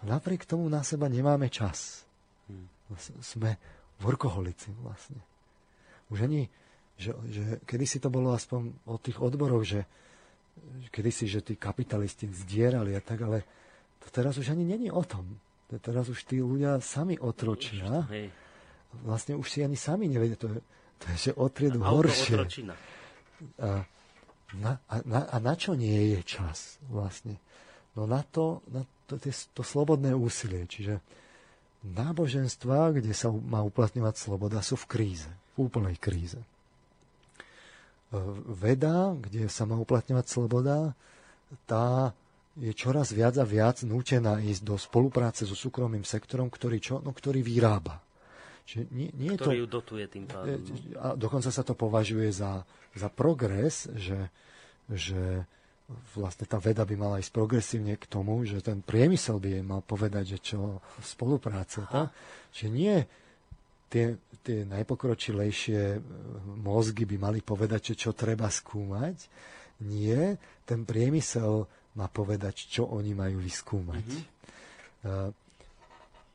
A napriek tomu na seba nemáme čas. Sme workoholici vlastne. Už ani, že, že kedysi to bolo aspoň o tých odboroch, že kedysi, že tí kapitalisti zdierali a tak, ale to teraz už ani není o tom teraz už tí ľudia sami otročia. Vlastne už si ani sami nevedia, to je, to je že otriedu horšie. A na, a, na, a na čo nie je čas vlastne? No na to, na to, to, to slobodné úsilie. Čiže náboženstva, kde sa má uplatňovať sloboda, sú v kríze. V úplnej kríze. E, veda, kde sa má uplatňovať sloboda, tá je čoraz viac a viac nútená ísť do spolupráce so súkromným sektorom, ktorý, čo? No, ktorý vyrába. Čiže nie, nie ktorý to, ju dotuje tým pádom. No. A dokonca sa to považuje za, za progres, že, že vlastne tá veda by mala ísť progresívne k tomu, že ten priemysel by jej mal povedať, že čo spolupráce. Tá? Že nie tie, tie najpokročilejšie e, mozgy by mali povedať, že čo treba skúmať. Nie, ten priemysel má povedať, čo oni majú vyskúmať. Mm-hmm.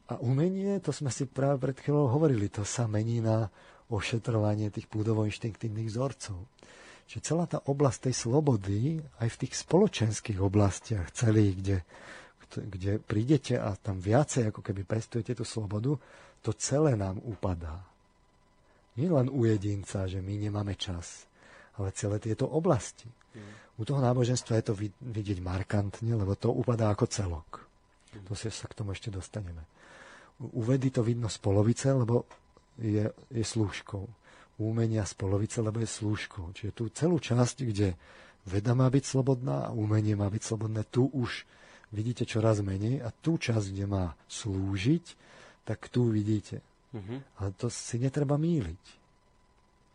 A umenie, to sme si práve pred chvíľou hovorili, to sa mení na ošetrovanie tých púdovo-inštinktívnych vzorcov. Čiže celá tá oblasť tej slobody, aj v tých spoločenských oblastiach celých, kde, kde prídete a tam viacej ako keby pestujete tú slobodu, to celé nám upadá. Nie len u jedinca, že my nemáme čas, ale celé tieto oblasti. U toho náboženstva je to vidieť markantne, lebo to upadá ako celok. To si sa k tomu ešte dostaneme. U vedy to vidno z polovice, lebo je, je slúžkou. U umenia z polovice, lebo je slúžkou. Čiže tú celú časť, kde veda má byť slobodná a umenie má byť slobodné, tu už vidíte čoraz menej a tú časť, kde má slúžiť, tak tu vidíte. Uh-huh. Ale to si netreba míliť.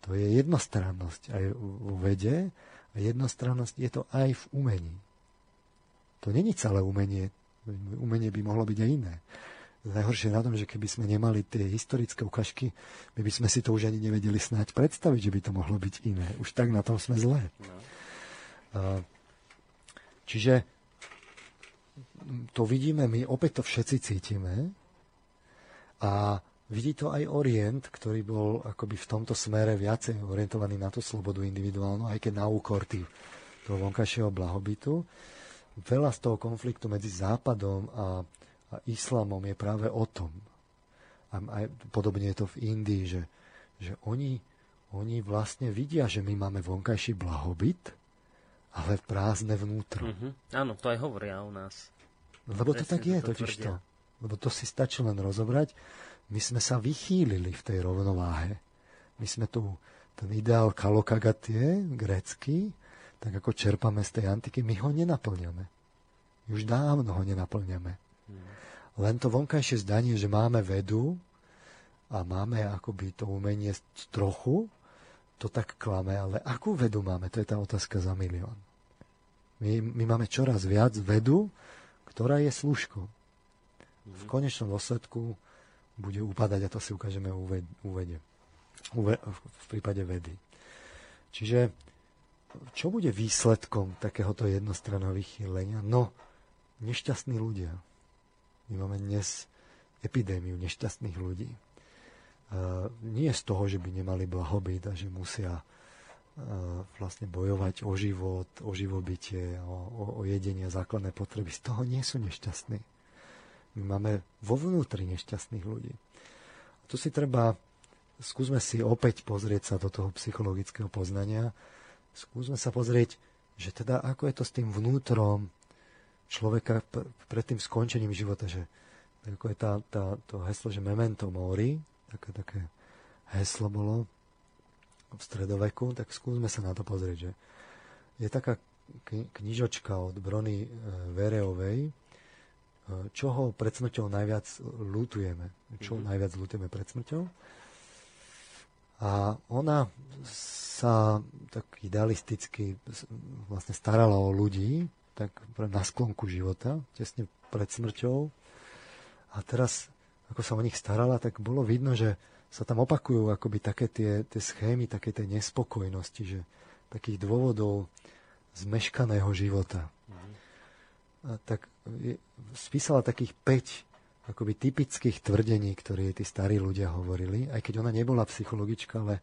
To je jednostrannosť aj u vede, a jednostrannosť je to aj v umení. To není celé umenie. Umenie by mohlo byť aj iné. Najhoršie na tom, že keby sme nemali tie historické ukážky, my by sme si to už ani nevedeli snáď predstaviť, že by to mohlo byť iné. Už tak na tom sme zlé. No. Čiže to vidíme, my opäť to všetci cítime a Vidí to aj Orient, ktorý bol akoby v tomto smere viacej orientovaný na tú slobodu individuálnu, aj keď na úkor tých, toho vonkajšieho blahobytu. Veľa z toho konfliktu medzi Západom a, a Islamom je práve o tom. A aj podobne je to v Indii, že, že oni, oni vlastne vidia, že my máme vonkajší blahobyt, ale prázdne vnútro. Mm-hmm. Áno, to aj hovoria o nás. Lebo to tak je, to totiž to. Lebo to si stačí len rozobrať my sme sa vychýlili v tej rovnováhe. My sme tu ten ideál kalokagatie, grecký, tak ako čerpame z tej antiky, my ho nenaplňame. Už dávno ho nenaplňame. Len to vonkajšie zdanie, že máme vedu a máme akoby to umenie trochu, to tak klame, ale akú vedu máme? To je tá otázka za milión. My, my máme čoraz viac vedu, ktorá je služkou. V konečnom dôsledku bude upadať a to si ukážeme u vede, v prípade vedy. Čiže čo bude výsledkom takéhoto jednostranného vychýlenia? No, nešťastní ľudia. My máme dnes epidémiu nešťastných ľudí. Uh, nie z toho, že by nemali blahobyt a že musia uh, vlastne bojovať o život, o živobytie, o, o, o jedenie základné potreby. Z toho nie sú nešťastní. My máme vo vnútri nešťastných ľudí. A tu si treba, skúsme si opäť pozrieť sa do toho psychologického poznania, skúsme sa pozrieť, že teda ako je to s tým vnútrom človeka pred tým skončením života, že ako je tá, tá, to heslo, že memento mori, také, také heslo bolo v stredoveku, tak skúsme sa na to pozrieť, že je taká knižočka od Brony e, Vereovej, čoho pred smrťou najviac lutujeme. Čo mm-hmm. najviac lutujeme pred smrťou. A ona sa tak idealisticky vlastne starala o ľudí, tak na sklonku života, tesne pred smrťou. A teraz, ako sa o nich starala, tak bolo vidno, že sa tam opakujú akoby také tie, tie schémy, také tej nespokojnosti, že takých dôvodov zmeškaného života. Mm-hmm. A tak spísala takých 5 akoby typických tvrdení, ktoré tí starí ľudia hovorili, aj keď ona nebola psychologička, ale,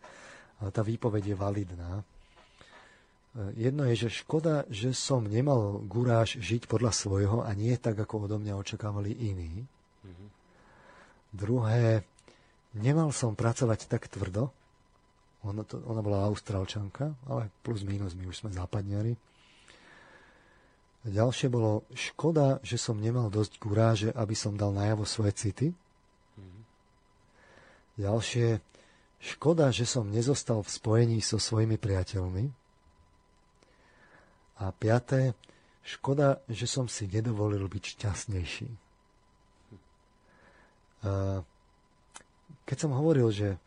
ale tá výpoveď je validná. Jedno je, že škoda, že som nemal guráž žiť podľa svojho a nie tak, ako odo mňa očakávali iní. Mm-hmm. Druhé, nemal som pracovať tak tvrdo. Ona, to, ona bola austrálčanka, ale plus minus my už sme Ďalšie bolo, škoda, že som nemal dosť guráže, aby som dal najavo svoje city. Mm-hmm. Ďalšie, škoda, že som nezostal v spojení so svojimi priateľmi. A piaté, škoda, že som si nedovolil byť šťastnejší. Keď som hovoril, že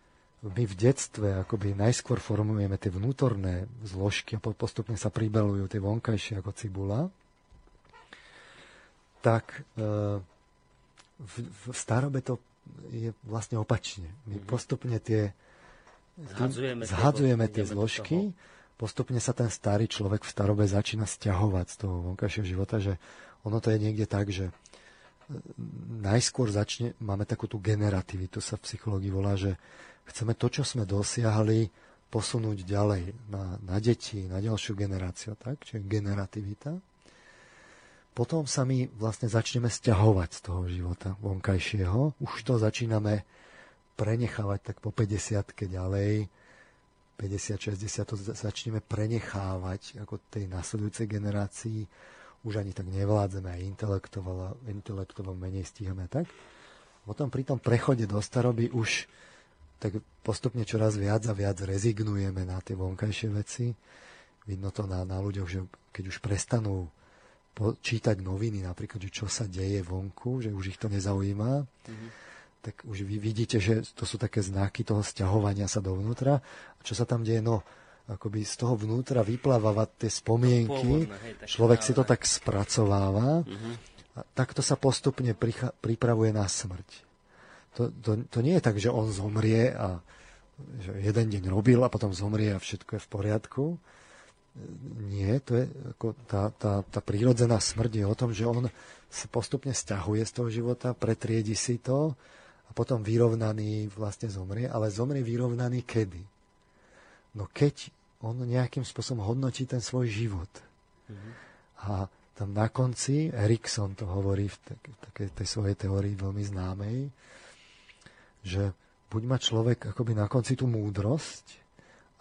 my v detstve akoby najskôr formujeme tie vnútorné zložky a postupne sa pribelujú tie vonkajšie ako cibula, tak e, v, v starobe to je vlastne opačne. My mhm. postupne tie zhadzujeme, zhadzujeme tie zložky postupne sa ten starý človek v starobe začína stiahovať z toho vonkajšieho života, že ono to je niekde tak, že e, najskôr začne, máme takú tú generativitu, sa v psychológii volá, že chceme to, čo sme dosiahli, posunúť ďalej na, na deti, na ďalšiu generáciu, tak? Čiže generativita. Potom sa my vlastne začneme stiahovať z toho života vonkajšieho. Už to začíname prenechávať tak po 50 ďalej, 50-60 to začneme prenechávať ako tej nasledujúcej generácii. Už ani tak nevládzeme aj intelektovo menej stíhame tak. Potom pri tom prechode do staroby už tak postupne čoraz viac a viac rezignujeme na tie vonkajšie veci. Vidno to na, na ľuďoch, že keď už prestanú čítať noviny, napríklad, že čo sa deje vonku, že už ich to nezaujíma, mm-hmm tak už vy vidíte, že to sú také znaky toho sťahovania sa dovnútra. A čo sa tam deje? No, akoby z toho vnútra vyplávava tie spomienky, Pôvodné, hej, človek si to tak spracováva uh-huh. a takto sa postupne pricha- pripravuje na smrť. To, to, to nie je tak, že on zomrie a že jeden deň robil a potom zomrie a všetko je v poriadku. Nie, to je ako tá, tá, tá prírodzená smrť je o tom, že on sa postupne stiahuje z toho života, pretriedi si to, a potom vyrovnaný vlastne zomrie, ale zomrie vyrovnaný kedy? No keď on nejakým spôsobom hodnotí ten svoj život. Mm-hmm. A tam na konci, Erikson to hovorí v takej tej svojej teórii veľmi známej, že buď má človek akoby na konci tú múdrosť,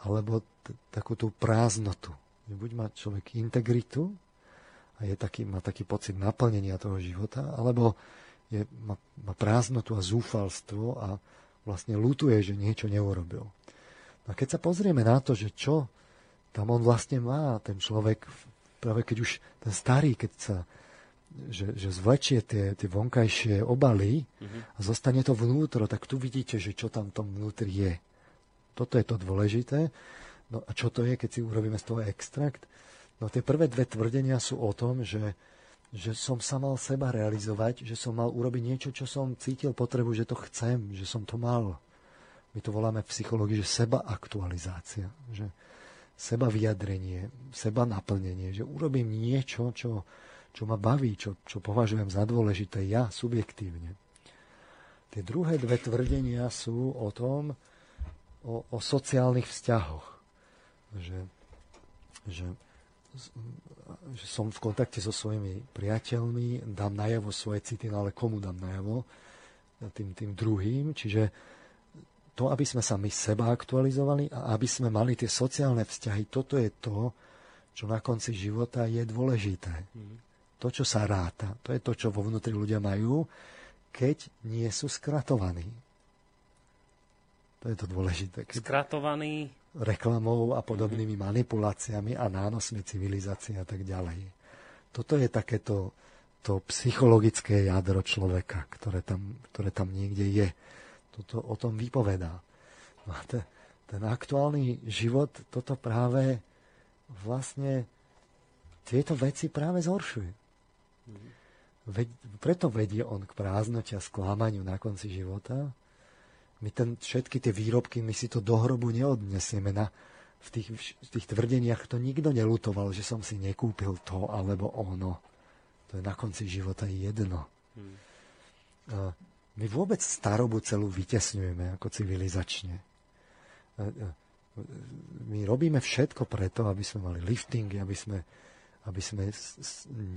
alebo t- takú tú prázdnotu. Buď má človek integritu a je taký, má taký pocit naplnenia toho života, alebo je, má, má prázdnotu a zúfalstvo a vlastne lutuje, že niečo neurobil. No a keď sa pozrieme na to, že čo tam on vlastne má, ten človek, práve keď už ten starý, keď sa že, že zvlečie tie, tie vonkajšie obaly mm-hmm. a zostane to vnútro, tak tu vidíte, že čo tam tom vnútri je. Toto je to dôležité. No a čo to je, keď si urobíme z toho extrakt? No tie prvé dve tvrdenia sú o tom, že že som sa mal seba realizovať, že som mal urobiť niečo, čo som cítil potrebu, že to chcem, že som to mal. My to voláme v psychológii, že seba aktualizácia, že seba vyjadrenie, seba naplnenie, že urobím niečo, čo, čo ma baví, čo, čo považujem za dôležité ja subjektívne. Tie druhé dve tvrdenia sú o tom, o, o sociálnych vzťahoch. Že, že že som v kontakte so svojimi priateľmi, dám najavo svoje city, no ale komu dám najavo? Tým, tým druhým. Čiže to, aby sme sa my seba aktualizovali a aby sme mali tie sociálne vzťahy, toto je to, čo na konci života je dôležité. Mm. to, čo sa ráta, to je to, čo vo vnútri ľudia majú, keď nie sú skratovaní. To je to dôležité. Keď reklamou a podobnými manipuláciami a nánosmi civilizácie a tak ďalej. Toto je takéto to psychologické jadro človeka, ktoré tam, ktoré tam niekde je. Toto o tom vypovedá. No a te, ten aktuálny život toto práve vlastne tieto veci práve zhoršuje. Veď, preto vedie on k prázdnote a sklamaniu na konci života, my ten, všetky tie výrobky, my si to do hrobu neodnesieme. Na, v, tých, v tých tvrdeniach to nikto nelutoval, že som si nekúpil to alebo ono. To je na konci života jedno. Hmm. My vôbec starobu celú vytesňujeme ako civilizačne. My robíme všetko preto, aby sme mali liftingy, aby sme aby sme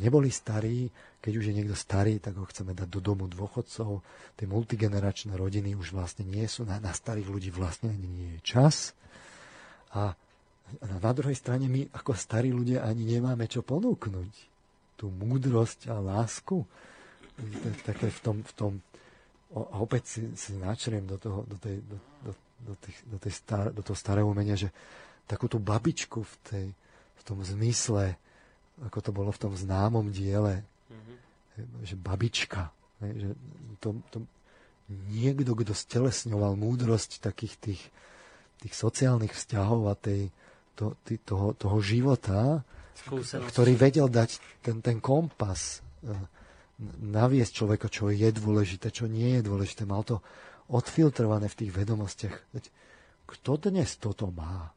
neboli starí, keď už je niekto starý, tak ho chceme dať do domu dôchodcov. Tie multigeneračné rodiny už vlastne nie sú, na, na starých ľudí vlastne ani nie je čas. A na druhej strane my ako starí ľudia ani nemáme čo ponúknuť. Tú múdrosť a lásku. Také v tom, v tom a opäť si, si načriem do toho, do, tej, do, do, do, tých, do, tej star, do toho starého umenia, že takú tú babičku v, tej, v tom zmysle ako to bolo v tom známom diele, mm-hmm. že babička, že to, to, niekto, kto stelesňoval múdrosť takých tých, tých sociálnych vzťahov a tej, to, tý, toho, toho života, Skúsenosť. ktorý vedel dať ten, ten kompas, e, naviesť človeka, čo je dôležité, čo nie je dôležité. Mal to odfiltrované v tých vedomostiach. Kto dnes toto má?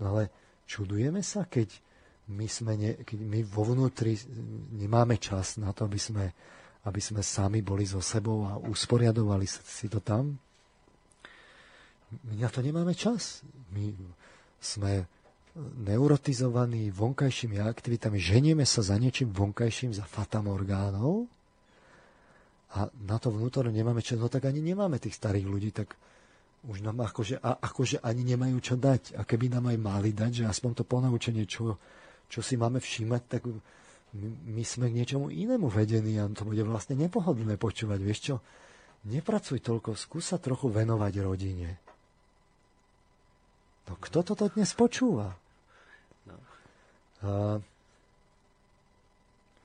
No ale čudujeme sa, keď my, sme ne, keď my vo vnútri nemáme čas na to, aby sme, aby sme sami boli so sebou a usporiadovali si to tam. My na to nemáme čas. My sme neurotizovaní vonkajšími aktivitami, ženieme sa za niečím vonkajším, za fatamorgánov a na to vnútorne nemáme čas, no tak ani nemáme tých starých ľudí, tak už nám akože, a, akože ani nemajú čo dať. A keby nám aj mali dať, že aspoň to ponaučenie, čo, čo si máme všímať, tak my sme k niečomu inému vedení a to bude vlastne nepohodlné počúvať. Vieš čo, nepracuj toľko, skús sa trochu venovať rodine. No kto toto dnes počúva? No. A,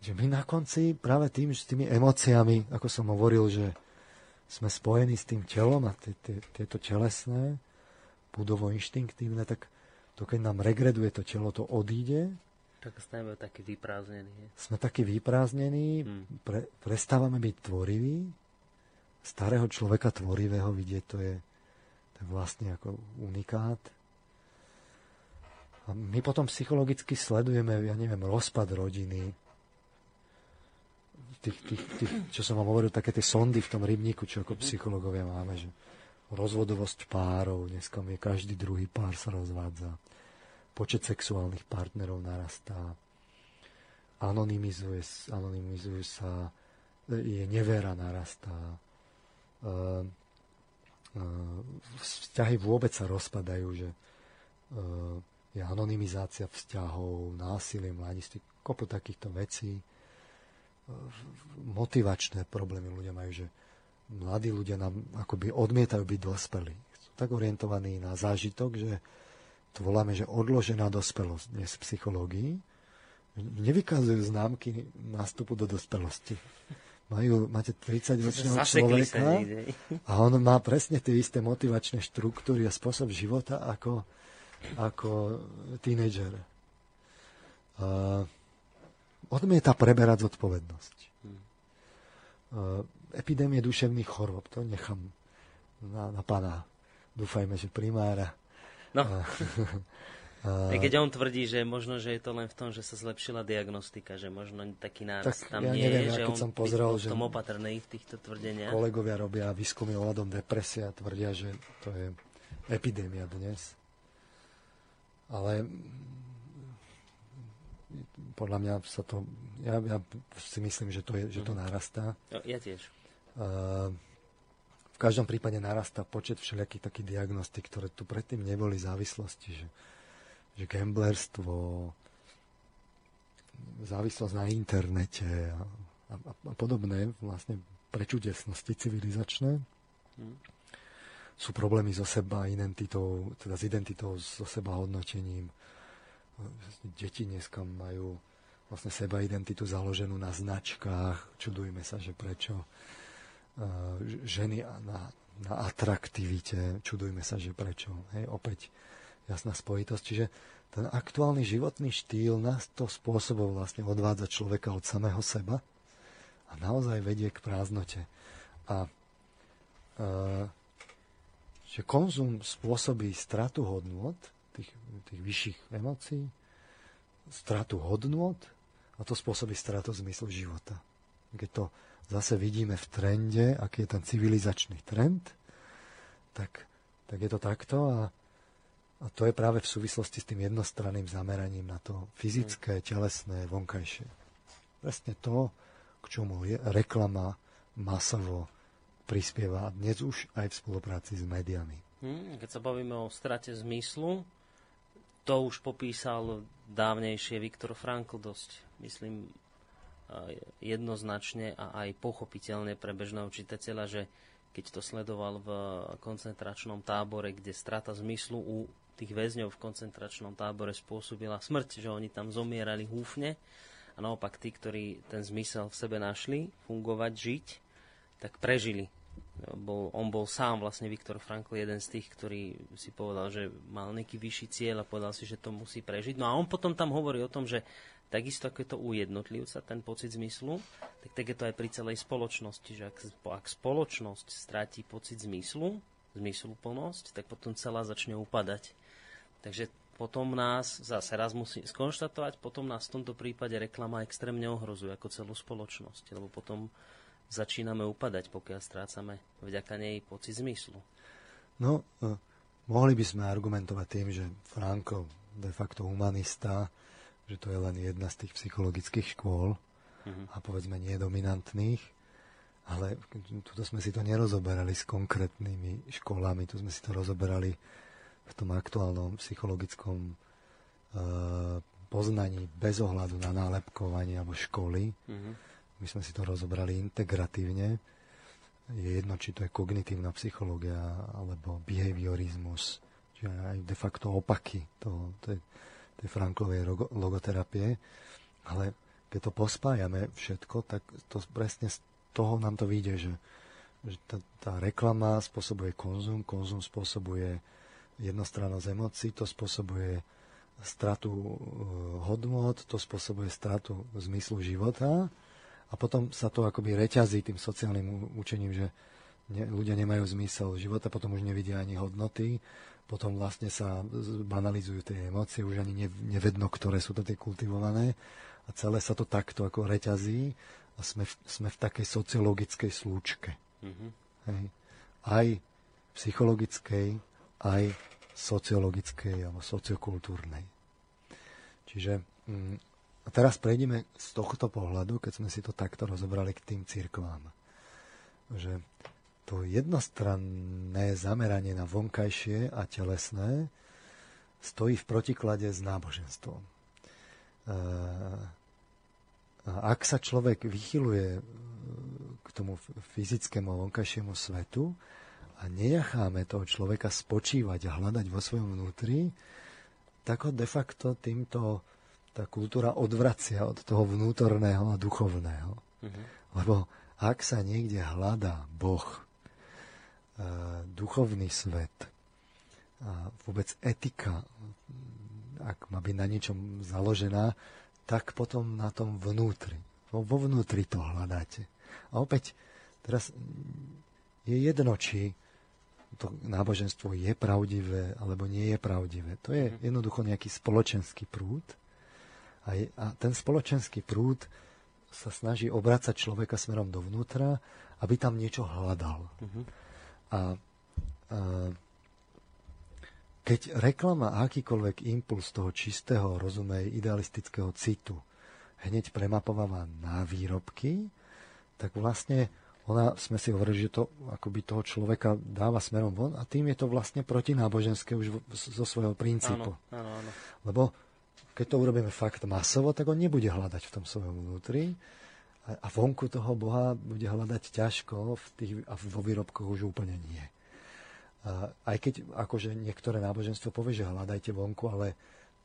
že my na konci práve tým, že s tými emóciami, ako som hovoril, že sme spojení s tým telom a tieto telesné, budovo inštinktívne, tak to keď nám regreduje to telo, to odíde tak sme takí vyprázdnení. Sme takí vyprázdnení, hmm. pre, prestávame byť tvoriví. Starého človeka tvorivého vidieť, to je, to je vlastne ako unikát. A my potom psychologicky sledujeme, ja neviem, rozpad rodiny, tých, tých, tých, čo som vám hovoril, také tie sondy v tom rybníku, čo ako mhm. psychológovia máme, že rozvodovosť párov, dneska je každý druhý pár sa rozvádza počet sexuálnych partnerov narastá, anonymizuje, anonymizuje sa, je nevera narastá, e, e, vzťahy vôbec sa rozpadajú, že e, je anonymizácia vzťahov, násilie mladiství, kopu takýchto vecí. Motivačné problémy ľudia majú, že mladí ľudia nám akoby odmietajú byť dospelí. Sú tak orientovaní na zážitok, že to voláme, že odložená dospelosť dnes v psychológii, nevykazujú známky nástupu do dospelosti. Majú, máte 30-ročného človeka a on má presne tie isté motivačné štruktúry a spôsob života ako, ako tínejdžer. Uh, odmieta preberať zodpovednosť. Uh, epidémie duševných chorôb, to nechám na, na pána. Dúfajme, že primára No. A... Aj keď on tvrdí, že možno, že je to len v tom, že sa zlepšila diagnostika, že možno taký nárast tak tam ja nie neviem, je, že on som pozrel, v tom opatrný v týchto tvrdeniach. Kolegovia robia výskumy ohľadom depresie a tvrdia, že to je epidémia dnes. Ale podľa mňa sa to, ja, ja si myslím, že to, je, že to mhm. narastá. Ja tiež. Uh, v každom prípade narastá počet všelijakých takých diagnostik, ktoré tu predtým neboli závislosti, že, že gamblerstvo, závislosť na internete a, a, a podobné vlastne prečudesnosti civilizačné. Hmm. Sú problémy so seba identitou, teda s identitou, so seba hodnotením. Deti dneska majú vlastne seba identitu založenú na značkách. Čudujme sa, že prečo. Ženy na, na atraktivite. Čudujme sa, že prečo. Hej, opäť jasná spojitosť. Čiže ten aktuálny životný štýl nás to spôsobom vlastne odvádza človeka od samého seba a naozaj vedie k prázdnote. A e, že konzum spôsobí stratu hodnôt, tých, tých vyšších emócií, stratu hodnôt a to spôsobí stratu zmyslu života. Keď to zase vidíme v trende, aký je ten civilizačný trend, tak, tak je to takto a a to je práve v súvislosti s tým jednostranným zameraním na to fyzické, telesné, vonkajšie. Presne to, k čomu je reklama masovo prispieva dnes už aj v spolupráci s médiami. Hmm, keď sa bavíme o strate zmyslu, to už popísal dávnejšie Viktor Frankl dosť, myslím, jednoznačne a aj pochopiteľne pre bežného čitateľa, že keď to sledoval v koncentračnom tábore, kde strata zmyslu u tých väzňov v koncentračnom tábore spôsobila smrť, že oni tam zomierali húfne a naopak tí, ktorí ten zmysel v sebe našli, fungovať, žiť, tak prežili. Bol, on bol sám vlastne Viktor Frankl jeden z tých, ktorý si povedal, že mal nejaký vyšší cieľ a povedal si, že to musí prežiť. No a on potom tam hovorí o tom, že takisto ako je to u jednotlivca, ten pocit zmyslu, tak, tak je to aj pri celej spoločnosti, že ak, ak spoločnosť stratí pocit zmyslu, zmysluplnosť, tak potom celá začne upadať. Takže potom nás, zase raz musím skonštatovať, potom nás v tomto prípade reklama extrémne ohrozuje ako celú spoločnosť, lebo potom začíname upadať, pokiaľ strácame vďaka nej pocit zmyslu. No, eh, mohli by sme argumentovať tým, že Franko de facto humanista, že to je len jedna z tých psychologických škôl uh-huh. a povedzme nie dominantných, ale tuto sme si to nerozoberali s konkrétnymi školami, tu sme si to rozoberali v tom aktuálnom psychologickom e, poznaní bez ohľadu na nálepkovanie alebo školy. Mm-hmm. My sme si to rozobrali integratívne. Je jedno, či to je kognitívna psychológia alebo behaviorizmus, čiže aj de facto opaky to, tej, tej Franklovej logoterapie. Ale keď to pospájame všetko, tak to presne z toho nám to vyjde, že, že tá, tá reklama spôsobuje konzum, konzum spôsobuje jednostrannosť emócií, to spôsobuje stratu e, hodnot, to spôsobuje stratu zmyslu života a potom sa to akoby reťazí tým sociálnym učením, že ne, ľudia nemajú zmysel života, potom už nevidia ani hodnoty, potom vlastne sa banalizujú tie emócie, už ani nevedno, ktoré sú to tie kultivované a celé sa to takto ako reťazí a sme v, sme v takej sociologickej slúčke. Mm-hmm. Hej. Aj psychologickej, aj sociologickej alebo sociokultúrnej. Čiže mm, a teraz prejdeme z tohto pohľadu, keď sme si to takto rozobrali k tým cirkvám. Že to jednostranné zameranie na vonkajšie a telesné stojí v protiklade s náboženstvom. E, ak sa človek vychyluje k tomu fyzickému a vonkajšiemu svetu, a nenecháme toho človeka spočívať a hľadať vo svojom vnútri, tak ho de facto týmto tá kultúra odvracia od toho vnútorného a duchovného. Mm-hmm. Lebo ak sa niekde hľadá Boh, e, duchovný svet, a vôbec etika, ak má byť na niečom založená, tak potom na tom vnútri. Vo, vnútri to hľadáte. A opäť, teraz je jedno, či to náboženstvo je pravdivé alebo nie je pravdivé. To je mhm. jednoducho nejaký spoločenský prúd. A, je, a ten spoločenský prúd sa snaží obracať človeka smerom dovnútra, aby tam niečo hľadal. Uh-huh. A, a keď reklama akýkoľvek impuls toho čistého, rozumej, idealistického citu hneď premapováva na výrobky, tak vlastne ona, sme si hovorili, že to akoby toho človeka dáva smerom von a tým je to vlastne protináboženské už zo svojho princípu. Áno, áno, áno. Lebo keď to urobíme fakt masovo, tak on nebude hľadať v tom svojom vnútri a vonku toho Boha bude hľadať ťažko v tých, a vo výrobkoch už úplne nie. A aj keď akože niektoré náboženstvo povie, že hľadajte vonku, ale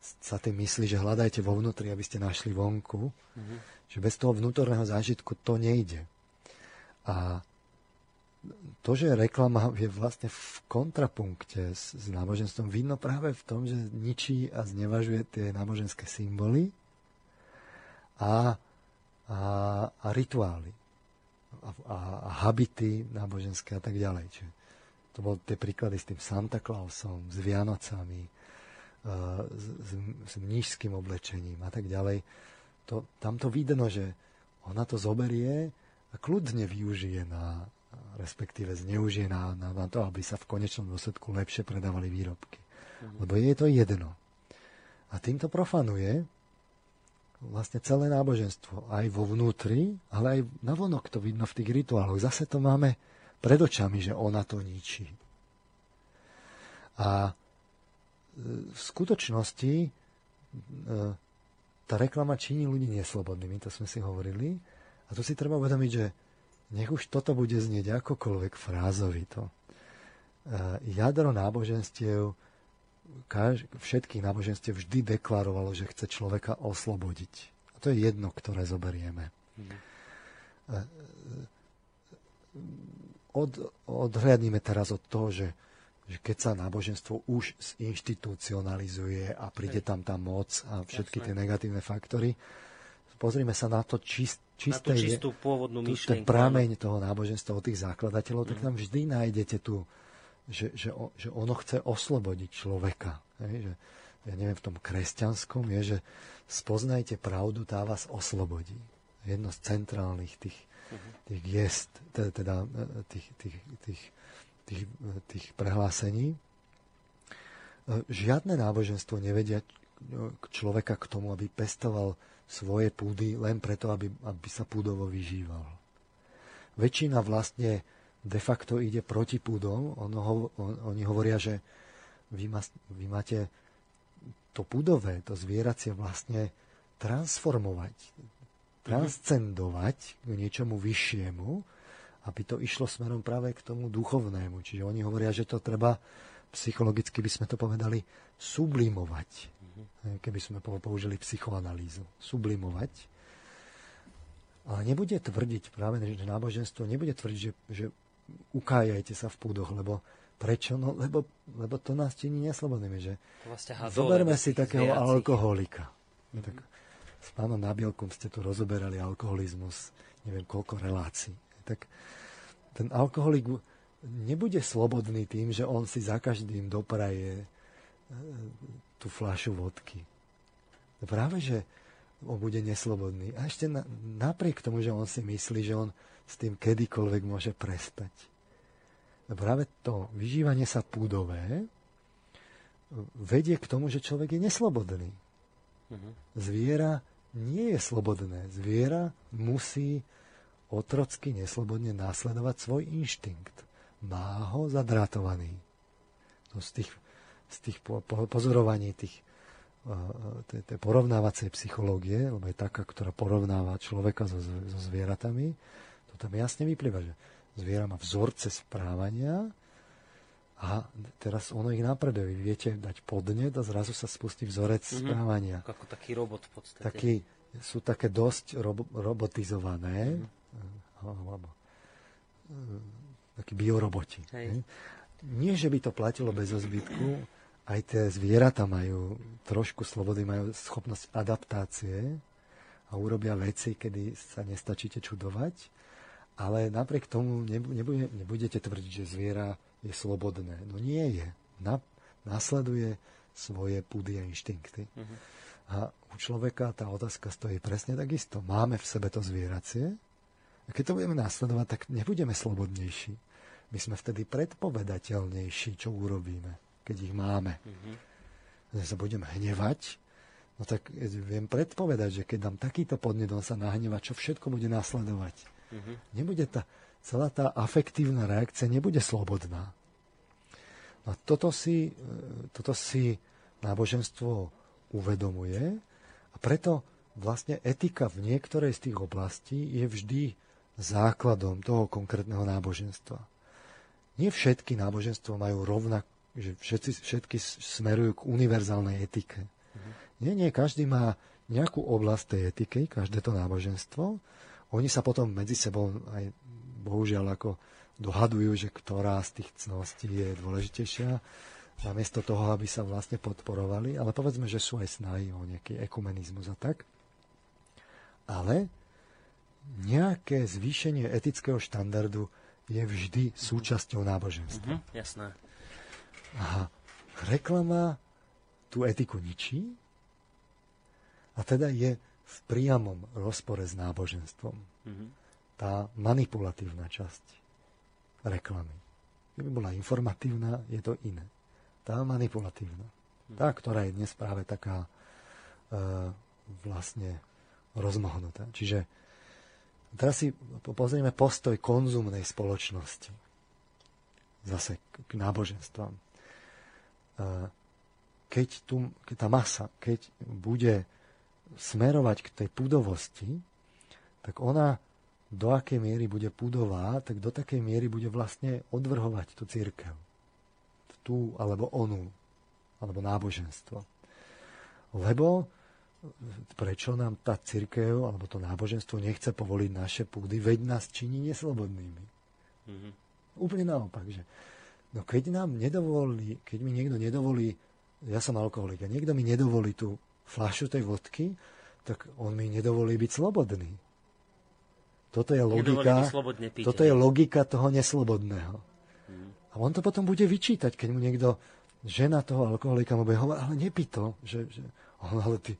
sa tým myslí, že hľadajte vo vnútri, aby ste našli vonku, mm-hmm. že bez toho vnútorného zážitku to nejde. A to, že reklama je vlastne v kontrapunkte s, s náboženstvom, vidno práve v tom, že ničí a znevažuje tie náboženské symboly a, a, a rituály a, a, a habity náboženské a tak ďalej. Čiže to bol tie príklady s tým Santa Clausom, s Vianocami, uh, s, s, s mnížským oblečením a tak ďalej. To, tam to vidno, že ona to zoberie a kľudne využije na, respektíve zneužije na, na, na to, aby sa v konečnom dôsledku lepšie predávali výrobky. Mhm. Lebo je to jedno. A týmto profanuje vlastne celé náboženstvo. Aj vo vnútri, ale aj na vonok to vidno v tých rituáloch. Zase to máme pred očami, že ona to ničí. A e, v skutočnosti e, tá reklama činí ľudí neslobodnými, to sme si hovorili. A tu si treba uvedomiť, že nech už toto bude znieť akokoľvek frázovito. E, jadro náboženstiev, všetkých náboženstiev vždy deklarovalo, že chce človeka oslobodiť. A to je jedno, ktoré zoberieme. E, od, odhľadníme teraz od toho, že, že keď sa náboženstvo už zinstitucionalizuje a príde tam tá moc a všetky tie negatívne faktory, pozrime sa na to čist, čisté, na tú čistú pôvodnú myšlienku. Ten prámeň toho náboženstva od tých zakladateľov, mm. tak mhm. tam vždy nájdete tu, že, že, že ono chce oslobodiť človeka. Hej, že, ja neviem, v tom kresťanskom je, že spoznajte pravdu, tá vás oslobodí. Jedno z centrálnych tých, mhm. tých gest, teda e, tých, tých, tých, tých, tých prehlásení. E, žiadne náboženstvo nevedia človeka k tomu, aby pestoval svoje púdy len preto, aby, aby sa púdovo vyžíval. Väčšina vlastne de facto ide proti púdom. On, ho, on, oni hovoria, že vy, ma, vy máte to púdové, to zvieracie vlastne transformovať, transcendovať k niečomu vyššiemu, aby to išlo smerom práve k tomu duchovnému. Čiže oni hovoria, že to treba, psychologicky by sme to povedali, sublimovať keby sme použili psychoanalýzu, sublimovať. Ale nebude tvrdiť práve, že náboženstvo nebude tvrdiť, že, že ukájajte sa v púdoch, lebo prečo? No, lebo, lebo to nás činí neslobodnými, že zoberme si takého zvieracích. alkoholika. No, tak s pánom Nabielkom ste tu rozoberali alkoholizmus, neviem koľko relácií. Tak ten alkoholik nebude slobodný tým, že on si za každým dopraje tú fľašu vodky. Práve, že on bude neslobodný. A ešte na, napriek tomu, že on si myslí, že on s tým kedykoľvek môže prestať. Práve to vyžívanie sa púdové vedie k tomu, že človek je neslobodný. Uh-huh. Zviera nie je slobodné. Zviera musí otrocky neslobodne následovať svoj inštinkt. Má ho zadratovaný. To z tých z tých pozorovaní tých tej, tej porovnávacej psychológie, lebo je taká, ktorá porovnáva človeka so, so zvieratami, tam jasne vyplýva, že zviera má vzorce správania a teraz ono ich napreduje. Vy viete dať podnet a zrazu sa spustí vzorec mm-hmm. správania. Ako taký robot v podstate. Taký, sú také dosť robo, robotizované, mm-hmm. alebo takí bioroboti. Hej. Nie, že by to platilo bez zbytku, aj tie zvieratá majú trošku slobody, majú schopnosť adaptácie a urobia veci, kedy sa nestačíte čudovať, ale napriek tomu nebude, nebudete tvrdiť, že zviera je slobodné. No nie je. Na, nasleduje svoje púdy a inštinkty. Uh-huh. A u človeka tá otázka stojí presne takisto. Máme v sebe to zvieracie a keď to budeme nasledovať, tak nebudeme slobodnejší. My sme vtedy predpovedateľnejší, čo urobíme keď ich máme. Mm-hmm. Že sa budem hnevať, no tak viem predpovedať, že keď dám takýto podnet, on sa nahneva, čo všetko bude následovať. Mm-hmm. Nebude tá, celá tá afektívna reakcia nebude slobodná. No toto si, e, toto si náboženstvo uvedomuje a preto vlastne etika v niektorej z tých oblastí je vždy základom toho konkrétneho náboženstva. Nie všetky náboženstva majú rovnak, že všetci, všetky smerujú k univerzálnej etike. Mm-hmm. Nie, nie, každý má nejakú oblasť tej etiky, každé to náboženstvo. Oni sa potom medzi sebou aj bohužiaľ ako dohadujú, že ktorá z tých cností je dôležitejšia namiesto toho, aby sa vlastne podporovali, ale povedzme, že sú aj snahy o nejaký ekumenizmus a tak. Ale nejaké zvýšenie etického štandardu je vždy súčasťou náboženstva. Mm-hmm, jasné. A reklama tú etiku ničí a teda je v priamom rozpore s náboženstvom. Mm-hmm. Tá manipulatívna časť reklamy. Keby bola informatívna, je to iné tá manipulatívna. Tá, ktorá je dnes práve taká e, vlastne rozmohnutá. Čiže teraz si pozrieme postoj konzumnej spoločnosti. Zase k náboženstvám. E, keď, tu, keď tá masa, keď bude smerovať k tej pudovosti, tak ona do akej miery bude pudová, tak do takej miery bude vlastne odvrhovať tú církev tú alebo onú, alebo náboženstvo. Lebo prečo nám tá církev alebo to náboženstvo nechce povoliť naše púdy, veď nás činí neslobodnými. Mm-hmm. Úplne naopak, že no keď nám nedovolí, keď mi niekto nedovolí, ja som alkoholik a niekto mi nedovolí tú fľašu tej vodky, tak on mi nedovolí byť slobodný. Toto je logika, toto je logika toho neslobodného. A on to potom bude vyčítať, keď mu niekto, žena toho alkoholika mu bude hovoriť, ale nepí to, že, že <laughs> on, ale ty,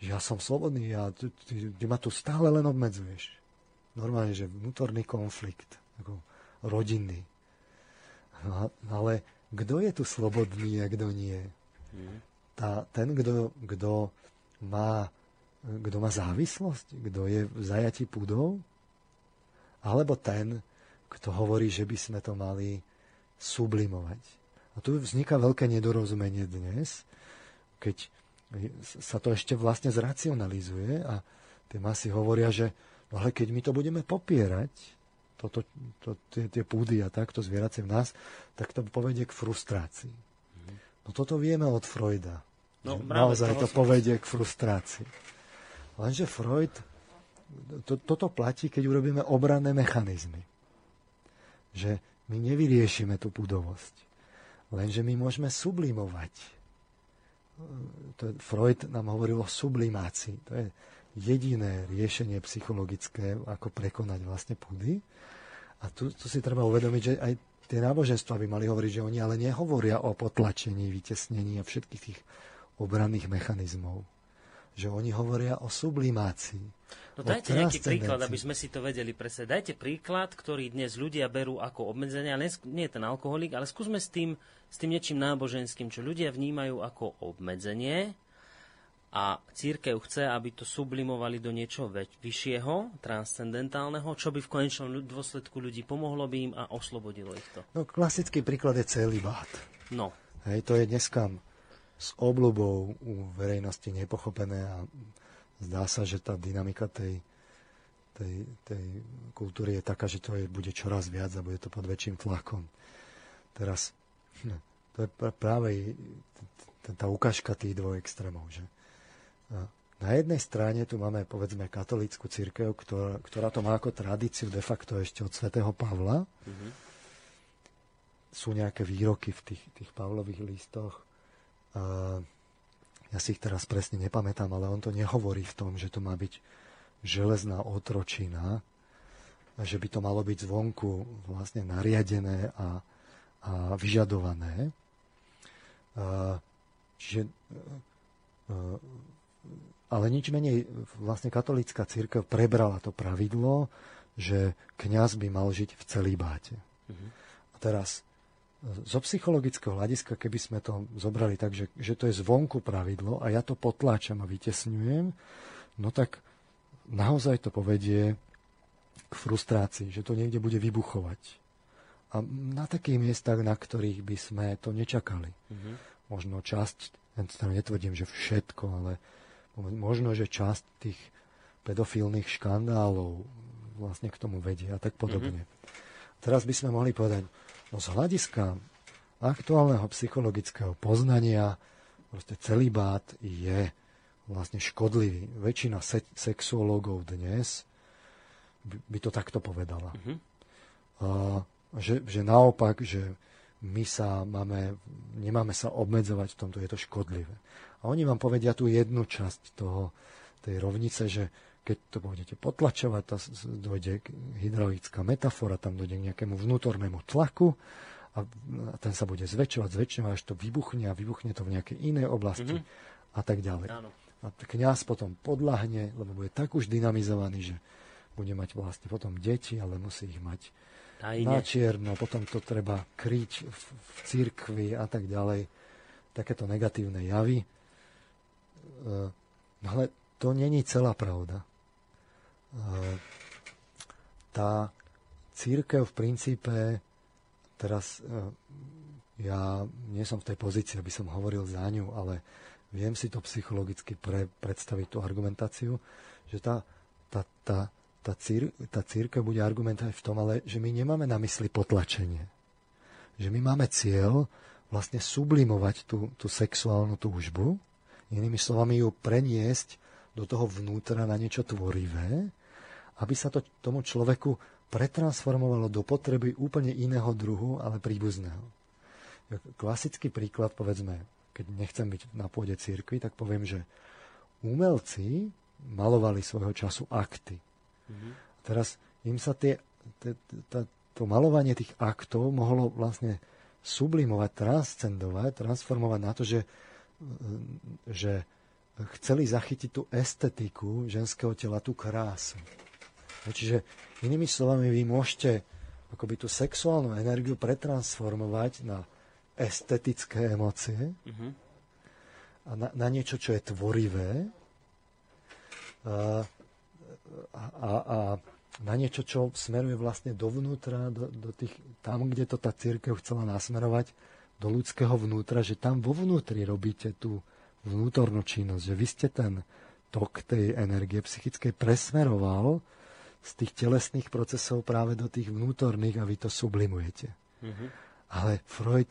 ja som slobodný, ja, ty, ty, ty ma tu stále len obmedzuješ. Normálne, že vnútorný konflikt, ako rodinný. No, ale kto je tu slobodný a kto nie? Mm. Tá, ten, kto, kto, má, kto má závislosť, kto je v zajati púdov, alebo ten, kto hovorí, že by sme to mali sublimovať. A tu vzniká veľké nedorozumenie dnes, keď sa to ešte vlastne zracionalizuje a tie masy hovoria, že no ale keď my to budeme popierať, toto, to, tie, tie púdy a takto zvieracie v nás, tak to povedie k frustrácii. No toto vieme od Freuda. No, naozaj to povedie k frustrácii. Lenže Freud, to, toto platí, keď urobíme obranné mechanizmy. Že my nevyriešime tú pudovosť. Lenže my môžeme sublimovať. To Freud nám hovoril o sublimácii. To je jediné riešenie psychologické, ako prekonať vlastne pudy. A tu, tu si treba uvedomiť, že aj tie náboženstva by mali hovoriť, že oni ale nehovoria o potlačení, vytesnení a všetkých tých obranných mechanizmov že oni hovoria o sublimácii. No dajte nejaký príklad, aby sme si to vedeli presne. Dajte príklad, ktorý dnes ľudia berú ako obmedzenie, ale nie je ten alkoholik, ale skúsme s tým, s tým niečím náboženským, čo ľudia vnímajú ako obmedzenie a církev chce, aby to sublimovali do niečo vyššieho, transcendentálneho, čo by v konečnom dôsledku ľudí pomohlo by im a oslobodilo ich to. No klasický príklad je celý bát. No. Hej, to je dneska s obľubou u verejnosti nepochopené a zdá sa, že tá dynamika tej, tej, tej kultúry je taká, že to je, bude čoraz viac a bude to pod väčším tlakom. Teraz hm, to je práve tá ukážka tých dvoch extrémov. Že? Na jednej strane tu máme povedzme katolícku církev, ktorá, ktorá to má ako tradíciu de facto ešte od svätého Pavla. Mm-hmm. Sú nejaké výroky v tých, tých Pavlových listoch, ja si ich teraz presne nepamätám, ale on to nehovorí v tom, že to má byť železná otročina, že by to malo byť zvonku vlastne nariadené a, a vyžadované. Čiže, ale nič menej vlastne katolická církev prebrala to pravidlo, že kňaz by mal žiť v celibáte. Mm-hmm. A teraz zo psychologického hľadiska, keby sme to zobrali tak, že, že to je zvonku pravidlo a ja to potláčam a vytesňujem, no tak naozaj to povedie k frustrácii, že to niekde bude vybuchovať. A na takých miestach, na ktorých by sme to nečakali. Mm-hmm. Možno časť Ja netvrdím, že všetko, ale možno, že časť tých pedofilných škandálov vlastne k tomu vedie a tak podobne. Mm-hmm. Teraz by sme mohli povedať, no z hľadiska aktuálneho psychologického poznania proste celibát je vlastne škodlivý. Väčšina se- sexuológov dnes by, by to takto povedala. Mm-hmm. A, že, že naopak, že my sa máme, nemáme sa obmedzovať v tomto, je to škodlivé. A oni vám povedia tú jednu časť toho, tej rovnice, že keď to budete potlačovať, to dojde hydraulická metafora, tam dojde k nejakému vnútornému tlaku a ten sa bude zväčšovať, zväčšovať, až to vybuchne a vybuchne to v nejakej inej oblasti mm-hmm. a tak ďalej. Áno. A kniaz potom podľahne, lebo bude tak už dynamizovaný, že bude mať vlastne potom deti, ale musí ich mať Tajne. na čierno, potom to treba kryť v, v církvi a tak ďalej. Takéto negatívne javy. E, no ale to není celá pravda. E, tá církev v princípe, teraz e, ja nie som v tej pozícii, aby som hovoril za ňu, ale viem si to psychologicky pre, predstaviť tú argumentáciu, že tá, tá, tá, tá, cír, tá církev bude argumentovať v tom, ale že my nemáme na mysli potlačenie. Že my máme cieľ vlastne sublimovať tú, tú sexuálnu túžbu, inými slovami ju preniesť do toho vnútra na niečo tvorivé, aby sa to tomu človeku pretransformovalo do potreby úplne iného druhu, ale príbuzného. Klasický príklad, povedzme, keď nechcem byť na pôde církvy, tak poviem, že umelci malovali svojho času akty. Mm-hmm. Teraz im sa tie, t, t, t, to malovanie tých aktov mohlo vlastne sublimovať, transcendovať, transformovať na to, že, že chceli zachytiť tú estetiku ženského tela, tú krásu. Čiže inými slovami, vy môžete akoby tú sexuálnu energiu pretransformovať na estetické emócie mm-hmm. a na, na niečo, čo je tvorivé. A, a, a na niečo, čo smeruje vlastne dovnútra, do, do tých, tam, kde to tá církev chcela nasmerovať, do ľudského vnútra, že tam vo vnútri robíte tú vnútornú činnosť, že vy ste ten tok tej energie psychickej presmeroval z tých telesných procesov práve do tých vnútorných a vy to sublimujete. Mm-hmm. Ale Freud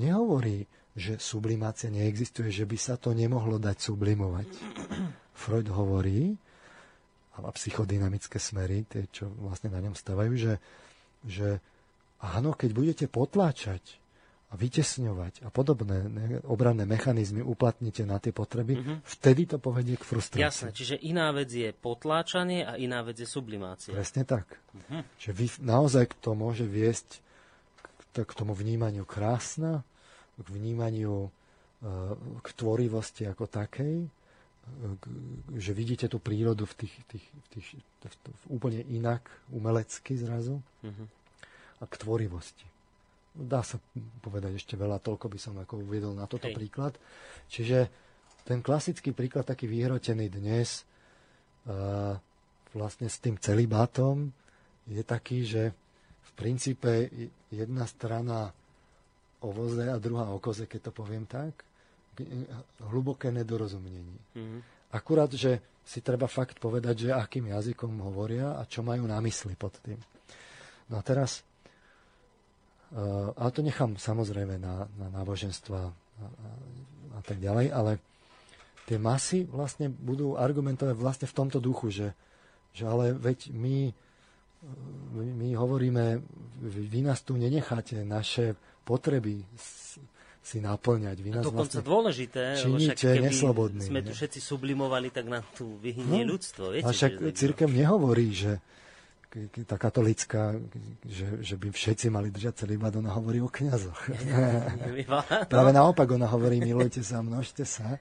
nehovorí, že sublimácia neexistuje, že by sa to nemohlo dať sublimovať. Freud hovorí, a psychodynamické smery, tie, čo vlastne na ňom stavajú, že, že áno, keď budete potláčať a vytesňovať a podobné obranné mechanizmy uplatníte na tie potreby, mm-hmm. vtedy to povedie k frustrácii. Jasné, čiže iná vec je potláčanie a iná vec je sublimácia. Presne tak. Mm-hmm. Že vy, naozaj to môže viesť k, k tomu vnímaniu krásna, k vnímaniu, e, k tvorivosti ako takej, že vidíte tú prírodu v tých, tých, tých, v, v úplne inak, umelecky zrazu mm-hmm. a k tvorivosti. Dá sa povedať ešte veľa, toľko by som ako uviedol na toto Hej. príklad. Čiže ten klasický príklad, taký vyhrotený dnes, uh, vlastne s tým celibátom, je taký, že v princípe jedna strana o voze a druhá o koze, keď to poviem tak, hlboké nedorozumenie. Mm-hmm. Akurát, že si treba fakt povedať, že akým jazykom hovoria a čo majú na mysli pod tým. No a teraz, ale to nechám samozrejme na, na náboženstva a, a, a tak ďalej, ale tie masy vlastne budú argumentovať vlastne v tomto duchu, že, že ale veď my, my, my hovoríme, vy nás tu nenecháte naše potreby si naplňať. Vy nás dokonca vlastne dôležité, činíte neslobodný. sme tu všetci sublimovali, tak na tu vyhynie no, ľudstvo. Viete, a však že, církev nehovorí, že tá katolická, že, že by všetci mali držať celý bad, ona hovorí o kniazoch. <laughs> Práve naopak, ona hovorí, milujte sa, množte sa.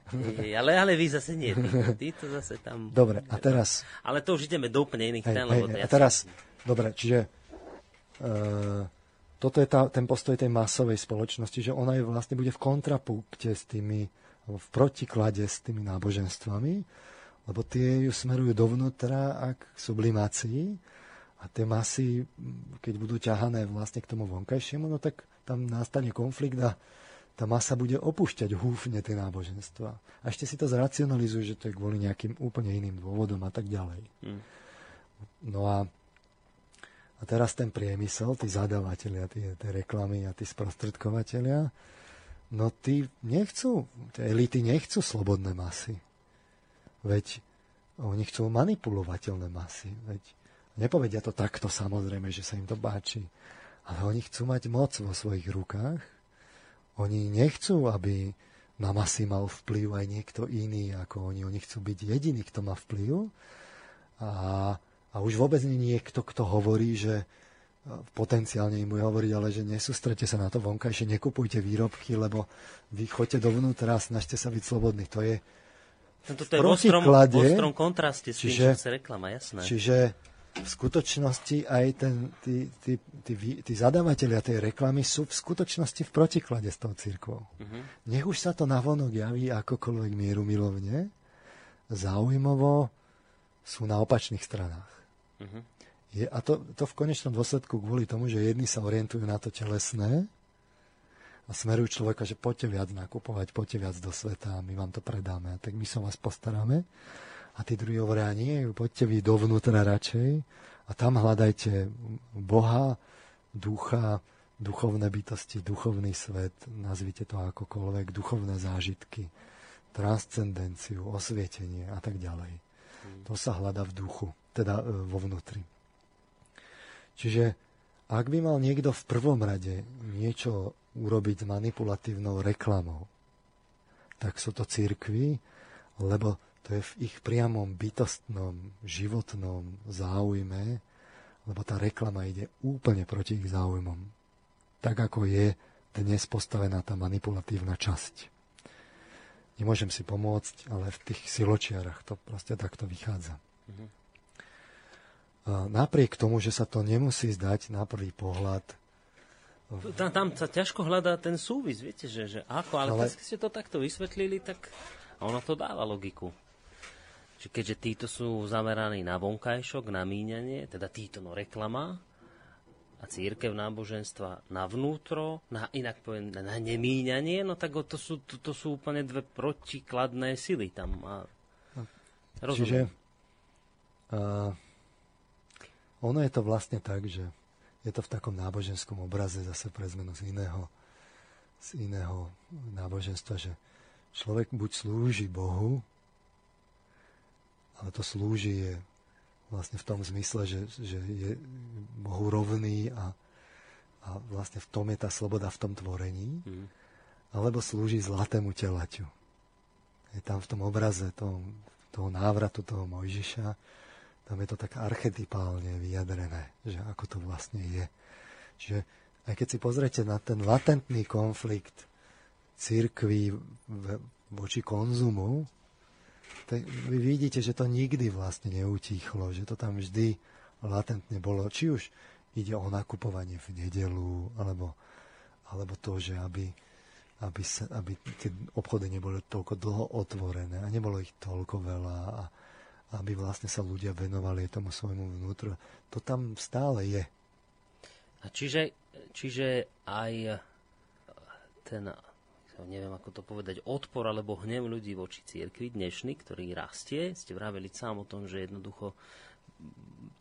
ale, ale vy zase nie, ty, ty to zase tam... Dobre, a teraz... Ale to už ideme do úplne iných tém. A teraz, dobre, čiže... Uh, toto je tá, ten postoj tej masovej spoločnosti, že ona je vlastne bude v kontrapunkte s tými, v protiklade s tými náboženstvami, lebo tie ju smerujú dovnútra a k sublimácii a tie masy, keď budú ťahané vlastne k tomu vonkajšiemu, no tak tam nastane konflikt a tá masa bude opúšťať húfne tie náboženstva. A ešte si to zracionalizuje, že to je kvôli nejakým úplne iným dôvodom a tak ďalej. Mm. No a, a teraz ten priemysel, tí zadávateľia, tie, tie reklamy a tí sprostredkovateľia, no tí nechcú, tie elity nechcú slobodné masy. Veď oni chcú manipulovateľné masy. Veď nepovedia to takto samozrejme, že sa im to páči. Ale oni chcú mať moc vo svojich rukách oni nechcú, aby na masy mal vplyv aj niekto iný ako oni. Oni chcú byť jediný, kto má vplyv. A, a už vôbec nie niekto, kto hovorí, že potenciálne im bude hovoriť, ale že nesústrete sa na to vonkajšie, nekupujte výrobky, lebo vy choďte dovnútra a snažte sa byť slobodní. To je Toto je v ostrom, ostrom kontraste s tým, čiže, reklama, jasné. Čiže v skutočnosti aj ten, tí, tí, tí, tí zadávateľia tej reklamy sú v skutočnosti v protiklade s tou církvou. Uh-huh. Nech už sa to navonok javí akokoľvek mieru milovne, zaujímavo sú na opačných stranách. Uh-huh. Je, a to, to v konečnom dôsledku kvôli tomu, že jedni sa orientujú na to telesné a smerujú človeka, že poďte viac nakupovať, poďte viac do sveta my vám to predáme, tak my sa vás postaráme. A tí druhí hovoria, nie, poďte vy dovnútra radšej a tam hľadajte Boha, ducha, duchovné bytosti, duchovný svet, nazvite to akokoľvek, duchovné zážitky, transcendenciu, osvietenie a tak ďalej. Hmm. To sa hľada v duchu, teda e, vo vnútri. Čiže ak by mal niekto v prvom rade niečo urobiť manipulatívnou reklamou, tak sú to církvy, lebo to je v ich priamom bytostnom, životnom záujme, lebo tá reklama ide úplne proti ich záujmom. Tak ako je dnes postavená tá manipulatívna časť. Nemôžem si pomôcť, ale v tých siločiarach to proste takto vychádza. Mm-hmm. Napriek tomu, že sa to nemusí zdať na prvý pohľad, tam, tam sa ťažko hľadá ten súvis, viete, že, že ako, ale, ale... keď ste to takto vysvetlili, tak ono to dáva logiku. Čiže keďže títo sú zameraní na vonkajšok, na míňanie, teda títo no reklama a církev náboženstva na vnútro, na, inak poviem, na nemíňanie, no tak to sú, to, to sú úplne dve protikladné sily tam. A, Čiže uh, ono je to vlastne tak, že je to v takom náboženskom obraze zase pre zmenu z iného, z iného náboženstva, že človek buď slúži Bohu, ale to slúži je vlastne v tom zmysle, že, že je Bohu rovný a, a vlastne v tom je tá sloboda v tom tvorení, mm. alebo slúži zlatému telaťu. Je tam v tom obraze toho, toho návratu toho Mojžiša, tam je to tak archetypálne vyjadrené, že ako to vlastne je. Čiže aj keď si pozriete na ten latentný konflikt církvy voči konzumu, tak vy vidíte, že to nikdy vlastne neutíchlo, že to tam vždy latentne bolo. Či už ide o nakupovanie v nedelu, alebo, alebo to, že aby, aby, sa, aby tie obchody neboli toľko dlho otvorené a nebolo ich toľko veľa a aby vlastne sa ľudia venovali tomu svojmu vnútru. To tam stále je. A čiže, čiže aj ten neviem ako to povedať, odpor alebo hnev ľudí voči cirkvi dnešný, ktorý rastie. Ste vraveli sám o tom, že jednoducho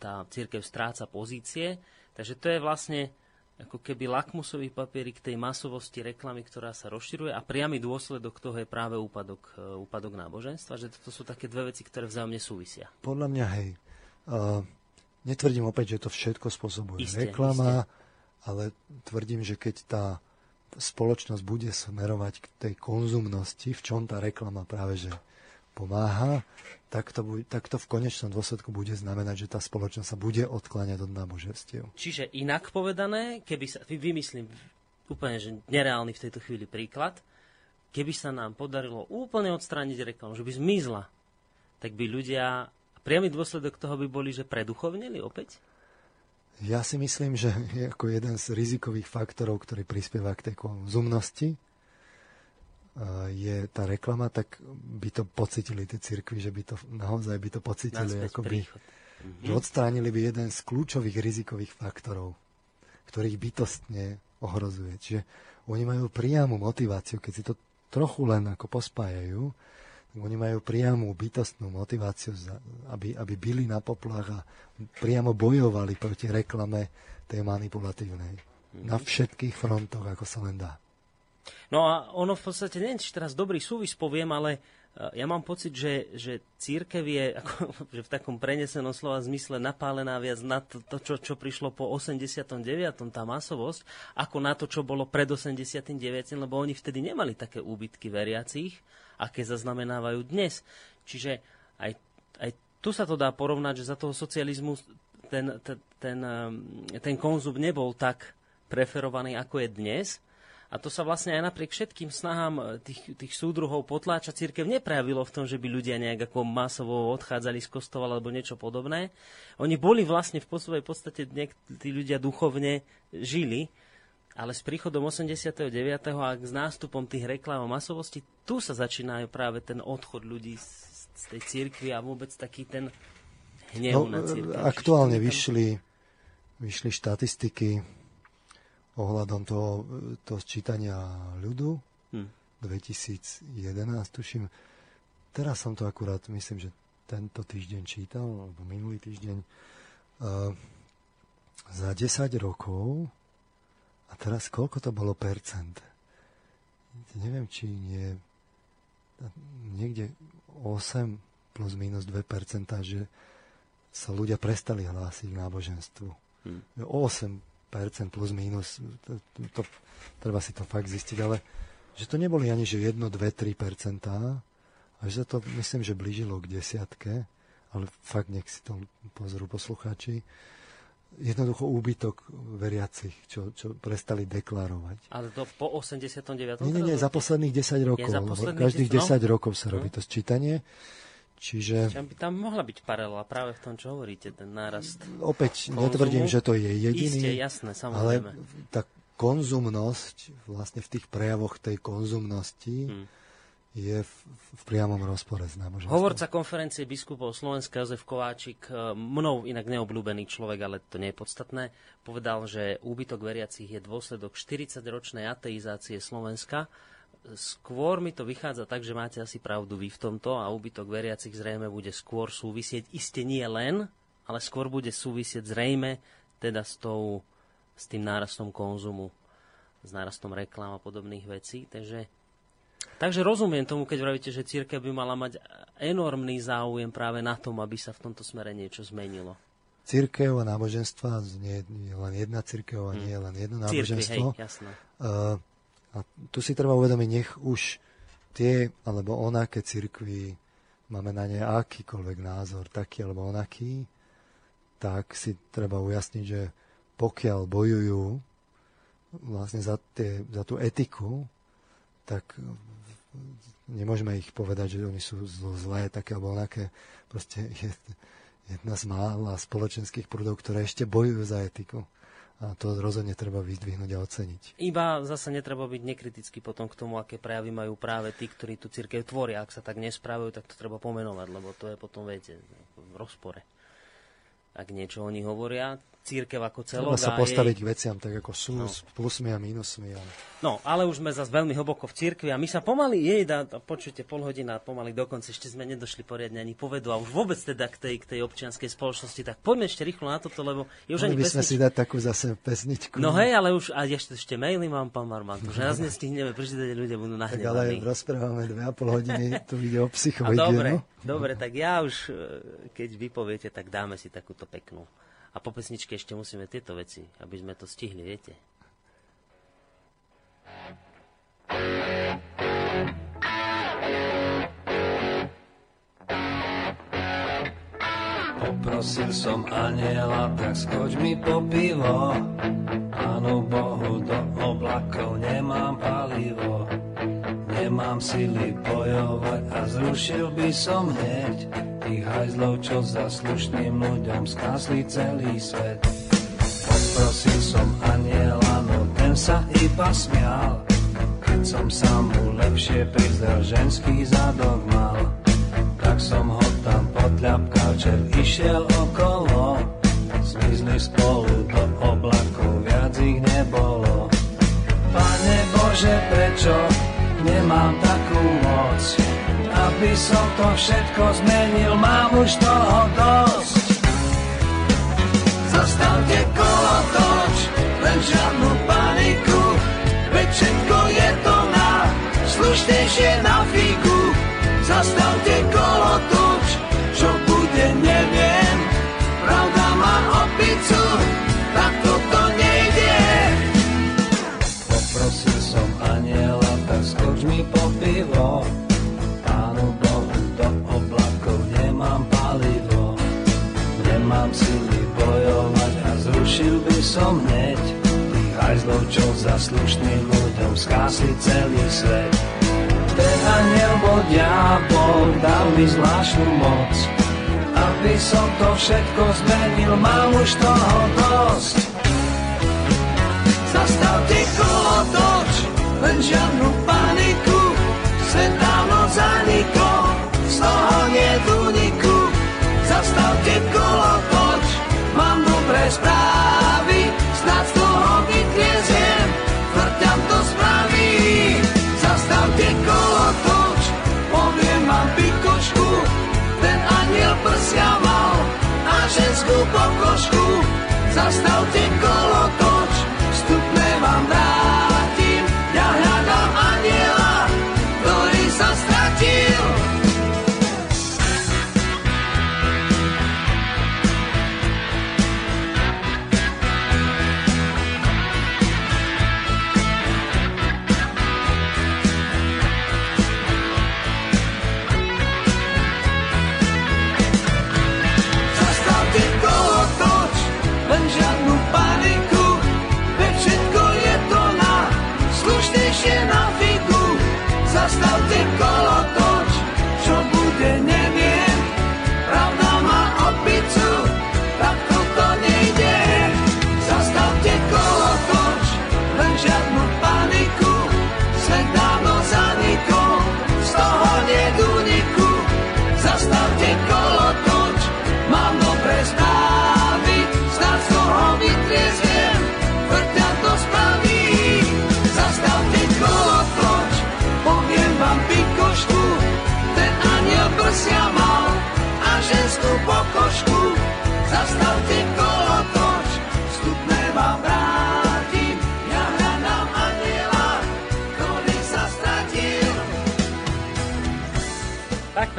tá církev stráca pozície. Takže to je vlastne ako keby lakmusový papierik tej masovosti reklamy, ktorá sa rozširuje a priamy dôsledok toho je práve úpadok, e, úpadok náboženstva, že to sú také dve veci, ktoré vzájomne súvisia. Podľa mňa, hej. Uh, netvrdím opäť, že to všetko spôsobuje isté, reklama, isté. ale tvrdím, že keď tá spoločnosť bude smerovať k tej konzumnosti, v čom tá reklama práve že pomáha, tak to, tak to v konečnom dôsledku bude znamenať, že tá spoločnosť sa bude odkláňať od náboženstiev. Čiže inak povedané, keby sa, vymyslím úplne že nereálny v tejto chvíli príklad, keby sa nám podarilo úplne odstrániť reklamu, že by zmizla, tak by ľudia, priamy dôsledok toho by boli, že preduchovnili opäť? Ja si myslím, že je ako jeden z rizikových faktorov, ktorý prispieva k tej konzumnosti, je tá reklama, tak by to pocitili tie cirkvy, že by to naozaj by to pocitili, ako by, že odstránili by jeden z kľúčových rizikových faktorov, ktorých bytostne ohrozuje. Čiže oni majú priamu motiváciu, keď si to trochu len ako pospájajú, oni majú priamu bytostnú motiváciu, aby, aby byli na poplach a priamo bojovali proti reklame tej manipulatívnej. Mm-hmm. Na všetkých frontoch, ako sa len dá. No a ono v podstate, neviem, či teraz dobrý súvis poviem, ale ja mám pocit, že, že církev je <laughs> ako, že v takom prenesenom slova zmysle napálená viac na to, to čo, čo prišlo po 89. tá masovosť, ako na to, čo bolo pred 89. lebo oni vtedy nemali také úbytky veriacich, aké zaznamenávajú dnes. Čiže aj, aj tu sa to dá porovnať, že za toho socializmu ten, ten, ten, ten konzum nebol tak preferovaný, ako je dnes, a to sa vlastne aj napriek všetkým snahám e, tých, tých súdruhov potláča církev neprejavilo v tom, že by ľudia nejak ako masovo odchádzali z kostola alebo niečo podobné. Oni boli vlastne v svojej podstate tí ľudia duchovne žili, ale s príchodom 89. a s nástupom tých reklám o masovosti, tu sa začínajú práve ten odchod ľudí z, z tej církvy a vôbec taký ten hnev no, na církev. Aktuálne vyšli, vyšli štatistiky ohľadom toho, toho čítania ľudu. Hm. 2011, tuším. Teraz som to akurát, myslím, že tento týždeň čítal, alebo minulý týždeň. Uh, za 10 rokov a teraz koľko to bolo percent? Neviem, či nie niekde 8 plus minus 2% že sa ľudia prestali hlásiť k náboženstvu. Hmm. 8 plus minus, to, to, to, treba si to fakt zistiť, ale že to neboli ani že 1, 2, 3 a že sa to myslím, že blížilo k desiatke, ale fakt nech si to pozorú poslucháči, jednoducho úbytok veriacich, čo, čo prestali deklarovať. Ale to po 89. Nie, nie, nie, za posledných 10 rokov. za posledných každých 10, 10 no? rokov sa robí no. to sčítanie. Čiže... Čiže by tam mohla byť paralela práve v tom, čo hovoríte, ten nárast Opäť konzumu. netvrdím, že to je jediný. Isté, jasné, samozrejme. Ale tá konzumnosť, vlastne v tých prejavoch tej konzumnosti hmm. Je v, v priamom rozpore s náboženstvom. Hovorca konferencie biskupov Slovenska Jozef Kováčik, e, mnou inak neobľúbený človek, ale to nie je podstatné, povedal, že úbytok veriacich je dôsledok 40-ročnej ateizácie Slovenska skôr mi to vychádza tak, že máte asi pravdu vy v tomto a úbytok veriacich zrejme bude skôr súvisieť, iste nie len, ale skôr bude súvisieť zrejme teda s, tou, s tým nárastom konzumu, s nárastom reklám a podobných vecí. Takže, takže rozumiem tomu, keď vravíte, že církev by mala mať enormný záujem práve na tom, aby sa v tomto smere niečo zmenilo. Církev a náboženstva, nie je len jedna církev a nie je len jedno náboženstvo. Církvi, hej, jasné. Uh, a tu si treba uvedomiť, nech už tie alebo onaké cirkvy máme na ne akýkoľvek názor, taký alebo onaký, tak si treba ujasniť, že pokiaľ bojujú vlastne za, tie, za tú etiku, tak nemôžeme ich povedať, že oni sú zlé, také alebo onaké. Proste je jedna z mála spoločenských prúdov, ktoré ešte bojujú za etiku. A to rozhodne treba vyzdvihnúť a oceniť. Iba zase netreba byť nekritický potom k tomu, aké prejavy majú práve tí, ktorí tú církev tvoria. Ak sa tak nesprávajú, tak to treba pomenovať, lebo to je potom, viete, v rozpore. Ak niečo oni hovoria, církev ako celok. Treba sa postaviť jej... k veciam tak, ako sú, no. s plusmi a mínusmi. Ale... No, ale už sme zase veľmi hlboko v církvi a my sa pomaly, jej, dá, počujte, pol hodina pomaly dokonca, ešte sme nedošli poriadne ani povedu a už vôbec teda k tej, k tej občianskej spoločnosti, tak poďme ešte rýchlo na toto, lebo je už Mali ani by sme pesnič... si dať takú zase pesničku. No hej, ale už, a ešte, ešte maily mám, pán Marman, že nás nestihneme prečítať, ľudia budú nahnevaní. Tak ale rozprávame dve a pol hodiny, tu ide o psychohygienu. Dobre, dobre, tak ja už, e, keď vypoviete, tak dáme si takúto peknú. A po pesničke ešte musíme tieto veci, aby sme to stihli, viete. Poprosil som aniela, tak skoč mi po pivo. Pánu Bohu, do oblakov nemám palivo. Nemám sily bojovať a zrušil by som hneď tých hajzlov, čo za slušným ľuďom skásli celý svet. Poprosil som aniela, no ten sa iba smial, keď som sa mu lepšie prizdel, ženský zadok mal. Tak som ho tam podľapkal, že išiel okolo, zmizli spolu do oblakov, viac ich nebolo. Pane Bože, prečo nemám takú moc, aby som to všetko zmenil, mám už toho dosť. Zastavte kolotoč, len žiadnu paniku, veď všetko je to na slušnejšie na figu. Zastavte kolotoč, som hneď tých hajzlov, čo za slušným ľuďom skásli celý svet. Ten aniel bol diabol, dal mi zvláštnu moc, aby som to všetko zmenil, mám už toho dosť. Zastavte kolotoč, len žiadnu paniku, svet dávno zanikol, z toho nie úniku. Zastavte kolotoč, mám dobré správy, aniel prsia mal a ženskú pokožku. Zastavte kolotoč,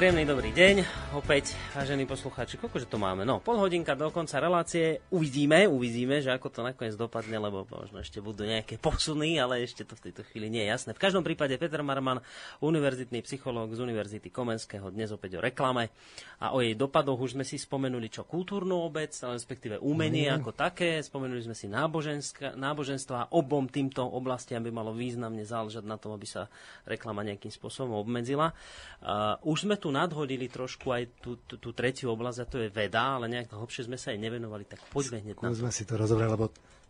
príjemný dobrý deň. Opäť, vážení poslucháči, koľkože to máme? No, pol hodinka do konca relácie. Uvidíme, uvidíme, že ako to nakoniec dopadne, lebo možno ešte budú nejaké posuny, ale ešte to v tejto chvíli nie je jasné. V každom prípade Peter Marman, univerzitný psychológ z Univerzity Komenského, dnes opäť o reklame a o jej dopadoch už sme si spomenuli čo kultúrnu obec, respektíve umenie ako také, spomenuli sme si náboženstva, obom týmto oblastiam by malo významne záležať na tom, aby sa reklama nejakým spôsobom obmedzila. Uh, už sme tu nadhodili trošku aj tú, tú, tú tretiu oblasť, a to je veda, ale nejak hlbšie sme sa aj nevenovali, tak poďme hneď na to. Skúsme si to rozobrať, lebo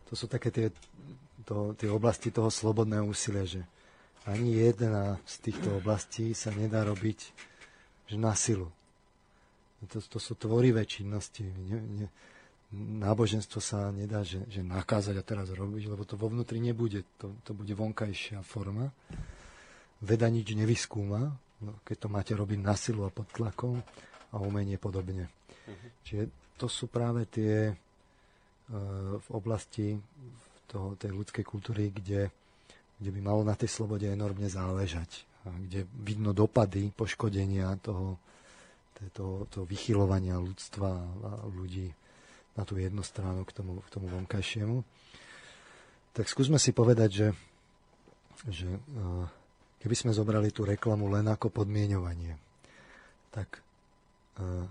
to sú také tie, to, tie oblasti toho slobodného úsilia, že ani jedna z týchto oblastí sa nedá robiť že na silu. To, to sú tvorivé činnosti. Ne, ne, náboženstvo sa nedá že, že nakázať a teraz robiť, lebo to vo vnútri nebude. To, to bude vonkajšia forma. Veda nič nevyskúma, no, keď to máte robiť na silu a pod tlakom a umenie podobne. Čiže to sú práve tie e, v oblasti toho, tej ľudskej kultúry, kde, kde by malo na tej slobode enormne záležať. A kde vidno dopady poškodenia toho, toho, toho vychylovania ľudstva a ľudí na tú jednu stranu k tomu, k tomu vonkajšiemu. Tak skúsme si povedať, že, že e, keby sme zobrali tú reklamu len ako podmienovanie, tak e,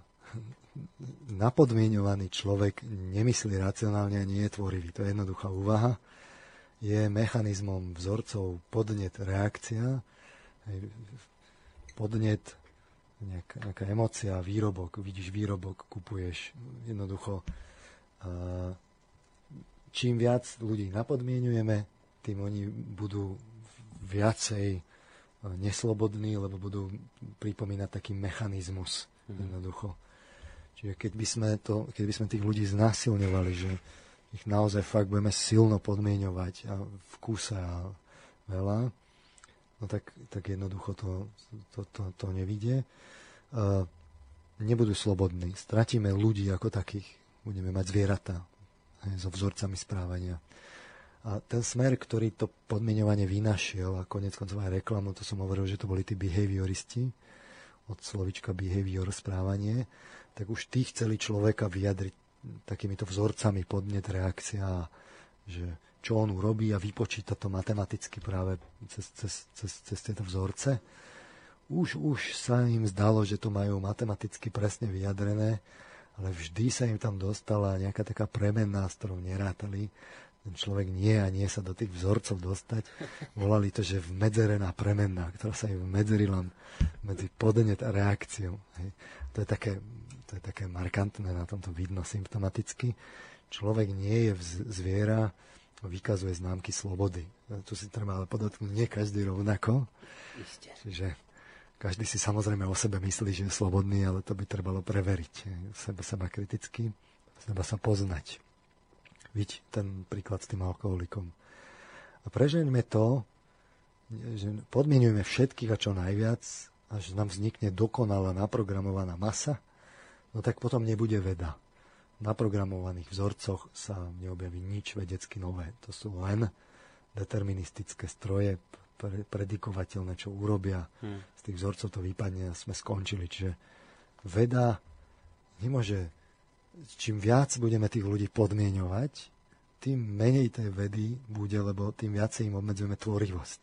napodmienovaný človek nemyslí racionálne a nie je tvorivý. To je jednoduchá úvaha. Je mechanizmom vzorcov podnet, reakcia. Podnet, nejaká, nejaká emocia, výrobok. Vidíš výrobok, kupuješ. Jednoducho, čím viac ľudí napodmienujeme, tým oni budú viacej neslobodní, lebo budú pripomínať taký mechanizmus. Jednoducho. Čiže keď by sme, to, keď by sme tých ľudí znásilňovali, že ich naozaj fakt budeme silno podmienovať a v kúse a veľa, no tak, tak jednoducho to, to, to, to nevidie. Uh, nebudú slobodní. Stratíme ľudí ako takých. Budeme mať zvieratá so vzorcami správania. A ten smer, ktorý to podmienovanie vynašiel, a konec koncov aj reklamu, to som hovoril, že to boli tí behavioristi, od slovička behavior, správanie, tak už tí chceli človeka vyjadriť takýmito vzorcami podnet, reakcia, že čo on urobí a vypočíta to matematicky práve cez, cez, cez, cez tieto vzorce. Už, už sa im zdalo, že to majú matematicky presne vyjadrené, ale vždy sa im tam dostala nejaká taká premenná, s ktorou nerátali. Ten človek nie a nie sa do tých vzorcov dostať. <laughs> Volali to, že vmedzerená premenná, ktorá sa im vmedzerila medzi podnet a reakciou. Hej. To je také to je také markantné, na tomto vidno symptomaticky. Človek nie je zviera, vykazuje známky slobody. Tu si treba ale podotknúť, nie každý rovnako. Isté. Čiže každý si samozrejme o sebe myslí, že je slobodný, ale to by trebalo preveriť. Seba, seba kriticky, seba sa poznať. Vidť ten príklad s tým alkoholikom. A prežeňme to, že podmienujeme všetkých a čo najviac, až nám vznikne dokonalá naprogramovaná masa, no tak potom nebude veda. Na programovaných vzorcoch sa neobjaví nič vedecky nové. To sú len deterministické stroje, pre, predikovateľné, čo urobia. Hmm. Z tých vzorcov to vypadne a sme skončili. Čiže veda nemôže, čím viac budeme tých ľudí podmienovať, tým menej tej vedy bude, lebo tým viacej im obmedzujeme tvorivosť.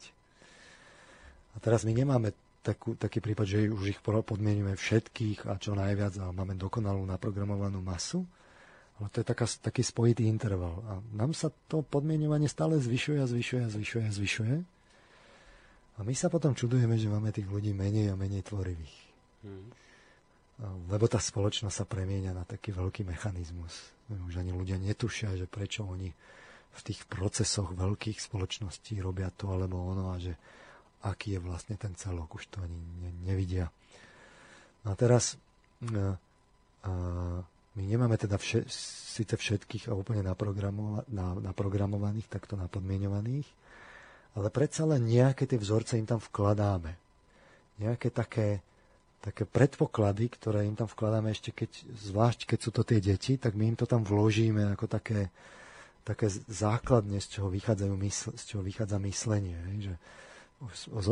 A teraz my nemáme takú, taký prípad, že už ich podmienujeme všetkých a čo najviac a máme dokonalú naprogramovanú masu. Ale to je taká, taký spojitý interval. A nám sa to podmienovanie stále zvyšuje a zvyšuje a zvyšuje a zvyšuje. A my sa potom čudujeme, že máme tých ľudí menej a menej tvorivých. Hmm. Lebo tá spoločnosť sa premieňa na taký veľký mechanizmus. Už ani ľudia netušia, že prečo oni v tých procesoch veľkých spoločností robia to alebo ono a že aký je vlastne ten celok, už to ani ne, nevidia. No a teraz a, a, my nemáme teda vše, síce všetkých a úplne naprogramova, na, naprogramovaných, takto napodmienovaných, ale predsa len nejaké tie vzorce im tam vkladáme. Nejaké také, také predpoklady, ktoré im tam vkladáme ešte keď, zvlášť keď sú to tie deti, tak my im to tam vložíme ako také, také základne, z čoho, vychádzajú mysl, z čoho vychádza myslenie. Že,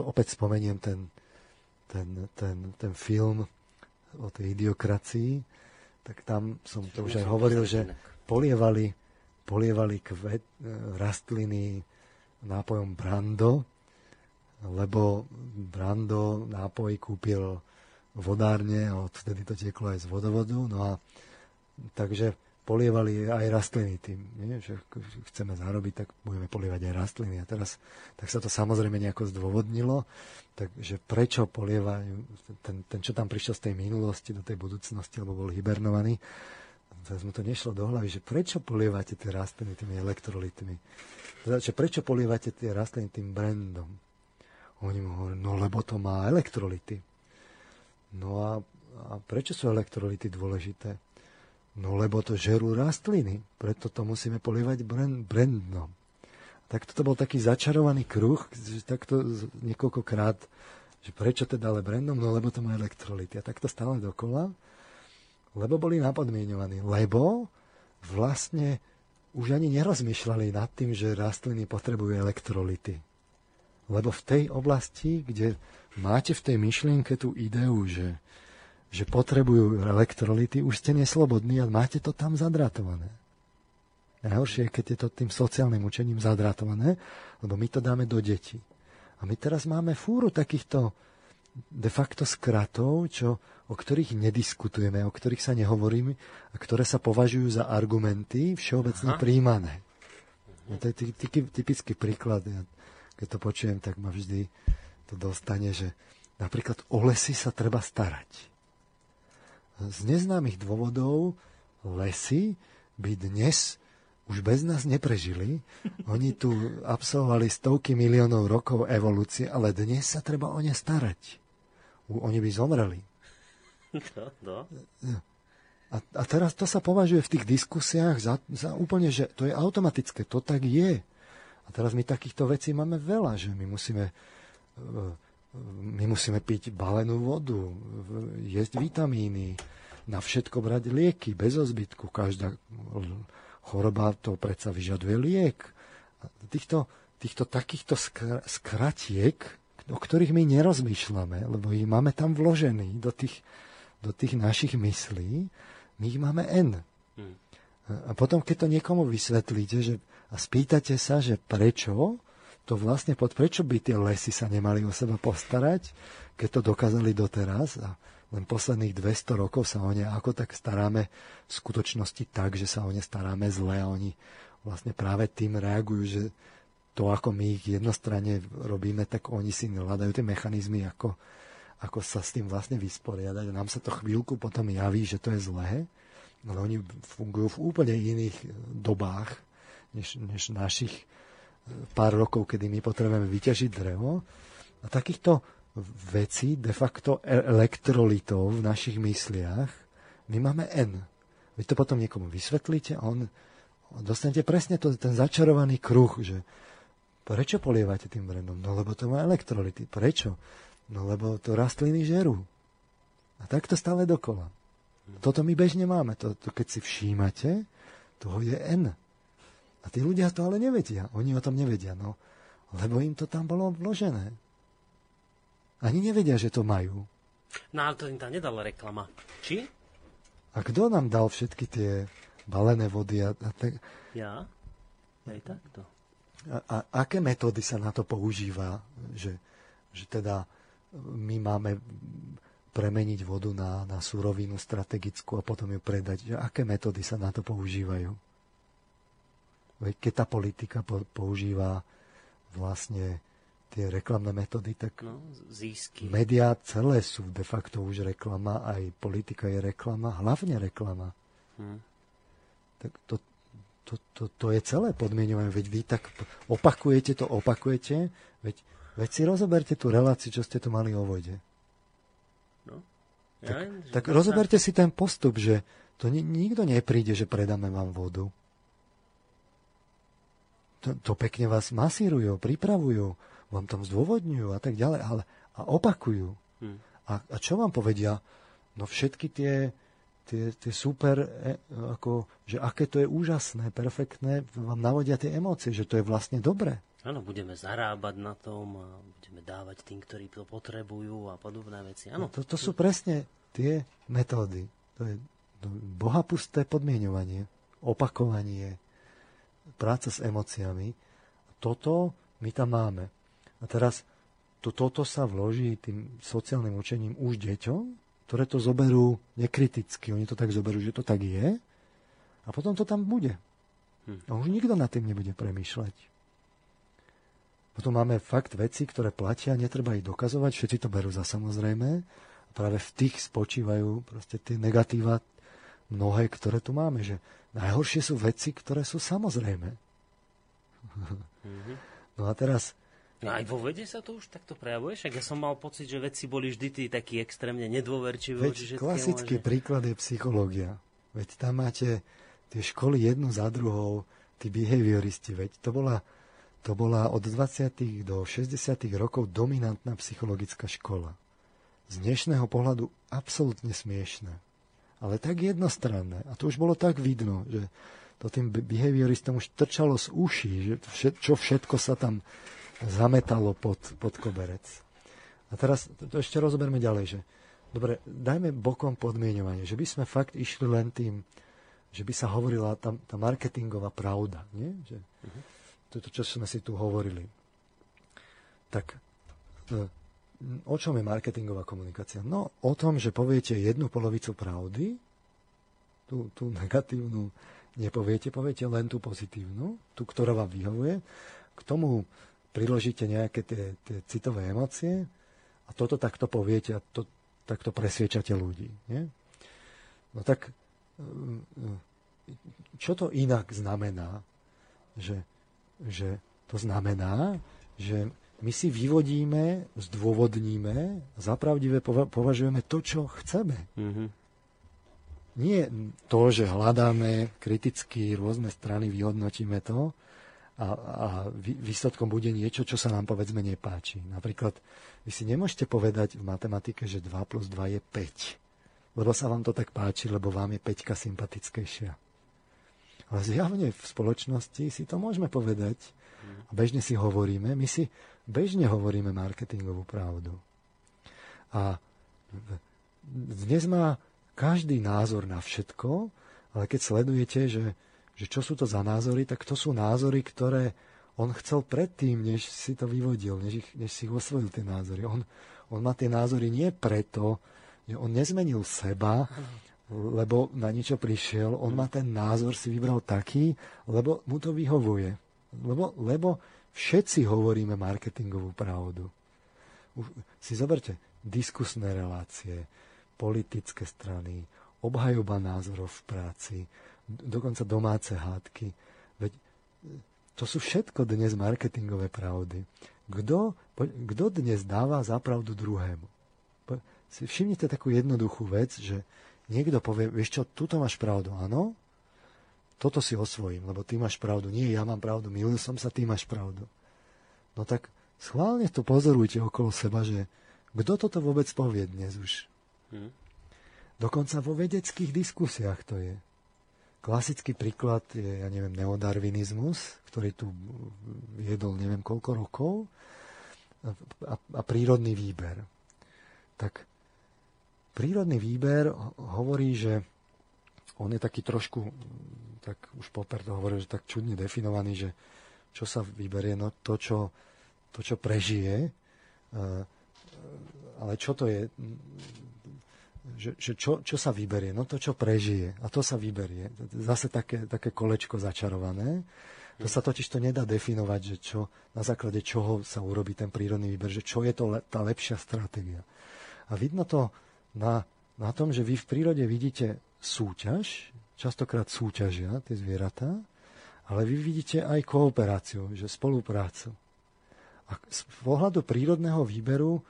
opäť spomeniem ten, ten, ten, ten film o tej idiokracii, tak tam som to už aj hovoril, že polievali, polievali kvet, rastliny nápojom Brando, lebo Brando nápoj kúpil vodárne odtedy to tieklo aj z vodovodu. No a takže polievali aj rastliny tým, nie? že chceme zarobiť, tak budeme polievať aj rastliny. A teraz tak sa to samozrejme nejako zdôvodnilo, takže prečo polievajú, ten, ten čo tam prišiel z tej minulosti do tej budúcnosti, alebo bol hibernovaný, teraz mu to nešlo do hlavy, že prečo polievate tie rastliny tými elektrolitmi? Že prečo polievate tie rastliny tým brandom? Oni mu hovorili, no lebo to má elektrolity. No a, a prečo sú elektrolity dôležité? No lebo to žerú rastliny, preto to musíme polievať brandnom. Tak toto bol taký začarovaný kruh, takto niekoľkokrát, že prečo teda ale brandnom, no lebo to má elektrolity. A takto stále dokola, lebo boli napodmienovaní. Lebo vlastne už ani nerozmýšľali nad tým, že rastliny potrebujú elektrolity. Lebo v tej oblasti, kde máte v tej myšlienke tú ideu, že že potrebujú elektrolity, už ste neslobodní a máte to tam zadratované. Najhoršie je, keď je to tým sociálnym učením zadratované, lebo my to dáme do detí. A my teraz máme fúru takýchto de facto skratov, čo, o ktorých nediskutujeme, o ktorých sa nehovoríme a ktoré sa považujú za argumenty všeobecne Aha. príjmané. No to je typický príklad. Ja, keď to počujem, tak ma vždy to dostane, že napríklad o lesy sa treba starať z neznámych dôvodov lesy by dnes už bez nás neprežili. Oni tu absolvovali stovky miliónov rokov evolúcie, ale dnes sa treba o ne starať. Oni by zomreli. To, to. A, a teraz to sa považuje v tých diskusiách za, za úplne, že to je automatické, to tak je. A A teraz my takýchto vecí máme veľa, že my musíme, my musíme piť balenú vodu, jesť vitamíny, na všetko brať lieky, bez ozbytku. Každá choroba to predsa vyžaduje liek. Týchto, týchto takýchto skratiek, o ktorých my nerozmýšľame, lebo ich máme tam vložený do tých, do tých našich myslí, my ich máme N. Hmm. A potom, keď to niekomu vysvetlíte že, a spýtate sa, že prečo, to vlastne pod prečo by tie lesy sa nemali o seba postarať, keď to dokázali doteraz a len posledných 200 rokov sa o ne ako tak staráme v skutočnosti tak, že sa o ne staráme zle a oni vlastne práve tým reagujú, že to, ako my ich jednostranne robíme, tak oni si hľadajú tie mechanizmy, ako, ako sa s tým vlastne vysporiadať. Nám sa to chvíľku potom javí, že to je zlé, ale oni fungujú v úplne iných dobách, než, než našich pár rokov, kedy my potrebujeme vyťažiť drevo. A takýchto veci, de facto elektrolitov v našich mysliach, my máme N. Vy to potom niekomu vysvetlíte a on, dostanete presne to, ten začarovaný kruh, že prečo polievate tým brenom? No lebo to má elektrolity. Prečo? No lebo to rastliny žerú. A tak to stále dokola. Toto my bežne máme. To, to keď si všímate, toho je N. A tí ľudia to ale nevedia. Oni o tom nevedia. No, lebo im to tam bolo vložené. Ani nevedia, že to majú. No ale to im tam nedala reklama. Či? A kto nám dal všetky tie balené vody? A, a te... Ja? Aj takto. A, a aké metódy sa na to používa? Že, že teda my máme premeniť vodu na, na surovinu strategickú a potom ju predať. Že aké metódy sa na to používajú? Veď keď tá politika po, používa vlastne tie reklamné metódy, tak no, získy. médiá celé sú de facto už reklama, aj politika je reklama, hlavne reklama. Hmm. Tak to, to, to, to je celé podmienovanie. Veď vy tak opakujete to, opakujete, veď, veď si rozoberte tú reláciu, čo ste tu mali o vode. No. Ja tak, viem, tak rozoberte si ten postup, že to ni, nikto nepríde, že predáme vám vodu. To, to pekne vás masírujú, pripravujú vám tam zdôvodňujú a tak ďalej, ale a opakujú. Hmm. A, a čo vám povedia? No všetky tie, tie, tie super, e, ako, že aké to je úžasné, perfektné, vám navodia tie emócie, že to je vlastne dobre. Áno, budeme zarábať na tom a budeme dávať tým, ktorí to potrebujú a podobné veci. Áno. No to, to sú presne tie metódy. To je bohapusté podmienovanie, opakovanie, práca s emóciami. Toto my tam máme. A teraz to, toto sa vloží tým sociálnym učením už deťom, ktoré to zoberú nekriticky. Oni to tak zoberú, že to tak je a potom to tam bude. Hm. A už nikto nad tým nebude premýšľať. Potom máme fakt veci, ktoré platia, netreba ich dokazovať, všetci to berú za samozrejme. A práve v tých spočívajú proste tie negatíva mnohé, ktoré tu máme. Že najhoršie sú veci, ktoré sú samozrejme. Mm-hmm. No a teraz No aj vo vede sa to už takto prejavuje? Však ja som mal pocit, že vedci boli vždy tí takí extrémne nedôverčiví. Veď klasický že... príklad je psychológia. Veď tam máte tie školy jednu za druhou, tí behavioristi. Veď to bola, to bola od 20. do 60. rokov dominantná psychologická škola. Z dnešného pohľadu absolútne smiešné. Ale tak jednostranné. A to už bolo tak vidno, že to tým behavioristom už trčalo z uší, že čo všetko sa tam zametalo pod, pod koberec. A teraz to, to ešte rozoberme ďalej, že dobre, dajme bokom podmienovanie, že by sme fakt išli len tým, že by sa hovorila tá, tá marketingová pravda, nie? Že, uh-huh. to je to, čo sme si tu hovorili. Tak e, o čom je marketingová komunikácia? No o tom, že poviete jednu polovicu pravdy, tú, tú negatívnu nepoviete, poviete len tú pozitívnu, tú, ktorá vám vyhovuje. K tomu priložíte nejaké tie, tie citové emócie a toto takto poviete a to, takto presviečate ľudí. Nie? No tak, čo to inak znamená? Že, že to znamená, že my si vyvodíme, zdôvodníme, zapravdivé považujeme to, čo chceme. Mm-hmm. Nie to, že hľadáme kriticky rôzne strany, vyhodnotíme to, a, a výsledkom bude niečo, čo sa nám povedzme nepáči. Napríklad, vy si nemôžete povedať v matematike, že 2 plus 2 je 5, lebo sa vám to tak páči, lebo vám je 5 sympatickejšia. Ale zjavne v spoločnosti si to môžeme povedať a bežne si hovoríme, my si bežne hovoríme marketingovú pravdu. A dnes má každý názor na všetko, ale keď sledujete, že že čo sú to za názory, tak to sú názory, ktoré on chcel predtým, než si to vyvodil, než, ich, než si osvojil tie názory. On, on má tie názory nie preto, že on nezmenil seba, lebo na niečo prišiel. On má ten názor, si vybral taký, lebo mu to vyhovuje. Lebo, lebo všetci hovoríme marketingovú pravdu. Už, si zoberte, diskusné relácie, politické strany, obhajoba názorov v práci, dokonca domáce hádky. Veď to sú všetko dnes marketingové pravdy. Kto, kto dnes dáva zapravdu druhému? Si všimnite takú jednoduchú vec, že niekto povie, vieš čo, tuto máš pravdu, áno, toto si osvojím, lebo ty máš pravdu. Nie, ja mám pravdu, milil som sa, ty máš pravdu. No tak schválne to pozorujte okolo seba, že kto toto vôbec povie dnes už? Hmm. Dokonca vo vedeckých diskusiách to je. Klasický príklad je, ja neviem, neodarvinizmus, ktorý tu viedol neviem koľko rokov a, a prírodný výber. Tak prírodný výber hovorí, že on je taký trošku, tak už Popper to hovoril, že tak čudne definovaný, že čo sa vyberie, no to, čo, to, čo prežije, ale čo to je, že, že čo, čo sa vyberie? No to, čo prežije. A to sa vyberie. Zase také, také kolečko začarované. To sa totiž to nedá definovať, že čo, na základe čoho sa urobí ten prírodný výber, že čo je to le, tá lepšia stratégia. A vidno to na, na tom, že vy v prírode vidíte súťaž, častokrát súťažia tie zvieratá, ale vy vidíte aj kooperáciu, že spoluprácu. A z pohľadu prírodného výberu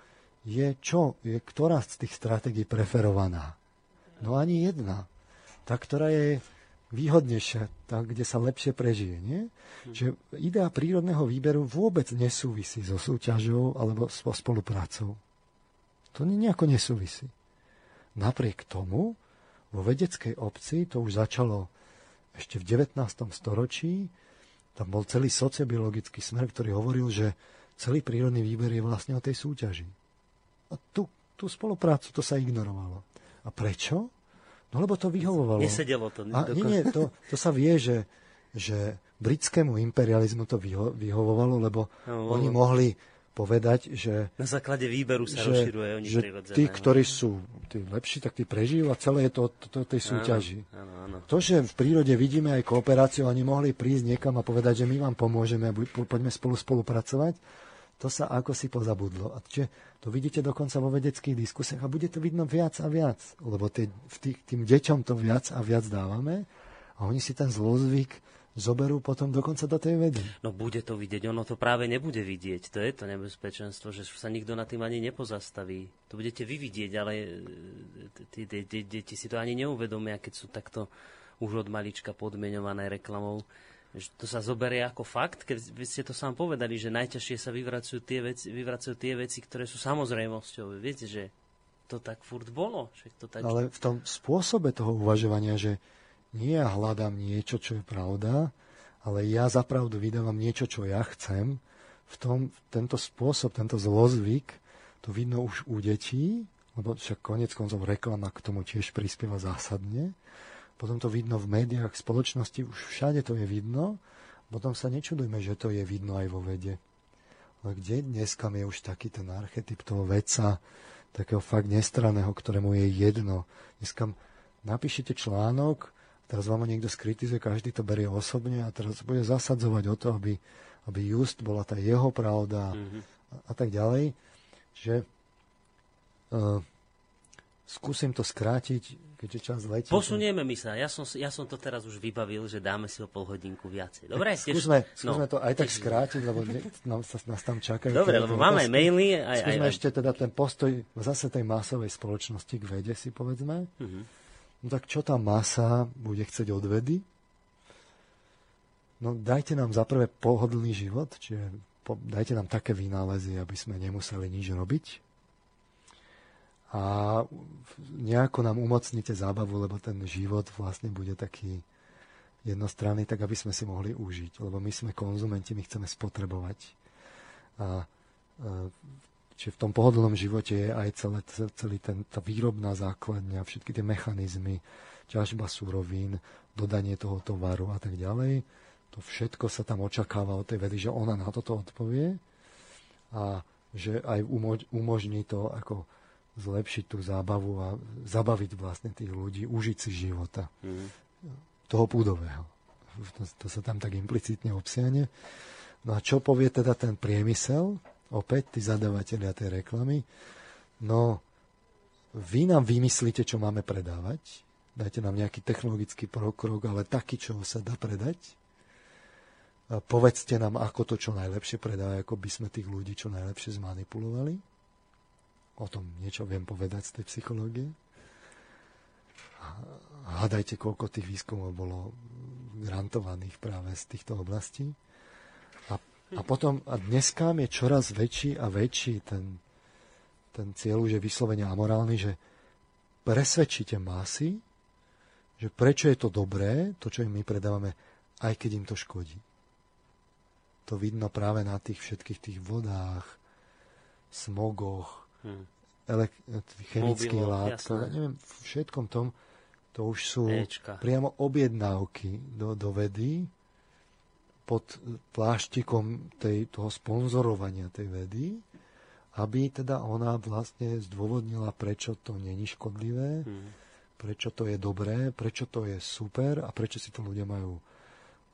je čo? Je ktorá z tých stratégií preferovaná? No ani jedna. Tá, ktorá je výhodnejšia, tá, kde sa lepšie prežije. Nie? Že idea prírodného výberu vôbec nesúvisí so súťažou alebo so spoluprácou. To nejako nesúvisí. Napriek tomu vo vedeckej obci to už začalo ešte v 19. storočí. Tam bol celý sociobiologický smer, ktorý hovoril, že celý prírodný výber je vlastne o tej súťaži. A tú, tú spoluprácu to sa ignorovalo. A prečo? No lebo to vyhovovalo. Nesedelo to. A, nie, nie, to, to sa vie, že, že britskému imperializmu to vyho, vyhovovalo, lebo no, oni mohli povedať, že... Na základe výberu sa že, rozširuje oni že tí, ktorí sú tí lepší, tak tí prežijú a celé je to o tej súťaži. Áno, áno, áno. To, že v prírode vidíme aj kooperáciu, oni mohli prísť niekam a povedať, že my vám pomôžeme a poďme spolu spolupracovať, to sa ako si pozabudlo. A čiže to vidíte dokonca vo vedeckých diskusiách a bude to vidno viac a viac, lebo tých, tým deťom to viac a viac dávame a oni si ten zlozvyk zoberú potom dokonca do tej vedy. No bude to vidieť, ono to práve nebude vidieť. To je to nebezpečenstvo, že sa nikto na tým ani nepozastaví. To budete vy vidieť, ale e, deti si to ani neuvedomia, keď sú takto už od malička podmienované reklamou že to sa zoberie ako fakt, keď vy ste to sám povedali, že najťažšie sa vyvracujú tie veci, vyvracujú tie veci ktoré sú samozrejmosťou. Viete, že to tak furt bolo. Že to tak... Ale v tom spôsobe toho uvažovania, že nie ja hľadám niečo, čo je pravda, ale ja zapravdu vydávam niečo, čo ja chcem, v tom, tento spôsob, tento zlozvyk, to vidno už u detí, lebo však konec koncov reklama k tomu tiež prispieva zásadne, potom to vidno v médiách, v spoločnosti, už všade to je vidno. Potom sa nečudujme, že to je vidno aj vo vede. Ale kde dneska je už taký ten archetyp toho vedca, takého fakt nestraného, ktorému je jedno. Dneska napíšete článok, teraz vám niekto skritizuje, každý to berie osobne a teraz bude zasadzovať o to, aby, aby just bola tá jeho pravda mm-hmm. a, a tak ďalej. Že uh, skúsim to skrátiť keďže čas letí. Posunieme my sa. Ja som, ja som to teraz už vybavil, že dáme si o pol hodinku viacej. Dobre? Skúsme, skúsme no, to aj tak skrátiť, lebo ne, nám, sa, nás tam čakajú. Dobre, lebo máme aj maily. Aj, skúsme aj, ešte teda ten postoj zase tej masovej spoločnosti k vede si povedzme. Uh-huh. No tak čo tá masa bude chcieť od vedy? no dajte nám za prvé pohodlný život, čiže dajte nám také vynálezy, aby sme nemuseli nič robiť. A nejako nám umocnite zábavu, lebo ten život vlastne bude taký jednostranný, tak aby sme si mohli užiť. Lebo my sme konzumenti, my chceme spotrebovať. A, a Čiže v tom pohodlnom živote je aj celé, celý ten, tá výrobná základňa, všetky tie mechanizmy, ťažba surovín, dodanie toho tovaru a tak ďalej. To všetko sa tam očakáva od tej vedy, že ona na toto odpovie a že aj umožní to ako zlepšiť tú zábavu a zabaviť vlastne tých ľudí, užiť si života. Mm. Toho púdového. To, to sa tam tak implicitne obsiahne. No a čo povie teda ten priemysel? Opäť tí zadavateľia tej reklamy, no vy nám vymyslíte, čo máme predávať, dajte nám nejaký technologický pokrok, ale taký, čo sa dá predať. A povedzte nám, ako to čo najlepšie predá, ako by sme tých ľudí čo najlepšie zmanipulovali. O tom niečo viem povedať z tej psychológie. Hádajte, koľko tých výskumov bolo grantovaných práve z týchto oblastí. A potom, a dneska je čoraz väčší a väčší ten, ten cieľ už je vyslovene amorálny, že presvedčíte masy, že prečo je to dobré, to, čo im my predávame, aj keď im to škodí. To vidno práve na tých všetkých tých vodách, smogoch, hmm. elek- chemických látkach, neviem, v všetkom tom, to už sú Ečka. priamo objednávky do, do vedy, pod pláštikom tej, toho sponzorovania tej vedy, aby teda ona vlastne zdôvodnila, prečo to není škodlivé, hmm. prečo to je dobré, prečo to je super a prečo si to ľudia majú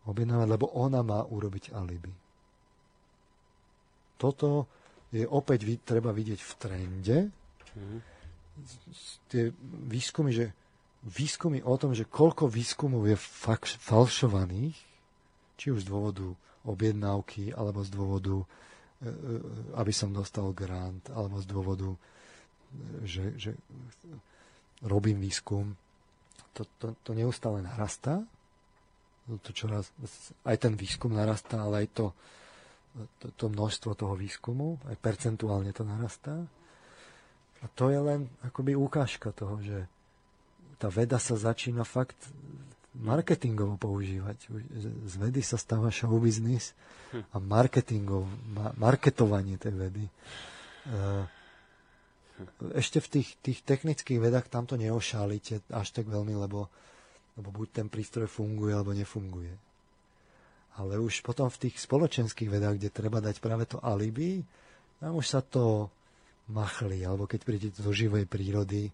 objednávať, lebo ona má urobiť alibi. Toto je opäť treba vidieť v trende. Hmm. Tie výskumy, že výskumy o tom, že koľko výskumov je falšovaných, či už z dôvodu objednávky, alebo z dôvodu, e, e, aby som dostal grant, alebo z dôvodu, e, že, že robím výskum. To, to, to neustále narastá. To čoraz, aj ten výskum narastá, ale aj to, to, to množstvo toho výskumu, aj percentuálne to narastá. A to je len akoby ukážka toho, že tá veda sa začína fakt marketingovo používať. Z vedy sa stáva show business a marketingov, marketovanie tej vedy. Eh, ešte v tých, tých technických vedách tam to neošálite až tak veľmi, lebo, lebo buď ten prístroj funguje, alebo nefunguje. Ale už potom v tých spoločenských vedách, kde treba dať práve to alibi, tam už sa to machli, alebo keď prídete do živej prírody, eh,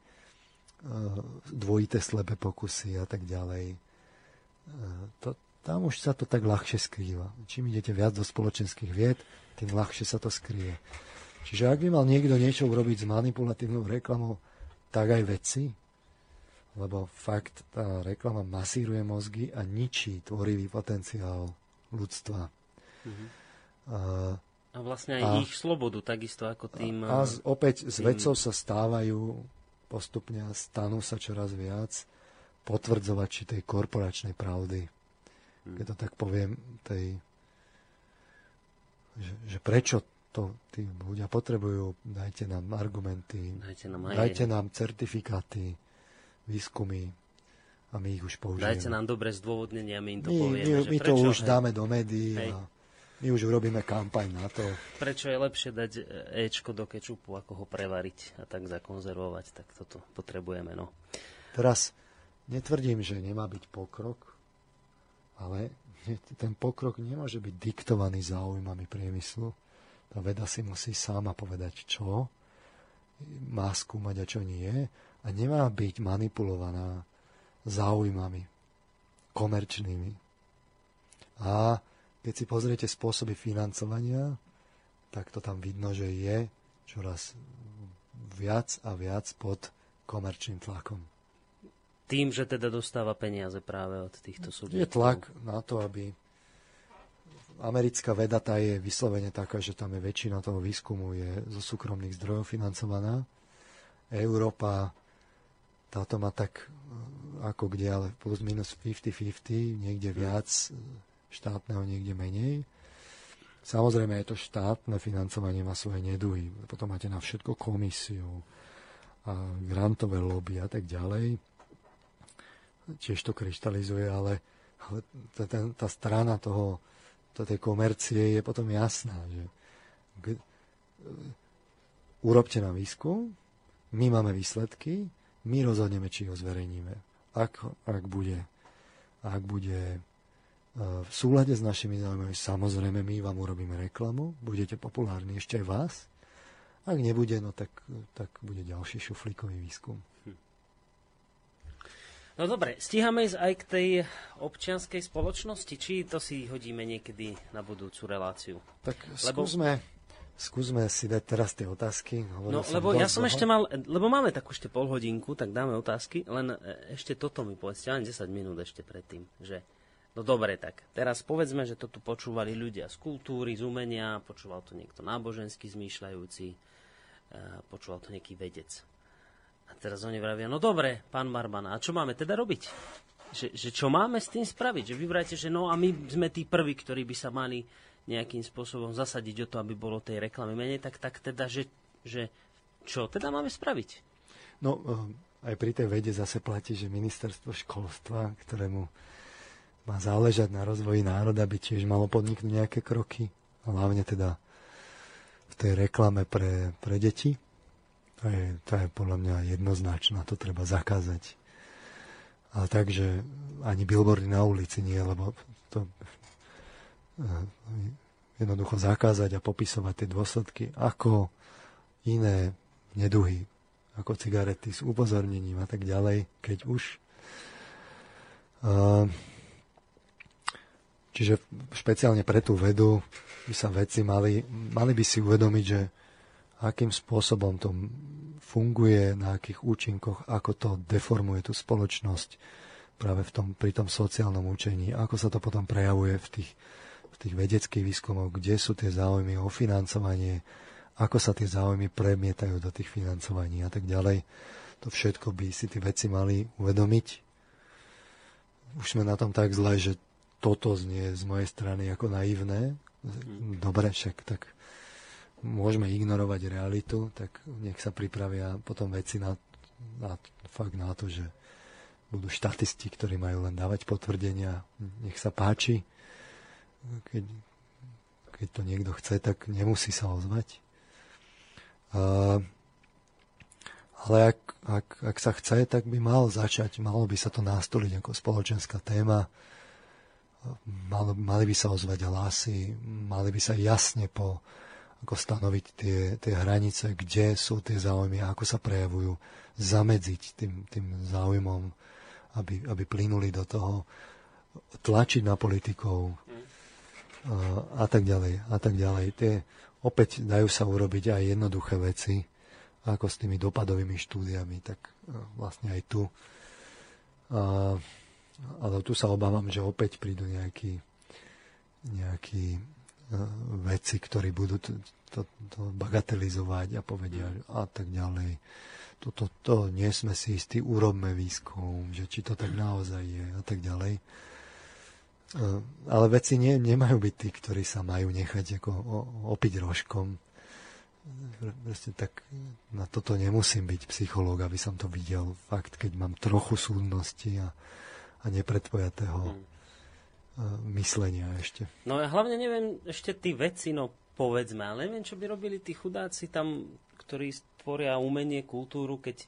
dvojité slepé pokusy a tak ďalej to, tam už sa to tak ľahšie skrýva. Čím idete viac do spoločenských vied, tým ľahšie sa to skrie. Čiže ak by mal niekto niečo urobiť s manipulatívnou reklamou, tak aj veci, lebo fakt tá reklama masíruje mozgy a ničí tvorivý potenciál ľudstva. Mm-hmm. A, a vlastne aj a, ich slobodu, takisto ako tým... A, a opäť tým... z vedcov sa stávajú postupne a stanú sa čoraz viac potvrdzovači tej korporačnej pravdy. Hmm. Keď to tak poviem, tej, že, že prečo to tí ľudia potrebujú, dajte nám argumenty, dajte nám, aj... dajte nám certifikáty, výskumy a my ich už použijeme. Dajte nám dobre zdôvodnenie a my im to my, povieme. My, my to už hej? dáme do médií hej. a my už urobíme kampaň na to. Prečo je lepšie dať Ečko do kečupu, ako ho prevariť a tak zakonzervovať, tak toto potrebujeme. No. Teraz Netvrdím, že nemá byť pokrok, ale ten pokrok nemôže byť diktovaný záujmami priemyslu. Tá veda si musí sama povedať, čo má skúmať a čo nie a nemá byť manipulovaná záujmami komerčnými. A keď si pozriete spôsoby financovania, tak to tam vidno, že je čoraz viac a viac pod komerčným tlakom. Tým, že teda dostáva peniaze práve od týchto subjektov. Je tlak na to, aby americká veda tá je vyslovene taká, že tam je väčšina toho výskumu je zo súkromných zdrojov financovaná. Európa táto má tak ako kde, ale plus minus 50-50, niekde viac štátneho niekde menej. Samozrejme, je to štátne financovanie má svoje neduhy. Potom máte na všetko komisiu a grantové lobby a tak ďalej. Tiež to kryštalizuje, ale, ale tá, tá, tá strana toho, to tej komercie je potom jasná, že urobte nám výskum, my máme výsledky, my rozhodneme, či ho zverejníme. Ak, ak bude, ak bude v súlade s našimi záujmami, samozrejme my vám urobíme reklamu, budete populárni ešte aj vás. Ak nebude, no tak, tak bude ďalší šuflíkový výskum. No dobre, stíhame ísť aj k tej občianskej spoločnosti, či to si hodíme niekedy na budúcu reláciu? Tak Lebo... skúsme, skúsme si dať teraz tie otázky. Hovoril no, lebo ja som ešte mal, lebo máme takú ešte pol hodinku, tak dáme otázky, len e, ešte toto mi povedzte, len 10 minút ešte predtým, že No dobre, tak teraz povedzme, že to tu počúvali ľudia z kultúry, z umenia, počúval to niekto náboženský zmýšľajúci, e, počúval to nejaký vedec. A teraz oni vravia, no dobre, pán Marman, a čo máme teda robiť? Že, že čo máme s tým spraviť? Že vybrajte, že no a my sme tí prví, ktorí by sa mali nejakým spôsobom zasadiť o to, aby bolo tej reklamy menej, tak, tak teda, že, že čo teda máme spraviť? No, e, aj pri tej vede zase platí, že ministerstvo školstva, ktorému má záležať na rozvoji národa, by tiež malo podniknúť nejaké kroky. Hlavne teda v tej reklame pre, pre deti. To je, to je podľa mňa jednoznačná, to treba zakázať. A takže ani billboardy na ulici nie, lebo to eh, jednoducho zakázať a popisovať tie dôsledky ako iné neduhy, ako cigarety s upozornením a tak ďalej, keď už. Uh, Čiže špeciálne pre tú vedu by sa vedci mali, mali by si uvedomiť, že akým spôsobom to funguje, na akých účinkoch, ako to deformuje tú spoločnosť práve v tom, pri tom sociálnom učení, ako sa to potom prejavuje v tých, v tých vedeckých výskumoch, kde sú tie záujmy o financovanie, ako sa tie záujmy premietajú do tých financovaní a tak ďalej. To všetko by si tí veci mali uvedomiť. Už sme na tom tak zle, že toto znie z mojej strany ako naivné. Dobre, však tak môžeme ignorovať realitu, tak nech sa pripravia potom veci na, na, fakt na to, že budú štatisti, ktorí majú len dávať potvrdenia. Nech sa páči. Keď, keď to niekto chce, tak nemusí sa ozvať. Uh, ale ak, ak, ak sa chce, tak by mal začať, malo by sa to nastoliť ako spoločenská téma mal, mali by sa ozvať hlasy, mali by sa jasne po, ako stanoviť tie, tie hranice, kde sú tie záujmy ako sa prejavujú, zamedziť tým, tým záujmom, aby, aby plynuli do toho, tlačiť na politikov a, a tak ďalej. A tak ďalej. Tie, opäť dajú sa urobiť aj jednoduché veci, ako s tými dopadovými štúdiami, tak vlastne aj tu. A, ale tu sa obávam, že opäť prídu nejakí, nejakí veci, ktorí budú to, to, to bagatelizovať a povedia a tak ďalej. Toto to nie sme si istí, urobme výskum, že či to tak naozaj je a tak ďalej. Uh, ale veci nie, nemajú byť tí, ktorí sa majú nechať ako opiť rožkom. Proste tak na toto nemusím byť psychológ, aby som to videl. Fakt, keď mám trochu súdnosti a, a nepredpojatého hmm. Myslenia ešte. No ja hlavne neviem, ešte tí veci, no povedzme, ale neviem, čo by robili tí chudáci tam, ktorí stvoria umenie, kultúru, keď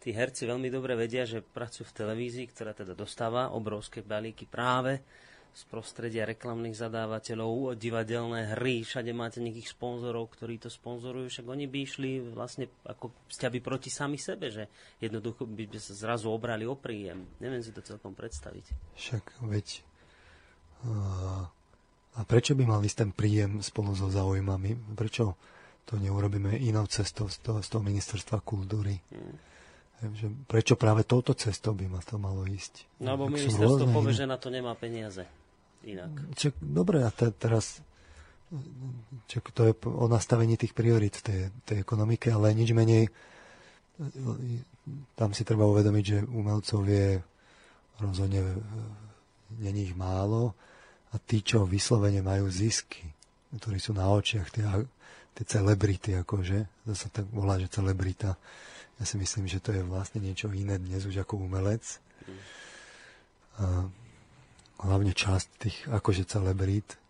tí herci veľmi dobre vedia, že pracujú v televízii, ktorá teda dostáva obrovské balíky práve z prostredia reklamných zadávateľov, divadelné hry, všade máte nejakých sponzorov, ktorí to sponzorujú, však oni by išli vlastne ako vzťahy proti sami sebe, že jednoducho by sa zrazu obrali o príjem. Neviem si to celkom predstaviť. Však veď a prečo by mal ísť ten príjem spolu so zaujímami? Prečo to neurobíme inou cestou z toho, z toho ministerstva kultúry? Hmm. Že prečo práve touto cestou by ma to malo ísť? No, lebo ministerstvo povie, že na to nemá peniaze inak. Čak, dobre, a te, teraz čak, to je o nastavení tých priorít tej, tej ekonomike, ale nič menej tam si treba uvedomiť, že umelcov je rozhodne není ich málo A tí, čo vyslovene majú zisky, ktorí sú na očiach, tie, tie celebrity, akože, to tak volá, že celebrita, ja si myslím, že to je vlastne niečo iné dnes už ako umelec. A hlavne časť tých akože celebrít,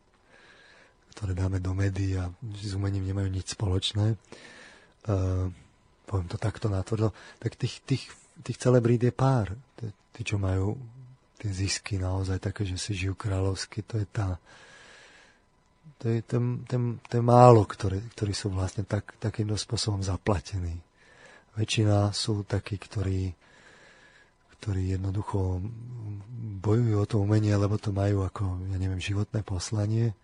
ktoré dáme do médií a s umením nemajú nič spoločné. Uh, poviem to takto natvrdo, tak tých, tých, tých celebrít je pár. Tí, čo majú tie zisky naozaj také, že si žijú kráľovsky, to je tá to je ten, ten, ten málo, ktoré, ktorí sú vlastne tak, takýmto spôsobom zaplatení. Väčšina sú takí, ktorí, ktorí jednoducho bojujú o to umenie, lebo to majú ako, ja neviem, životné poslanie,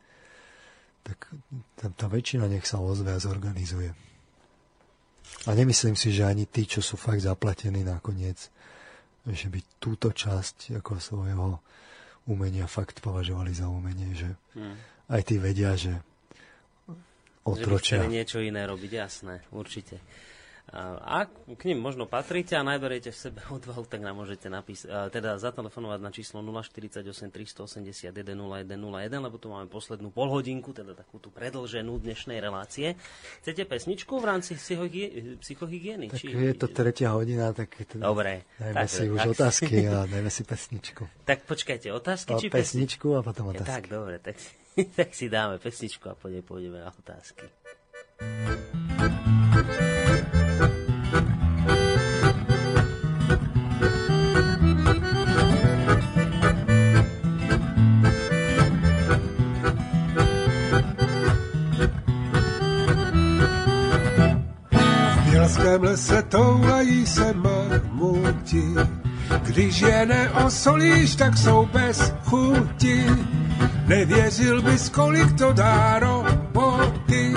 tak tá, tá väčšina nech sa ozve a zorganizuje. A nemyslím si, že ani tí, čo sú fakt zaplatení nakoniec, že by túto časť ako svojho umenia fakt považovali za umenie, že hmm. aj tí vedia, že otročia. Že by niečo iné robiť, jasné, určite. Ak k ním možno patríte a najberiete v sebe odvahu, tak nám môžete napísať, teda zatelefonovať na číslo 048 381 0101, lebo tu máme poslednú polhodinku, teda takú tú predlženú dnešnej relácie. Chcete pesničku v rámci psychohygieny? Tak či... je to tretia hodina, tak teda Dobre. Dajme tak, si tak, už tak. otázky a dajme si pesničku. Tak počkajte, otázky a či pesničku? a potom otázky. tak, dobre, tak, <laughs> tak si dáme pesničku a potom pôjdeme na otázky. Bělském lese toulají se mamuti, když je neosolíš, tak jsou bez chuti. Nevěřil bys, kolik to dá roboty,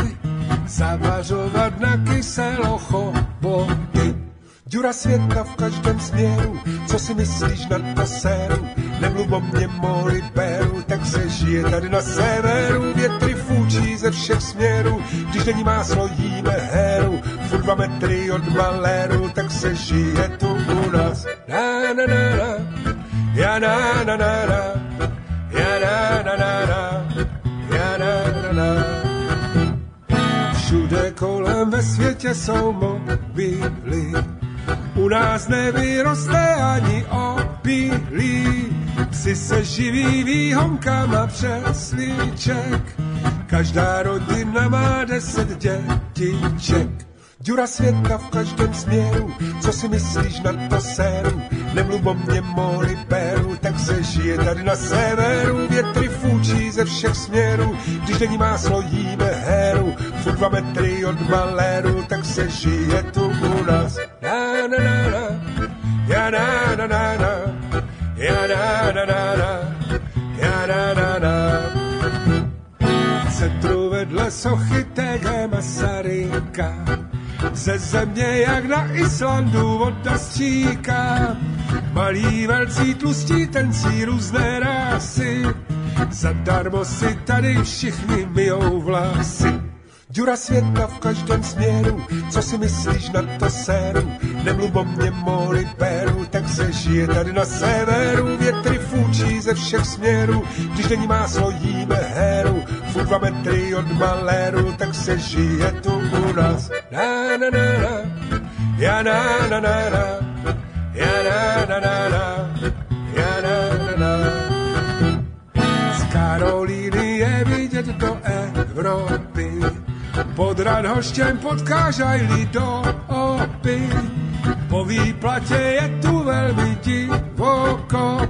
zavařovat na kyselo choboty. Dura světa v každém směru, co si myslíš na to séru? Nemluv o mě, moli beru, tak se žije tady na severu. Větry fúčí ze všech směrů, když není máslo, jíme heru. Furt dva metry od maléru, tak se žije tu u nás. Na na na na, ja na na na na, ja na na na na, ja na na na. Všude kolem ve světě jsou mobily, u nás nevyroste ani opilí. Psi se živí výhonkama přeslíček, každá rodina má deset dětiček. Dura světa v každém směru, co si myslíš na to séru? Nemluv o mě, moli beru, tak se žije tady na severu. Větry fúčí ze všech směrů, když není máslo, jíme heru. Furt dva metry od maléru, tak se žije tu u nás. Na na na na, ja na na na na, ja na na na na, ja na na na. Centru vedle sochy TG Masaryka, ze země jak na Islandu voda stříká. Malí, velcí, tlustí, tencí různé rásy, zadarmo si tady všichni myjou vlasy. Dura světa v každém směru, co si myslíš na to séru? Nemluv o mě, moli peru, tak se žije tady na severu. Větry fúčí ze všech směrů, když není máslo, jíme heru. Furt dva metry od maléru, tak se žije tu u nás. Na na na na, ja na na na na, ja na na na na, ja na na na. Z Karolíny je vidět do Evropy, pod Radhoštěm potkáš aj do opy. Po výplatě je tu velmi divoko,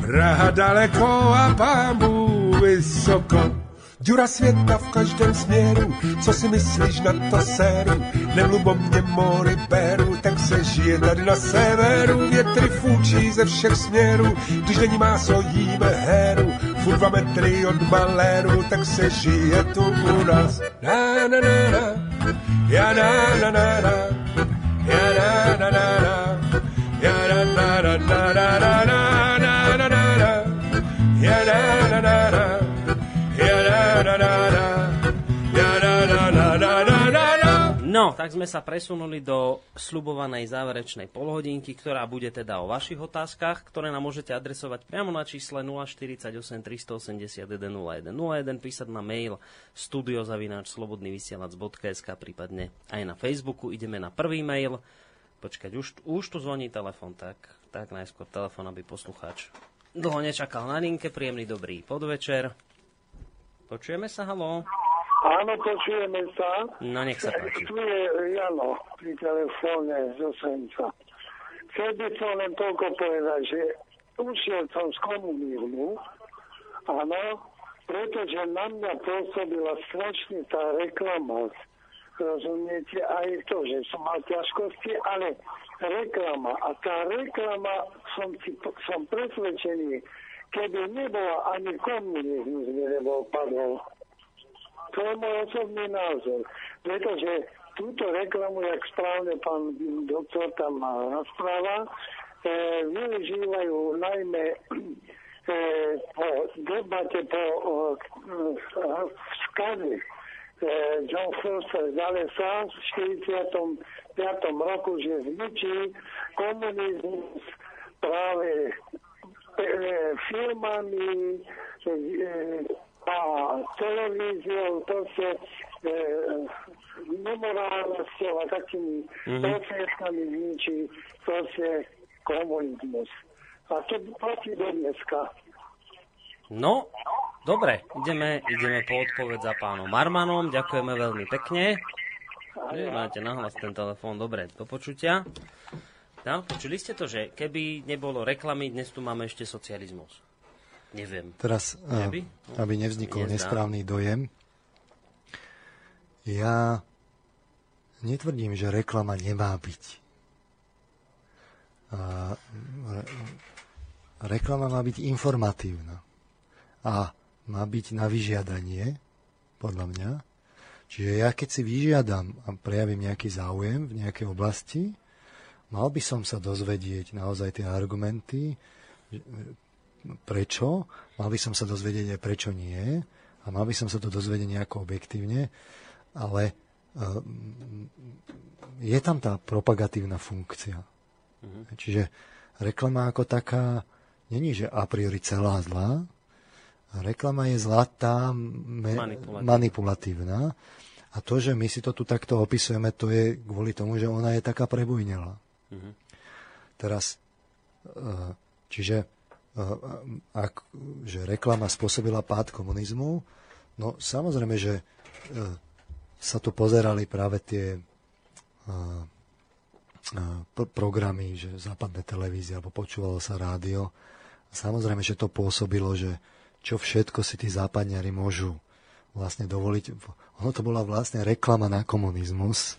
Praha daleko a pámu vysoko. Dura světa v každém směru, co si myslíš na to séru? Nemluv o mě, mori beru, tak se žije tady na severu. Větry fúčí ze všech směrů, když není máslo, jíme heru. Furt dva metry od maléru, tak se žije tu u nás. Na na na na, ja na na na na, ja na na na na, No, tak sme sa presunuli do slubovanej záverečnej polhodinky, ktorá bude teda o vašich otázkach, ktoré nám môžete adresovať priamo na čísle 048 381 0101, písať na mail studiozavináčslobodnyvysielac.sk, prípadne aj na Facebooku. Ideme na prvý mail. Počkať, už, už tu zvoní telefon, tak, tak najskôr telefon, aby poslucháč dlho nečakal na linke. Príjemný dobrý podvečer. Počujeme sa, halo? Áno, počujeme sa. No, nech sa páči. Tu je Jano pri telefóne z Osenca. Chcel by som len toľko povedať, že ušiel som z komunizmu, áno, pretože na mňa pôsobila strašne tá reklama. Rozumiete, aj to, že som mal ťažkosti, ale reklama. A tá reklama, som, si, som presvedčený, keby nebola ani komunizmus, by nebol padol to je môj osobný názor. Pretože túto reklamu, jak správne pán doktor tam rozpráva, e, využívajú najmä e, po debate po e, skaze e, John Foster z Alesa v 45. roku, že zničí komunizmus práve e, firmami, e, a televíziou, proste e, nemorálnosťou a takými mm-hmm. prostriedkami zničí proste komunizmus. A to platí do dneska. No, dobre, ideme, ideme po odpoveď za pánom Marmanom. Ďakujeme veľmi pekne. Vy máte nahlas ten telefón, dobre, do počutia. No, počuli ste to, že keby nebolo reklamy, dnes tu máme ešte socializmus. Neviem. Teraz, Neby? Eh, aby nevznikol Nezdá. nesprávny dojem, ja netvrdím, že reklama nemá byť. A, re, reklama má byť informatívna a má byť na vyžiadanie, podľa mňa. Čiže ja keď si vyžiadam a prejavím nejaký záujem v nejakej oblasti, mal by som sa dozvedieť naozaj tie argumenty, prečo, mal by som sa dozvedieť aj prečo nie a mal by som sa to dozvedieť nejako objektívne, ale uh, je tam tá propagatívna funkcia. Mm-hmm. Čiže reklama ako taká není, že a priori celá zlá, reklama je zlatá, me, manipulatívna. manipulatívna. A to, že my si to tu takto opisujeme, to je kvôli tomu, že ona je taká prebujnela. Mm-hmm. Teraz, e, čiže ak, že reklama spôsobila pád komunizmu, no samozrejme, že e, sa tu pozerali práve tie e, e, programy, že západné televízie, alebo počúvalo sa rádio. Samozrejme, že to pôsobilo, že čo všetko si tí západňari môžu vlastne dovoliť. Ono to bola vlastne reklama na komunizmus,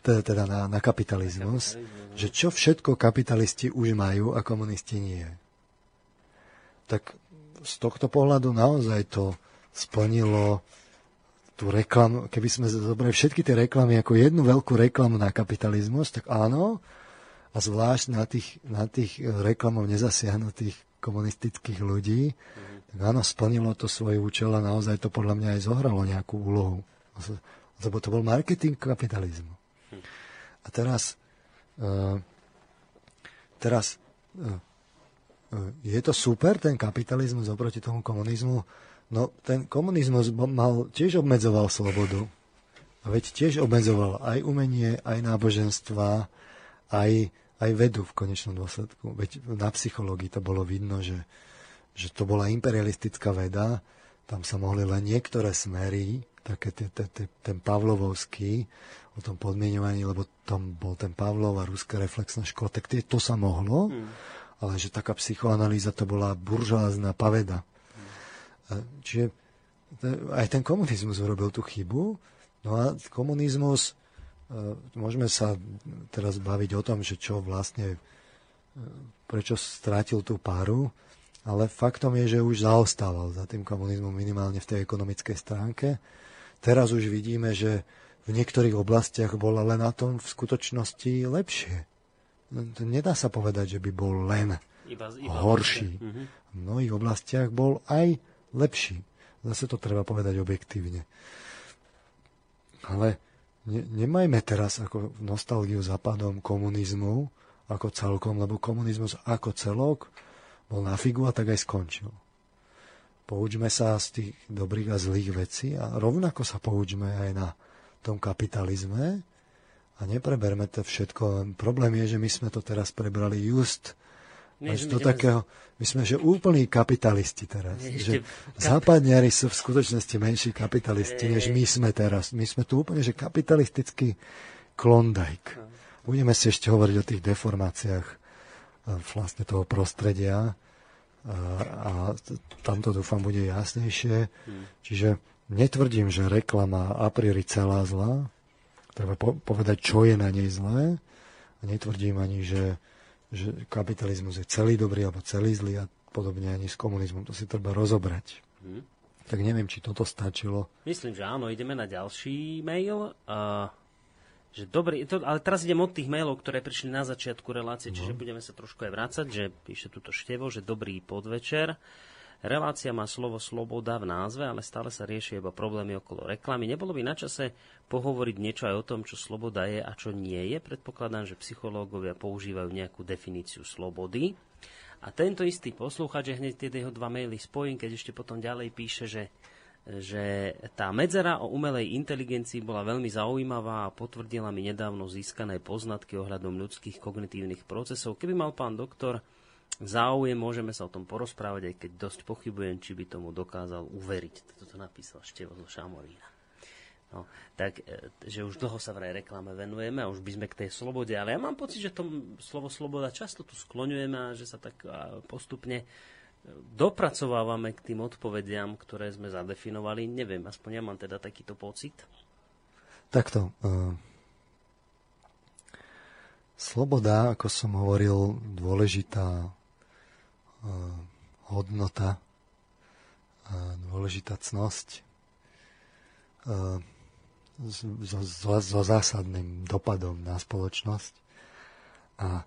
teda, teda na, na kapitalizmus, že čo všetko kapitalisti už majú a komunisti nie tak z tohto pohľadu naozaj to splnilo tú reklamu, keby sme zobrali všetky tie reklamy ako jednu veľkú reklamu na kapitalizmus, tak áno, a zvlášť na tých, na tých reklamov nezasiahnutých komunistických ľudí, tak áno, splnilo to svoj účel a naozaj to podľa mňa aj zohralo nejakú úlohu. Lebo to bol marketing kapitalizmu. A teraz, uh, teraz uh, je to super, ten kapitalizmus oproti tomu komunizmu. No, ten komunizmus mal, tiež obmedzoval slobodu. A veď tiež obmedzoval aj umenie, aj náboženstva, aj, aj vedu v konečnom dôsledku. Veď na psychológii to bolo vidno, že, že to bola imperialistická veda, tam sa mohli len niektoré smery, také te, te, te, ten Pavlovovský, o tom podmienovaní, lebo tam bol ten Pavlov a ruská reflexná škola, tak to sa mohlo. Hmm ale že taká psychoanalýza to bola buržoázna paveda. Čiže aj ten komunizmus urobil tú chybu. No a komunizmus, e, môžeme sa teraz baviť o tom, že čo vlastne, e, prečo strátil tú páru, ale faktom je, že už zaostával za tým komunizmom minimálne v tej ekonomickej stránke. Teraz už vidíme, že v niektorých oblastiach bola len na tom v skutočnosti lepšie nedá sa povedať, že by bol len iba, iba horší. Uh-huh. V mnohých oblastiach bol aj lepší. Zase to treba povedať objektívne. Ale ne, nemajme teraz ako nostalgiu západom komunizmu ako celkom, lebo komunizmus ako celok bol na figu a tak aj skončil. Poučme sa z tých dobrých a zlých vecí a rovnako sa poučme aj na tom kapitalizme a nepreberme to všetko. Problém je, že my sme to teraz prebrali just nie, až do takého, my sme že úplní kapitalisti teraz. Nie, že kap... západniari sú v skutočnosti menší kapitalisti, než my sme teraz. My sme tu úplne, že kapitalistický klondajk. Budeme si ešte hovoriť o tých deformáciách e, vlastne toho prostredia a, a tamto dúfam bude jasnejšie. Hmm. Čiže netvrdím, že reklama a priori celá zlá. Treba po- povedať, čo je na nej zlé. A netvrdím ani, že že kapitalizmus je celý dobrý alebo celý zlý a podobne ani s komunizmom. To si treba rozobrať. Hmm. Tak neviem, či toto stačilo. Myslím, že áno. Ideme na ďalší mail. Uh, že dobrý, to, ale teraz idem od tých mailov, ktoré prišli na začiatku relácie, no. čiže budeme sa trošku aj vrácať, že píše túto števo, že dobrý podvečer. Relácia má slovo sloboda v názve, ale stále sa riešia iba problémy okolo reklamy. Nebolo by na čase pohovoriť niečo aj o tom, čo sloboda je a čo nie je? Predpokladám, že psychológovia používajú nejakú definíciu slobody. A tento istý poslúchač, hneď tie jeho dva maily spojím, keď ešte potom ďalej píše, že že tá medzera o umelej inteligencii bola veľmi zaujímavá a potvrdila mi nedávno získané poznatky ohľadom ľudských kognitívnych procesov. Keby mal pán doktor záujem, môžeme sa o tom porozprávať, aj keď dosť pochybujem, či by tomu dokázal uveriť. Toto napísal Števo zo Šamorína. No, tak, e, že už dlho sa vraj reklame venujeme a už by sme k tej slobode, ale ja mám pocit, že to slovo sloboda často tu skloňujeme a že sa tak postupne e, dopracovávame k tým odpovediam, ktoré sme zadefinovali. Neviem, aspoň ja mám teda takýto pocit. Takto. Uh, sloboda, ako som hovoril, dôležitá hodnota, dôležitá cnosť so, so, so zásadným dopadom na spoločnosť. A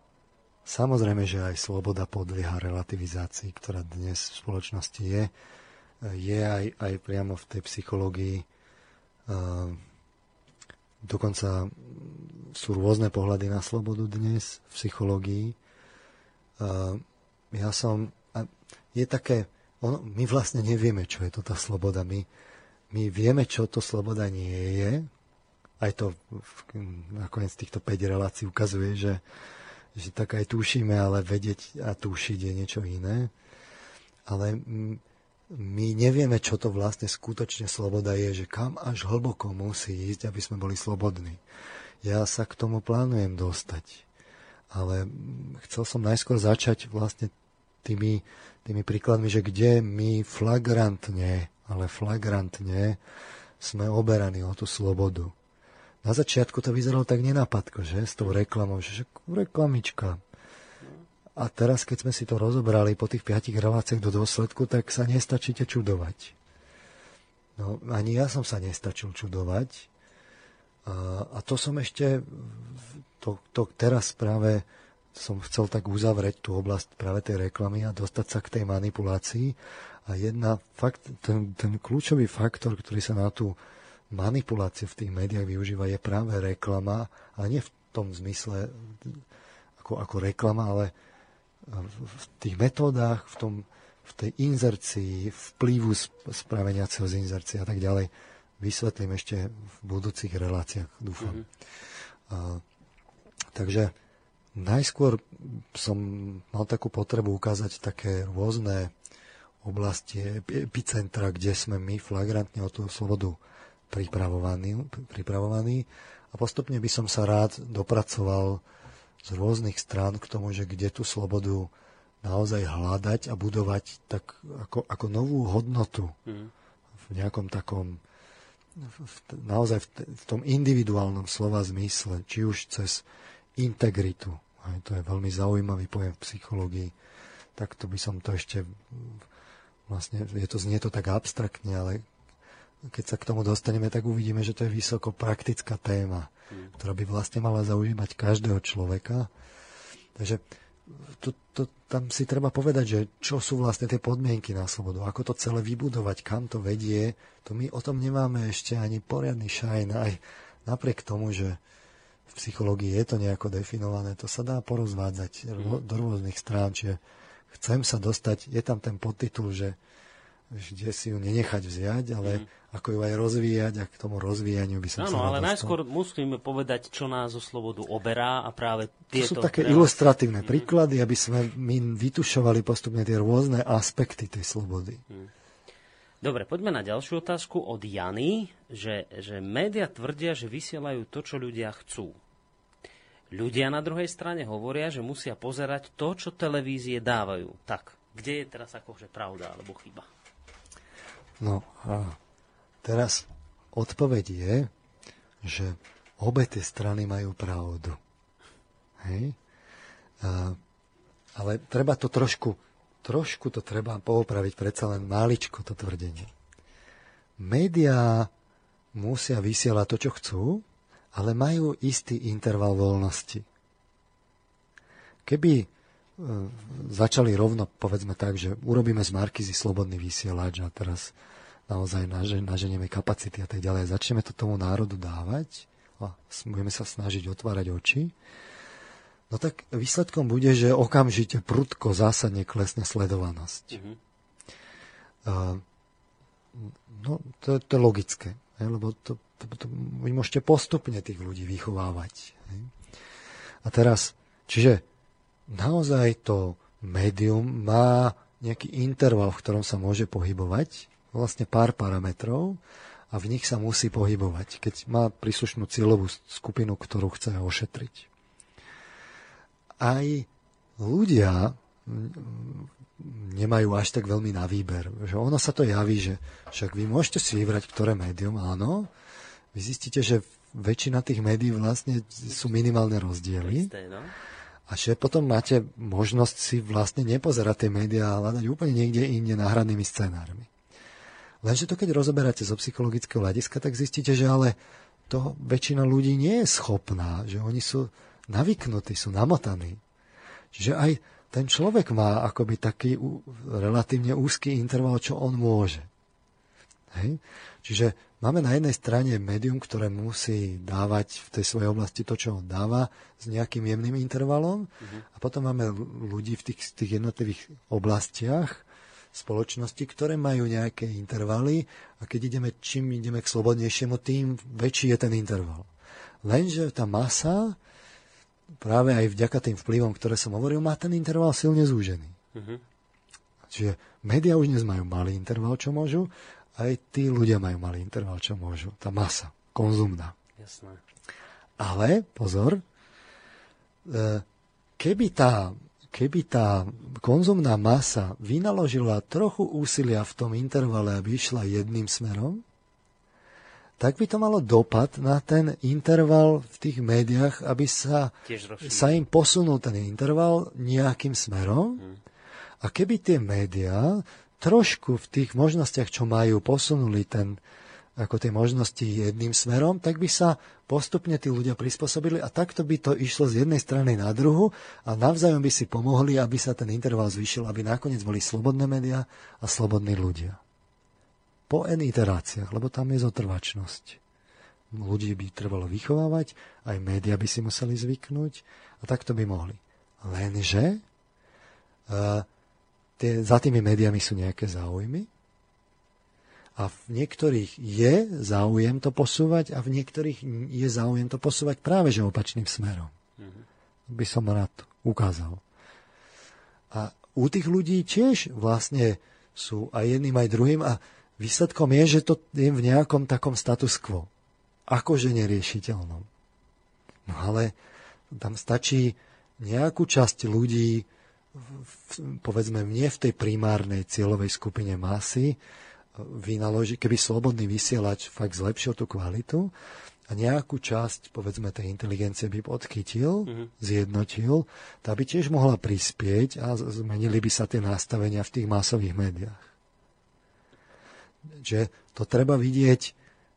samozrejme, že aj sloboda podlieha relativizácii, ktorá dnes v spoločnosti je. Je aj, aj priamo v tej psychológii. Dokonca sú rôzne pohľady na slobodu dnes v psychológii ja som, je také, ono, my vlastne nevieme, čo je to tá sloboda. My, my vieme, čo to sloboda nie je. Aj to nakoniec týchto 5 relácií ukazuje, že, že tak aj tušíme, ale vedieť a tušiť je niečo iné. Ale my nevieme, čo to vlastne skutočne sloboda je, že kam až hlboko musí ísť, aby sme boli slobodní. Ja sa k tomu plánujem dostať ale chcel som najskôr začať vlastne tými, tými príkladmi, že kde my flagrantne, ale flagrantne sme oberaní o tú slobodu. Na začiatku to vyzeralo tak nenapadko, že? S tou reklamou, že reklamička. A teraz, keď sme si to rozobrali po tých piatich reláciách do dôsledku, tak sa nestačíte čudovať. No, ani ja som sa nestačil čudovať. A, a to som ešte to, to teraz práve som chcel tak uzavrieť tú oblasť práve tej reklamy a dostať sa k tej manipulácii. A jedna fakt, ten, ten kľúčový faktor, ktorý sa na tú manipuláciu v tých médiách využíva, je práve reklama, ale nie v tom zmysle ako, ako reklama, ale v tých metódach, v, tom, v tej inzercii, vplyvu spraveniaceho z inzercie a tak ďalej, vysvetlím ešte v budúcich reláciách, dúfam. Mm-hmm. A, Takže najskôr som mal takú potrebu ukázať také rôzne oblasti, epicentra, kde sme my flagrantne o tú slobodu pripravovaní, pripravovaní a postupne by som sa rád dopracoval z rôznych strán k tomu, že kde tú slobodu naozaj hľadať a budovať tak ako, ako novú hodnotu mm. v nejakom takom v, naozaj v, v tom individuálnom slova zmysle, či už cez integritu. Aj to je veľmi zaujímavý pojem v psychológii. to by som to ešte vlastne, je to, znie to tak abstraktne, ale keď sa k tomu dostaneme, tak uvidíme, že to je vysoko praktická téma, mm. ktorá by vlastne mala zaujímať každého človeka. Takže to, to, tam si treba povedať, že čo sú vlastne tie podmienky na slobodu, ako to celé vybudovať, kam to vedie, to my o tom nemáme ešte ani poriadny šajn. Aj napriek tomu, že v psychológii je to nejako definované, to sa dá porozvádzať mm. do rôznych strán, čiže chcem sa dostať, je tam ten podtitul, že kde si ju nenechať vziať, ale mm. ako ju aj rozvíjať a k tomu rozvíjaniu by som Áno, ale najskôr musíme povedať, čo nás o slobodu oberá a práve tieto... To sú také ilustratívne mm. príklady, aby sme my vytušovali postupne tie rôzne aspekty tej slobody. Mm. Dobre, poďme na ďalšiu otázku od Jany, že, že média tvrdia, že vysielajú to, čo ľudia chcú. Ľudia na druhej strane hovoria, že musia pozerať to, čo televízie dávajú. Tak, kde je teraz akože pravda alebo chyba? No a teraz odpoveď je, že obe tie strany majú pravdu. Hej? A, ale treba to trošku, trošku to treba poopraviť, predsa len máličko to tvrdenie. Média musia vysielať to, čo chcú, ale majú istý interval voľnosti. Keby e, začali rovno, povedzme tak, že urobíme z Markizy slobodný vysielač a teraz naozaj naženieme kapacity a tak ďalej. Začneme to tomu národu dávať a budeme sa snažiť otvárať oči. No tak výsledkom bude, že okamžite prudko zásadne klesne sledovanosť. Mm-hmm. Uh, no, to, to je logické, he, lebo to, to, to, vy môžete postupne tých ľudí vychovávať. He. A teraz, čiže naozaj to médium má nejaký interval, v ktorom sa môže pohybovať vlastne pár parametrov a v nich sa musí pohybovať, keď má príslušnú cieľovú skupinu, ktorú chce ošetriť. Aj ľudia nemajú až tak veľmi na výber. Že ono sa to javí, že však vy môžete si vybrať, ktoré médium, áno. Vy zistíte, že väčšina tých médií vlastne sú minimálne rozdiely. No. A že potom máte možnosť si vlastne nepozerať tie médiá a hľadať úplne niekde inde náhradnými scenármi. Lenže to, keď rozoberáte zo psychologického hľadiska, tak zistíte, že ale to väčšina ľudí nie je schopná, že oni sú navyknutí, sú namotaní. Čiže aj ten človek má akoby taký relatívne úzky interval, čo on môže. Hej? Čiže máme na jednej strane médium, ktoré musí dávať v tej svojej oblasti to, čo on dáva, s nejakým jemným intervalom. Uh-huh. A potom máme ľudí v tých, tých jednotlivých oblastiach, spoločnosti, ktoré majú nejaké intervaly a keď ideme, čím ideme k slobodnejšiemu, tým väčší je ten interval. Lenže tá masa, práve aj vďaka tým vplyvom, ktoré som hovoril, má ten interval silne zúžený. Uh-huh. Čiže médiá už dnes majú malý interval, čo môžu, aj tí ľudia majú malý interval, čo môžu. Tá masa, konzumná. Jasné. Ale, pozor, e, keby tá keby tá konzumná masa vynaložila trochu úsilia v tom intervale, aby išla jedným smerom, tak by to malo dopad na ten interval v tých médiách, aby sa, sa im posunul ten interval nejakým smerom. Hmm. A keby tie médiá trošku v tých možnostiach, čo majú, posunuli ten, ako tie možnosti jedným smerom, tak by sa postupne tí ľudia prispôsobili a takto by to išlo z jednej strany na druhu a navzájom by si pomohli, aby sa ten interval zvýšil, aby nakoniec boli slobodné médiá a slobodní ľudia. Po N iteráciách, lebo tam je zotrvačnosť. Ľudí by trebalo vychovávať, aj médiá by si museli zvyknúť a takto by mohli. Lenže uh, tie, za tými médiami sú nejaké záujmy, a v niektorých je záujem to posúvať a v niektorých je záujem to posúvať práve že opačným smerom. Mm-hmm. By som rád ukázal. A u tých ľudí tiež vlastne sú aj jedným, aj druhým a výsledkom je, že to je v nejakom takom status quo. Akože neriešiteľnom. No ale tam stačí nejakú časť ľudí, povedzme nie v tej primárnej cieľovej skupine masy, vynaloží, keby slobodný vysielač fakt zlepšil tú kvalitu a nejakú časť, povedzme, tej inteligencie by podchytil, mm-hmm. zjednotil, tá by tiež mohla prispieť a zmenili by sa tie nastavenia v tých masových médiách. Že to treba vidieť,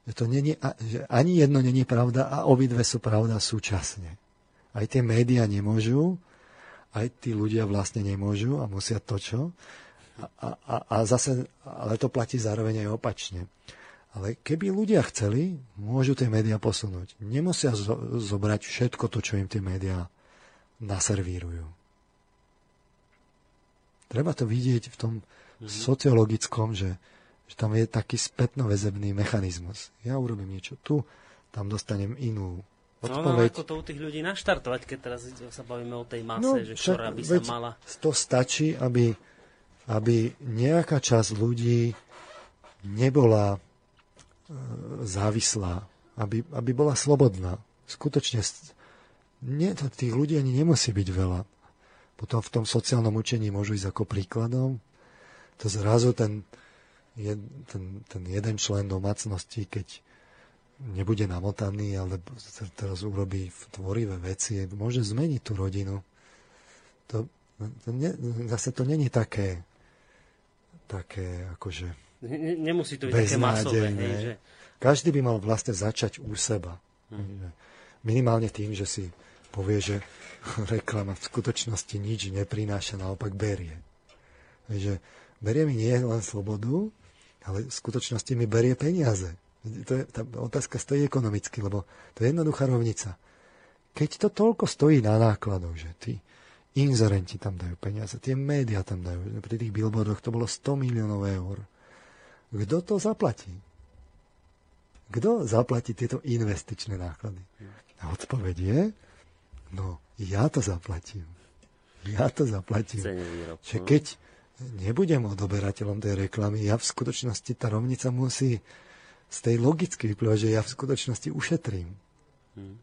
že, to není, že ani jedno není pravda a obidve sú pravda súčasne. Aj tie médiá nemôžu, aj tí ľudia vlastne nemôžu a musia to, čo. A, a, a zase, ale to platí zároveň aj opačne. Ale keby ľudia chceli, môžu tie médiá posunúť. Nemusia zo- zobrať všetko to, čo im tie médiá naservírujú. Treba to vidieť v tom mm-hmm. sociologickom, že, že tam je taký spätnovezebný mechanizmus. Ja urobím niečo tu, tam dostanem inú odpoveď. No, no, ako to u tých ľudí naštartovať, keď teraz sa bavíme o tej mase, no, že ktorá by sa mala... To stačí, aby, aby nejaká časť ľudí nebola E, závislá, aby, aby bola slobodná. Skutočne nie, tých ľudí ani nemusí byť veľa. Potom v tom sociálnom učení môžu ísť ako príkladom. To zrazu ten, je, ten, ten jeden člen domácnosti, keď nebude namotaný, ale teraz urobí tvorivé veci, môže zmeniť tú rodinu. To, to ne, zase to není také, také akože nemusí to byť také masové. Hej, že... Každý by mal vlastne začať u seba. Hmm. Minimálne tým, že si povie, že <laughs> reklama v skutočnosti nič neprináša, naopak berie. Že berie mi nie len slobodu, ale v skutočnosti mi berie peniaze. To je, tá otázka stojí ekonomicky, lebo to je jednoduchá rovnica. Keď to toľko stojí na nákladoch, že tí inzerenti tam dajú peniaze, tie médiá tam dajú, pri tých billboardoch to bolo 100 miliónov eur. Kto to zaplatí? Kto zaplatí tieto investičné náklady? A odpoveď je, no ja to zaplatím. Ja to zaplatím. Že keď nebudem odoberateľom tej reklamy, ja v skutočnosti, tá rovnica musí z tej logicky vyplývať, že ja v skutočnosti ušetrím. Hmm.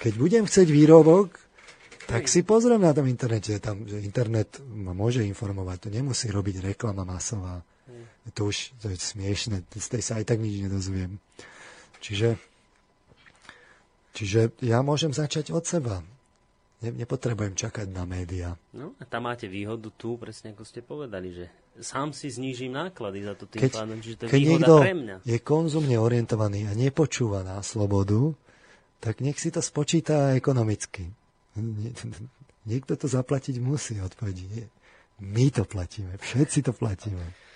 Keď budem chcieť výrobok, tak si pozriem na tom internete, tam, že internet ma môže informovať, to nemusí robiť reklama masová. Mm. To už to je smiešne, z tej sa aj tak nič nedozviem. Čiže, čiže ja môžem začať od seba. Ne, nepotrebujem čakať na médiá. No a tam máte výhodu tu, presne ako ste povedali, že sám si znížim náklady za to tým keď, pádom, čiže to je keď výhoda niekto pre mňa. je konzumne orientovaný a nepočúva na slobodu, tak nech si to spočíta ekonomicky. Niekto to zaplatiť musí, odpovedí. My to platíme, všetci to platíme.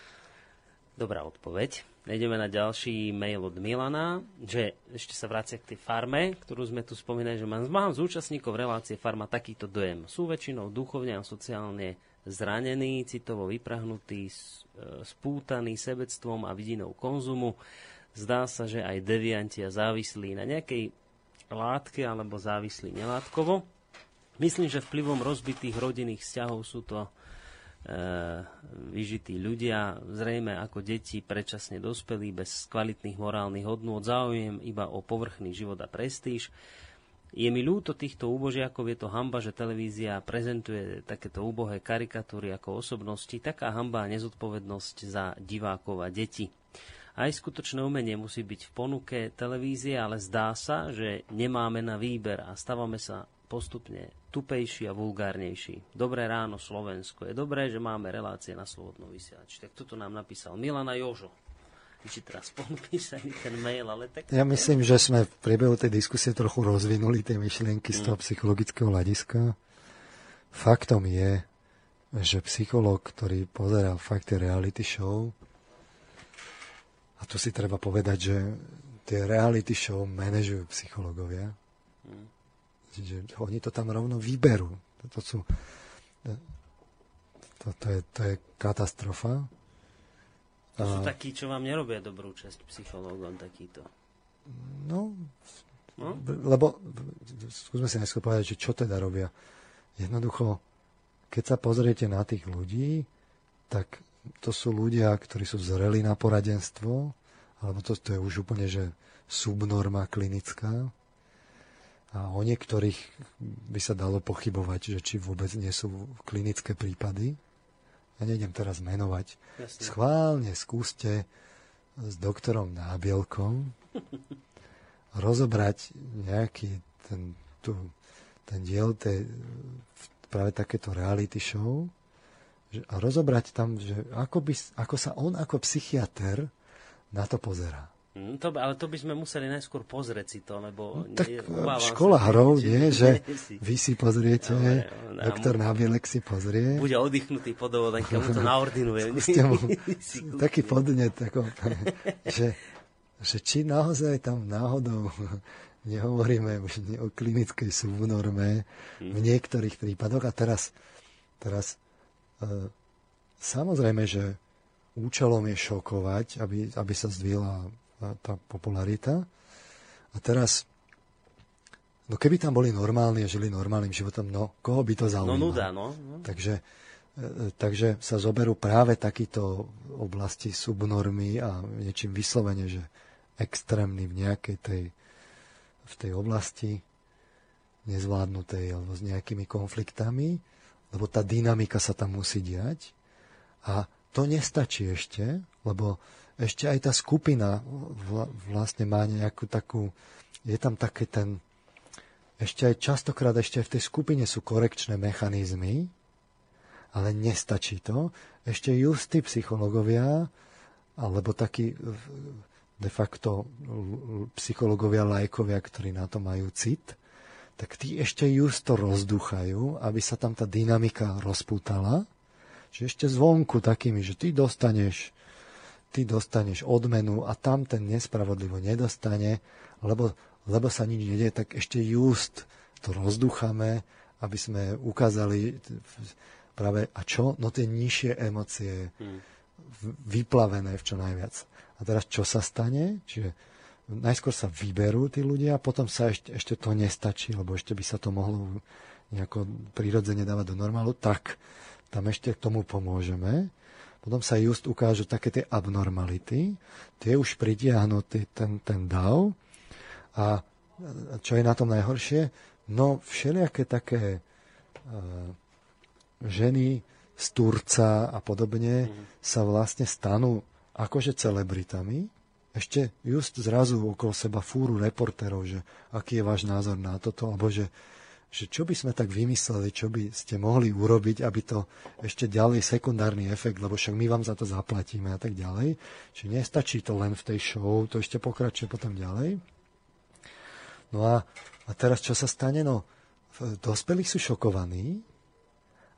Dobrá odpoveď. Ideme na ďalší mail od Milana, že ešte sa vracia k tej farme, ktorú sme tu spomínali, že mám, mám z účastníkov relácie farma takýto dojem. Sú väčšinou duchovne a sociálne zranení, citovo vyprahnutí, e, spútaní sebectvom a vidinou konzumu. Zdá sa, že aj devianti a závislí na nejakej látke alebo závislí nelátkovo. Myslím, že vplyvom rozbitých rodinných vzťahov sú to vyžití ľudia, zrejme ako deti predčasne dospelí, bez kvalitných morálnych hodnôt, záujem iba o povrchný život a prestíž. Je mi ľúto týchto úbožiakov, je to hamba, že televízia prezentuje takéto úbohé karikatúry ako osobnosti, taká hamba a nezodpovednosť za divákov a deti. Aj skutočné umenie musí byť v ponuke televízie, ale zdá sa, že nemáme na výber a stávame sa postupne tupejší a vulgárnejší. Dobré ráno Slovensko. Je dobré, že máme relácie na Slobodnom vysielači. Tak toto nám napísal Milana Jožo. Či teraz spolupísaný ten mail, ale tak... Ja myslím, že sme v priebehu tej diskusie trochu rozvinuli tie myšlienky z toho mm. psychologického hľadiska. Faktom je, že psycholog, ktorý pozerá fakt reality show, a tu si treba povedať, že tie reality show manažujú psychológovia. Čiže oni to tam rovno vyberú. To, sú, to, to, je, to je katastrofa. To sú takí, čo vám nerobia dobrú časť psychológom, takýto. No, no? lebo skúsme si najskôr povedať, že čo teda robia. Jednoducho, keď sa pozriete na tých ľudí, tak to sú ľudia, ktorí sú zreli na poradenstvo, alebo to, to je už úplne, že subnorma klinická, a o niektorých by sa dalo pochybovať, že či vôbec nie sú klinické prípady. Ja nejdem teraz menovať. Jasne. Schválne skúste s doktorom Nábielkom rozobrať nejaký ten, tu, ten diel tej, práve takéto reality show že, a rozobrať tam, že ako, by, ako sa on ako psychiatr na to pozerá. Hm, to, ale to by sme museli najskôr pozrieť si to, lebo... No, tak nie, školárov, nie, že si. vy si pozriete, no, no, doktor Nábielek si pozrie. Bude oddychnutý po dovolenke, mu to <laughs> naordinuje. mu <laughs> taký podnet, ako, <laughs> že, že či naozaj tam náhodou nehovoríme už o klinickej subnorme v hm. niektorých prípadoch. A teraz, teraz e, samozrejme, že účelom je šokovať, aby, aby sa zdvihla tá popularita. A teraz, no keby tam boli normálni a žili normálnym životom, no koho by to zaujímalo? No nuda, no. no. Takže, e, takže sa zoberú práve takýto oblasti subnormy a niečím vyslovene, že extrémny v nejakej tej, v tej oblasti nezvládnutej alebo s nejakými konfliktami, lebo tá dynamika sa tam musí diať. A to nestačí ešte, lebo ešte aj tá skupina vlastne má nejakú takú, je tam také ten, ešte aj častokrát ešte aj v tej skupine sú korekčné mechanizmy, ale nestačí to. Ešte justí psychológovia, alebo takí de facto psychológovia, lajkovia, ktorí na to majú cit, tak tí ešte just to rozduchajú, aby sa tam tá dynamika rozpútala. Čiže ešte zvonku takými, že ty dostaneš ty dostaneš odmenu a tam ten nespravodlivo nedostane, lebo, lebo sa nič nedie, tak ešte just to rozduchame, aby sme ukázali práve, a čo? No tie nižšie emócie hmm. vyplavené v čo najviac. A teraz čo sa stane? Čiže najskôr sa vyberú tí ľudia, a potom sa ešte, ešte to nestačí, lebo ešte by sa to mohlo nejako prirodzene dávať do normálu, tak tam ešte k tomu pomôžeme. Potom sa just ukážu také tie abnormality, tie už pritiahnu ten, ten dav. A čo je na tom najhoršie? No všelijaké také uh, ženy z Turca a podobne mm. sa vlastne stanú akože celebritami. Ešte just zrazu okolo seba fúru reporterov, že aký je váš názor na toto, alebo že že čo by sme tak vymysleli, čo by ste mohli urobiť, aby to ešte ďalej sekundárny efekt, lebo však my vám za to zaplatíme a tak ďalej. Čiže nestačí to len v tej show, to ešte pokračuje potom ďalej. No a, a teraz čo sa stane? No, dospelí sú šokovaní,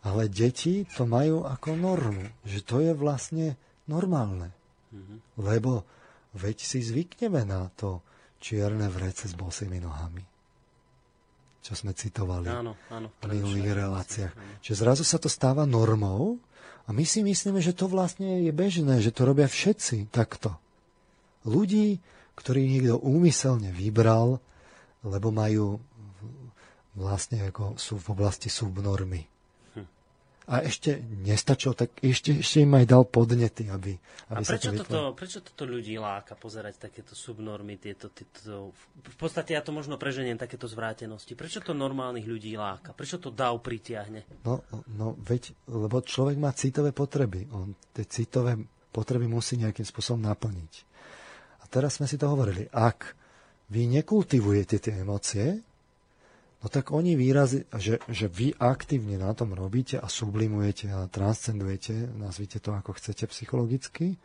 ale deti to majú ako normu, že to je vlastne normálne. Mm-hmm. Lebo veď si zvykneme na to čierne vrece s bosými nohami čo sme citovali áno, áno, v minulých reláciách. Čiže zrazu sa to stáva normou a my si myslíme, že to vlastne je bežné, že to robia všetci takto. Ľudí, ktorí niekto úmyselne vybral, lebo majú vlastne ako sú v oblasti subnormy a ešte nestačilo, tak ešte, ešte im aj dal podnety, aby, aby a prečo, sa to toto, prečo toto ľudí láka pozerať takéto subnormy, tieto, tieto, v podstate ja to možno preženiem takéto zvrátenosti. Prečo to normálnych ľudí láka? Prečo to dav pritiahne? No, no veď, lebo človek má citové potreby. On tie citové potreby musí nejakým spôsobom naplniť. A teraz sme si to hovorili. Ak vy nekultivujete tie emócie, no tak oni výrazy, že, že vy aktívne na tom robíte a sublimujete a transcendujete, nazvite to ako chcete psychologicky,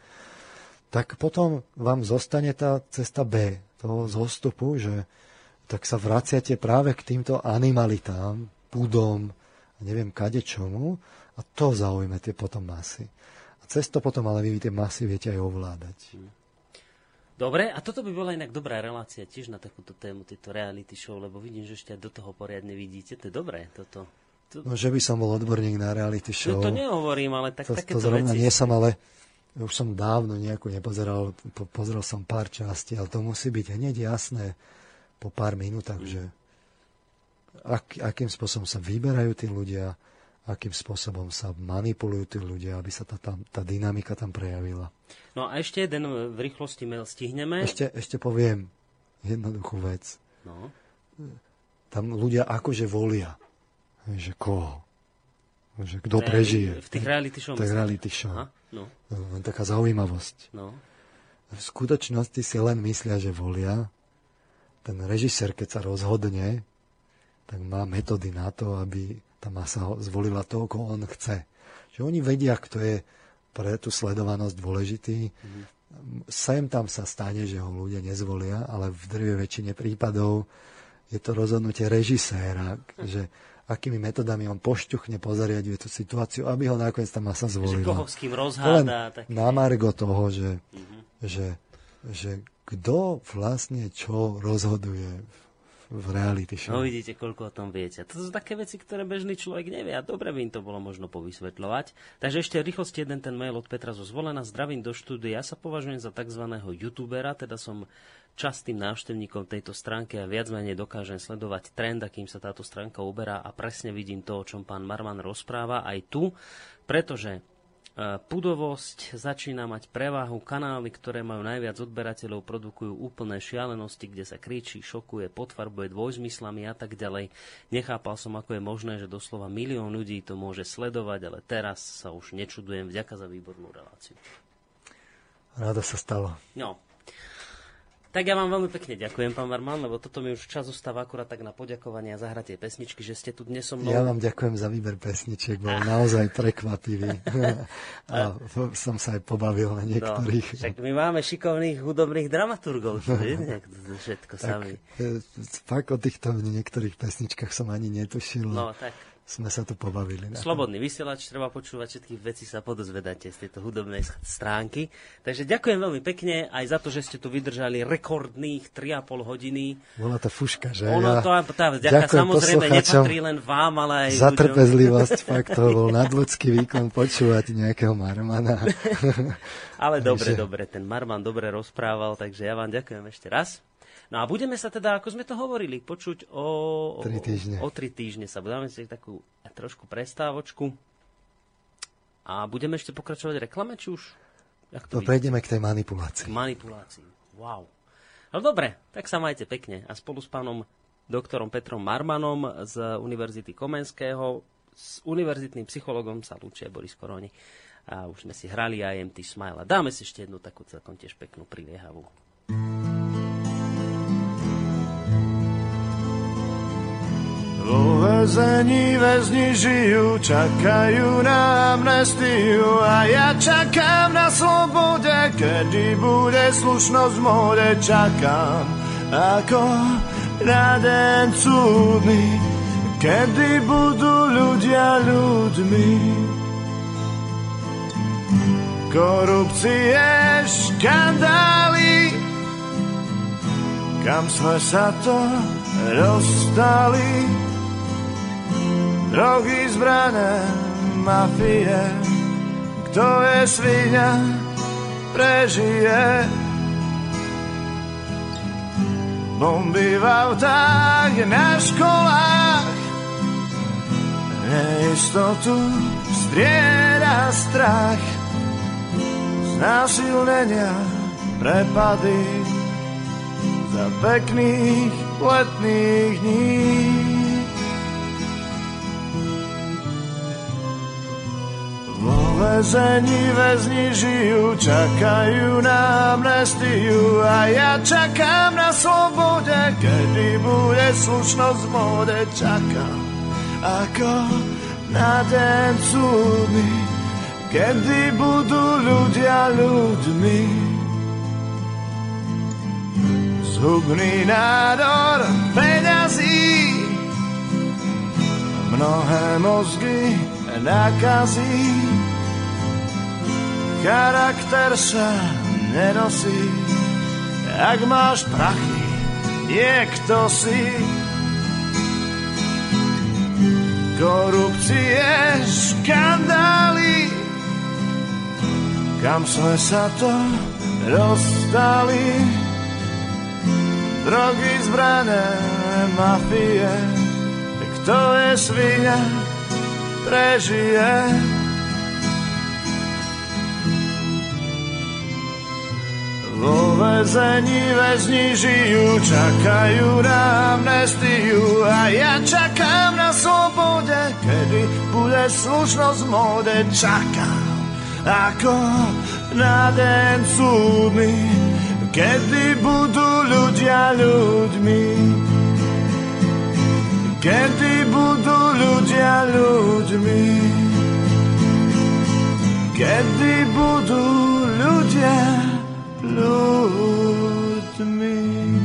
tak potom vám zostane tá cesta B, toho zostupu, že tak sa vraciate práve k týmto animalitám, púdom, neviem kade čomu a to zaujme tie potom masy. A cez to potom ale vy tie masy viete aj ovládať. Dobre, a toto by bola inak dobrá relácia tiež na takúto tému, tieto reality show, lebo vidím, že ešte do toho poriadne vidíte. To je dobré, toto. To... No, že by som bol odborník na reality show. No, to nehovorím, ale tak to, takéto to zrovna veci... nie som, ale už som dávno nejakú nepozeral, po, pozrel som pár častí, ale to musí byť hneď jasné po pár minútach, mm. že ak, akým spôsobom sa vyberajú tí ľudia, akým spôsobom sa manipulujú tí ľudia, aby sa tá, tá, tá dynamika tam prejavila. No a ešte jeden v rýchlosti mail stihneme. Ešte, ešte poviem jednoduchú vec. No. Tam ľudia akože volia. Že koho? Že kto prežije. V tých reality show. To je reality show. Aha, no. Len taká zaujímavosť. No. V skutočnosti si len myslia, že volia. Ten režisér, keď sa rozhodne, tak má metódy na to, aby tá masa zvolila toho, koho on chce. Že oni vedia, kto je pre tú sledovanosť dôležitý. Mm-hmm. sem tam sa stane, že ho ľudia nezvolia, ale v drvie väčšine prípadov je to rozhodnutie režiséra, že akými metodami on pošťuchne, pozariaduje tú situáciu, aby ho nakoniec tá masa zvolila. Že koho s kým rozháda. Len na margo toho, že, mm-hmm. že, že kto vlastne čo rozhoduje v v reality show. No vidíte, koľko o tom viete. To sú také veci, ktoré bežný človek nevie a dobre by im to bolo možno povysvetľovať. Takže ešte rýchlosti jeden ten mail od Petra zo Zvolena. Zdravím do štúdia. Ja sa považujem za tzv. youtubera, teda som častým návštevníkom tejto stránky a viac menej dokážem sledovať trend, akým sa táto stránka uberá a presne vidím to, o čom pán Marman rozpráva aj tu, pretože pudovosť začína mať prevahu. Kanály, ktoré majú najviac odberateľov, produkujú úplné šialenosti, kde sa kričí, šokuje, potfarbuje dvojzmyslami a tak ďalej. Nechápal som, ako je možné, že doslova milión ľudí to môže sledovať, ale teraz sa už nečudujem. Vďaka za výbornú reláciu. Rado sa stalo. No, tak ja vám veľmi pekne ďakujem, pán Marman, lebo toto mi už čas zostáva akurát tak na poďakovanie a zahratie pesničky, že ste tu dnes so mnou. Ja vám ďakujem za výber pesničiek, bol naozaj prekvapivý. <laughs> a som sa aj pobavil na niektorých. No, tak my máme šikovných hudobných dramaturgov, všetko sami. E, fakt o týchto niektorých pesničkách som ani netušil. No, tak sme sa tu pobavili. Slobodný vysielač, treba počúvať všetky veci, sa podozvedáte z tejto hudobnej stránky. Takže ďakujem veľmi pekne aj za to, že ste tu vydržali rekordných 3,5 hodiny. Bola to fuška, že? Ono to, tá vďaka samozrejme nepatrí len vám, ale aj Za trpezlivosť, fakt to bol <laughs> nadľudský výkon počúvať nejakého Marmana. <laughs> ale dobre, dobre, ten Marman dobre rozprával, takže ja vám ďakujem ešte raz. No a budeme sa teda, ako sme to hovorili, počuť o... o tri týždne. O, o tri týždne sa budeme si takú trošku prestávočku. A budeme ešte pokračovať reklame, či už... Jak to no, prejdeme k tej manipulácii. K manipulácii. Wow. No dobre, tak sa majte pekne. A spolu s pánom doktorom Petrom Marmanom z Univerzity Komenského, s univerzitným psychologom sa lúčia Boris Koroni. A už sme si hrali aj MT Smile. Dáme si ešte jednu takú celkom tiež peknú priliehavú. Vo vezení väzni žijú, čakajú na amnestiu a ja čakám na slobode, kedy bude slušnosť v móde, čakám ako na den súdny, kedy budú ľudia ľuďmi. Korupcie, škandály, kam sme sa to dostali drogy, zbrané, mafie. Kto je svinia, prežije. Bomby v autách, na školách, neistotu strieda strach. Znásilnenia, prepady za pekných letných dní. Väzení väzni žijú, čakajú na amnestiu a ja čakám na slobode, kedy bude slušnosť v móde, čakám ako na den súdny, kedy budú ľudia ľuďmi. Zhubný nádor peňazí, mnohé mozgy nakazí charakter sa nenosí. Ak máš prachy, niekto si. Korupcie, škandály, kam sme sa to dostali. Drogy, zbrané, mafie, kto je svinia, prežije. Vo väzení väzni žijú, čakajú na amnestiu a ja čakám na slobode, kedy bude slušnosť móde. Čakám ako na den súdny, kedy budú ľudia ľuďmi. Kedy budú ľudia ľuďmi. Kedy budú ľudia Lord to me.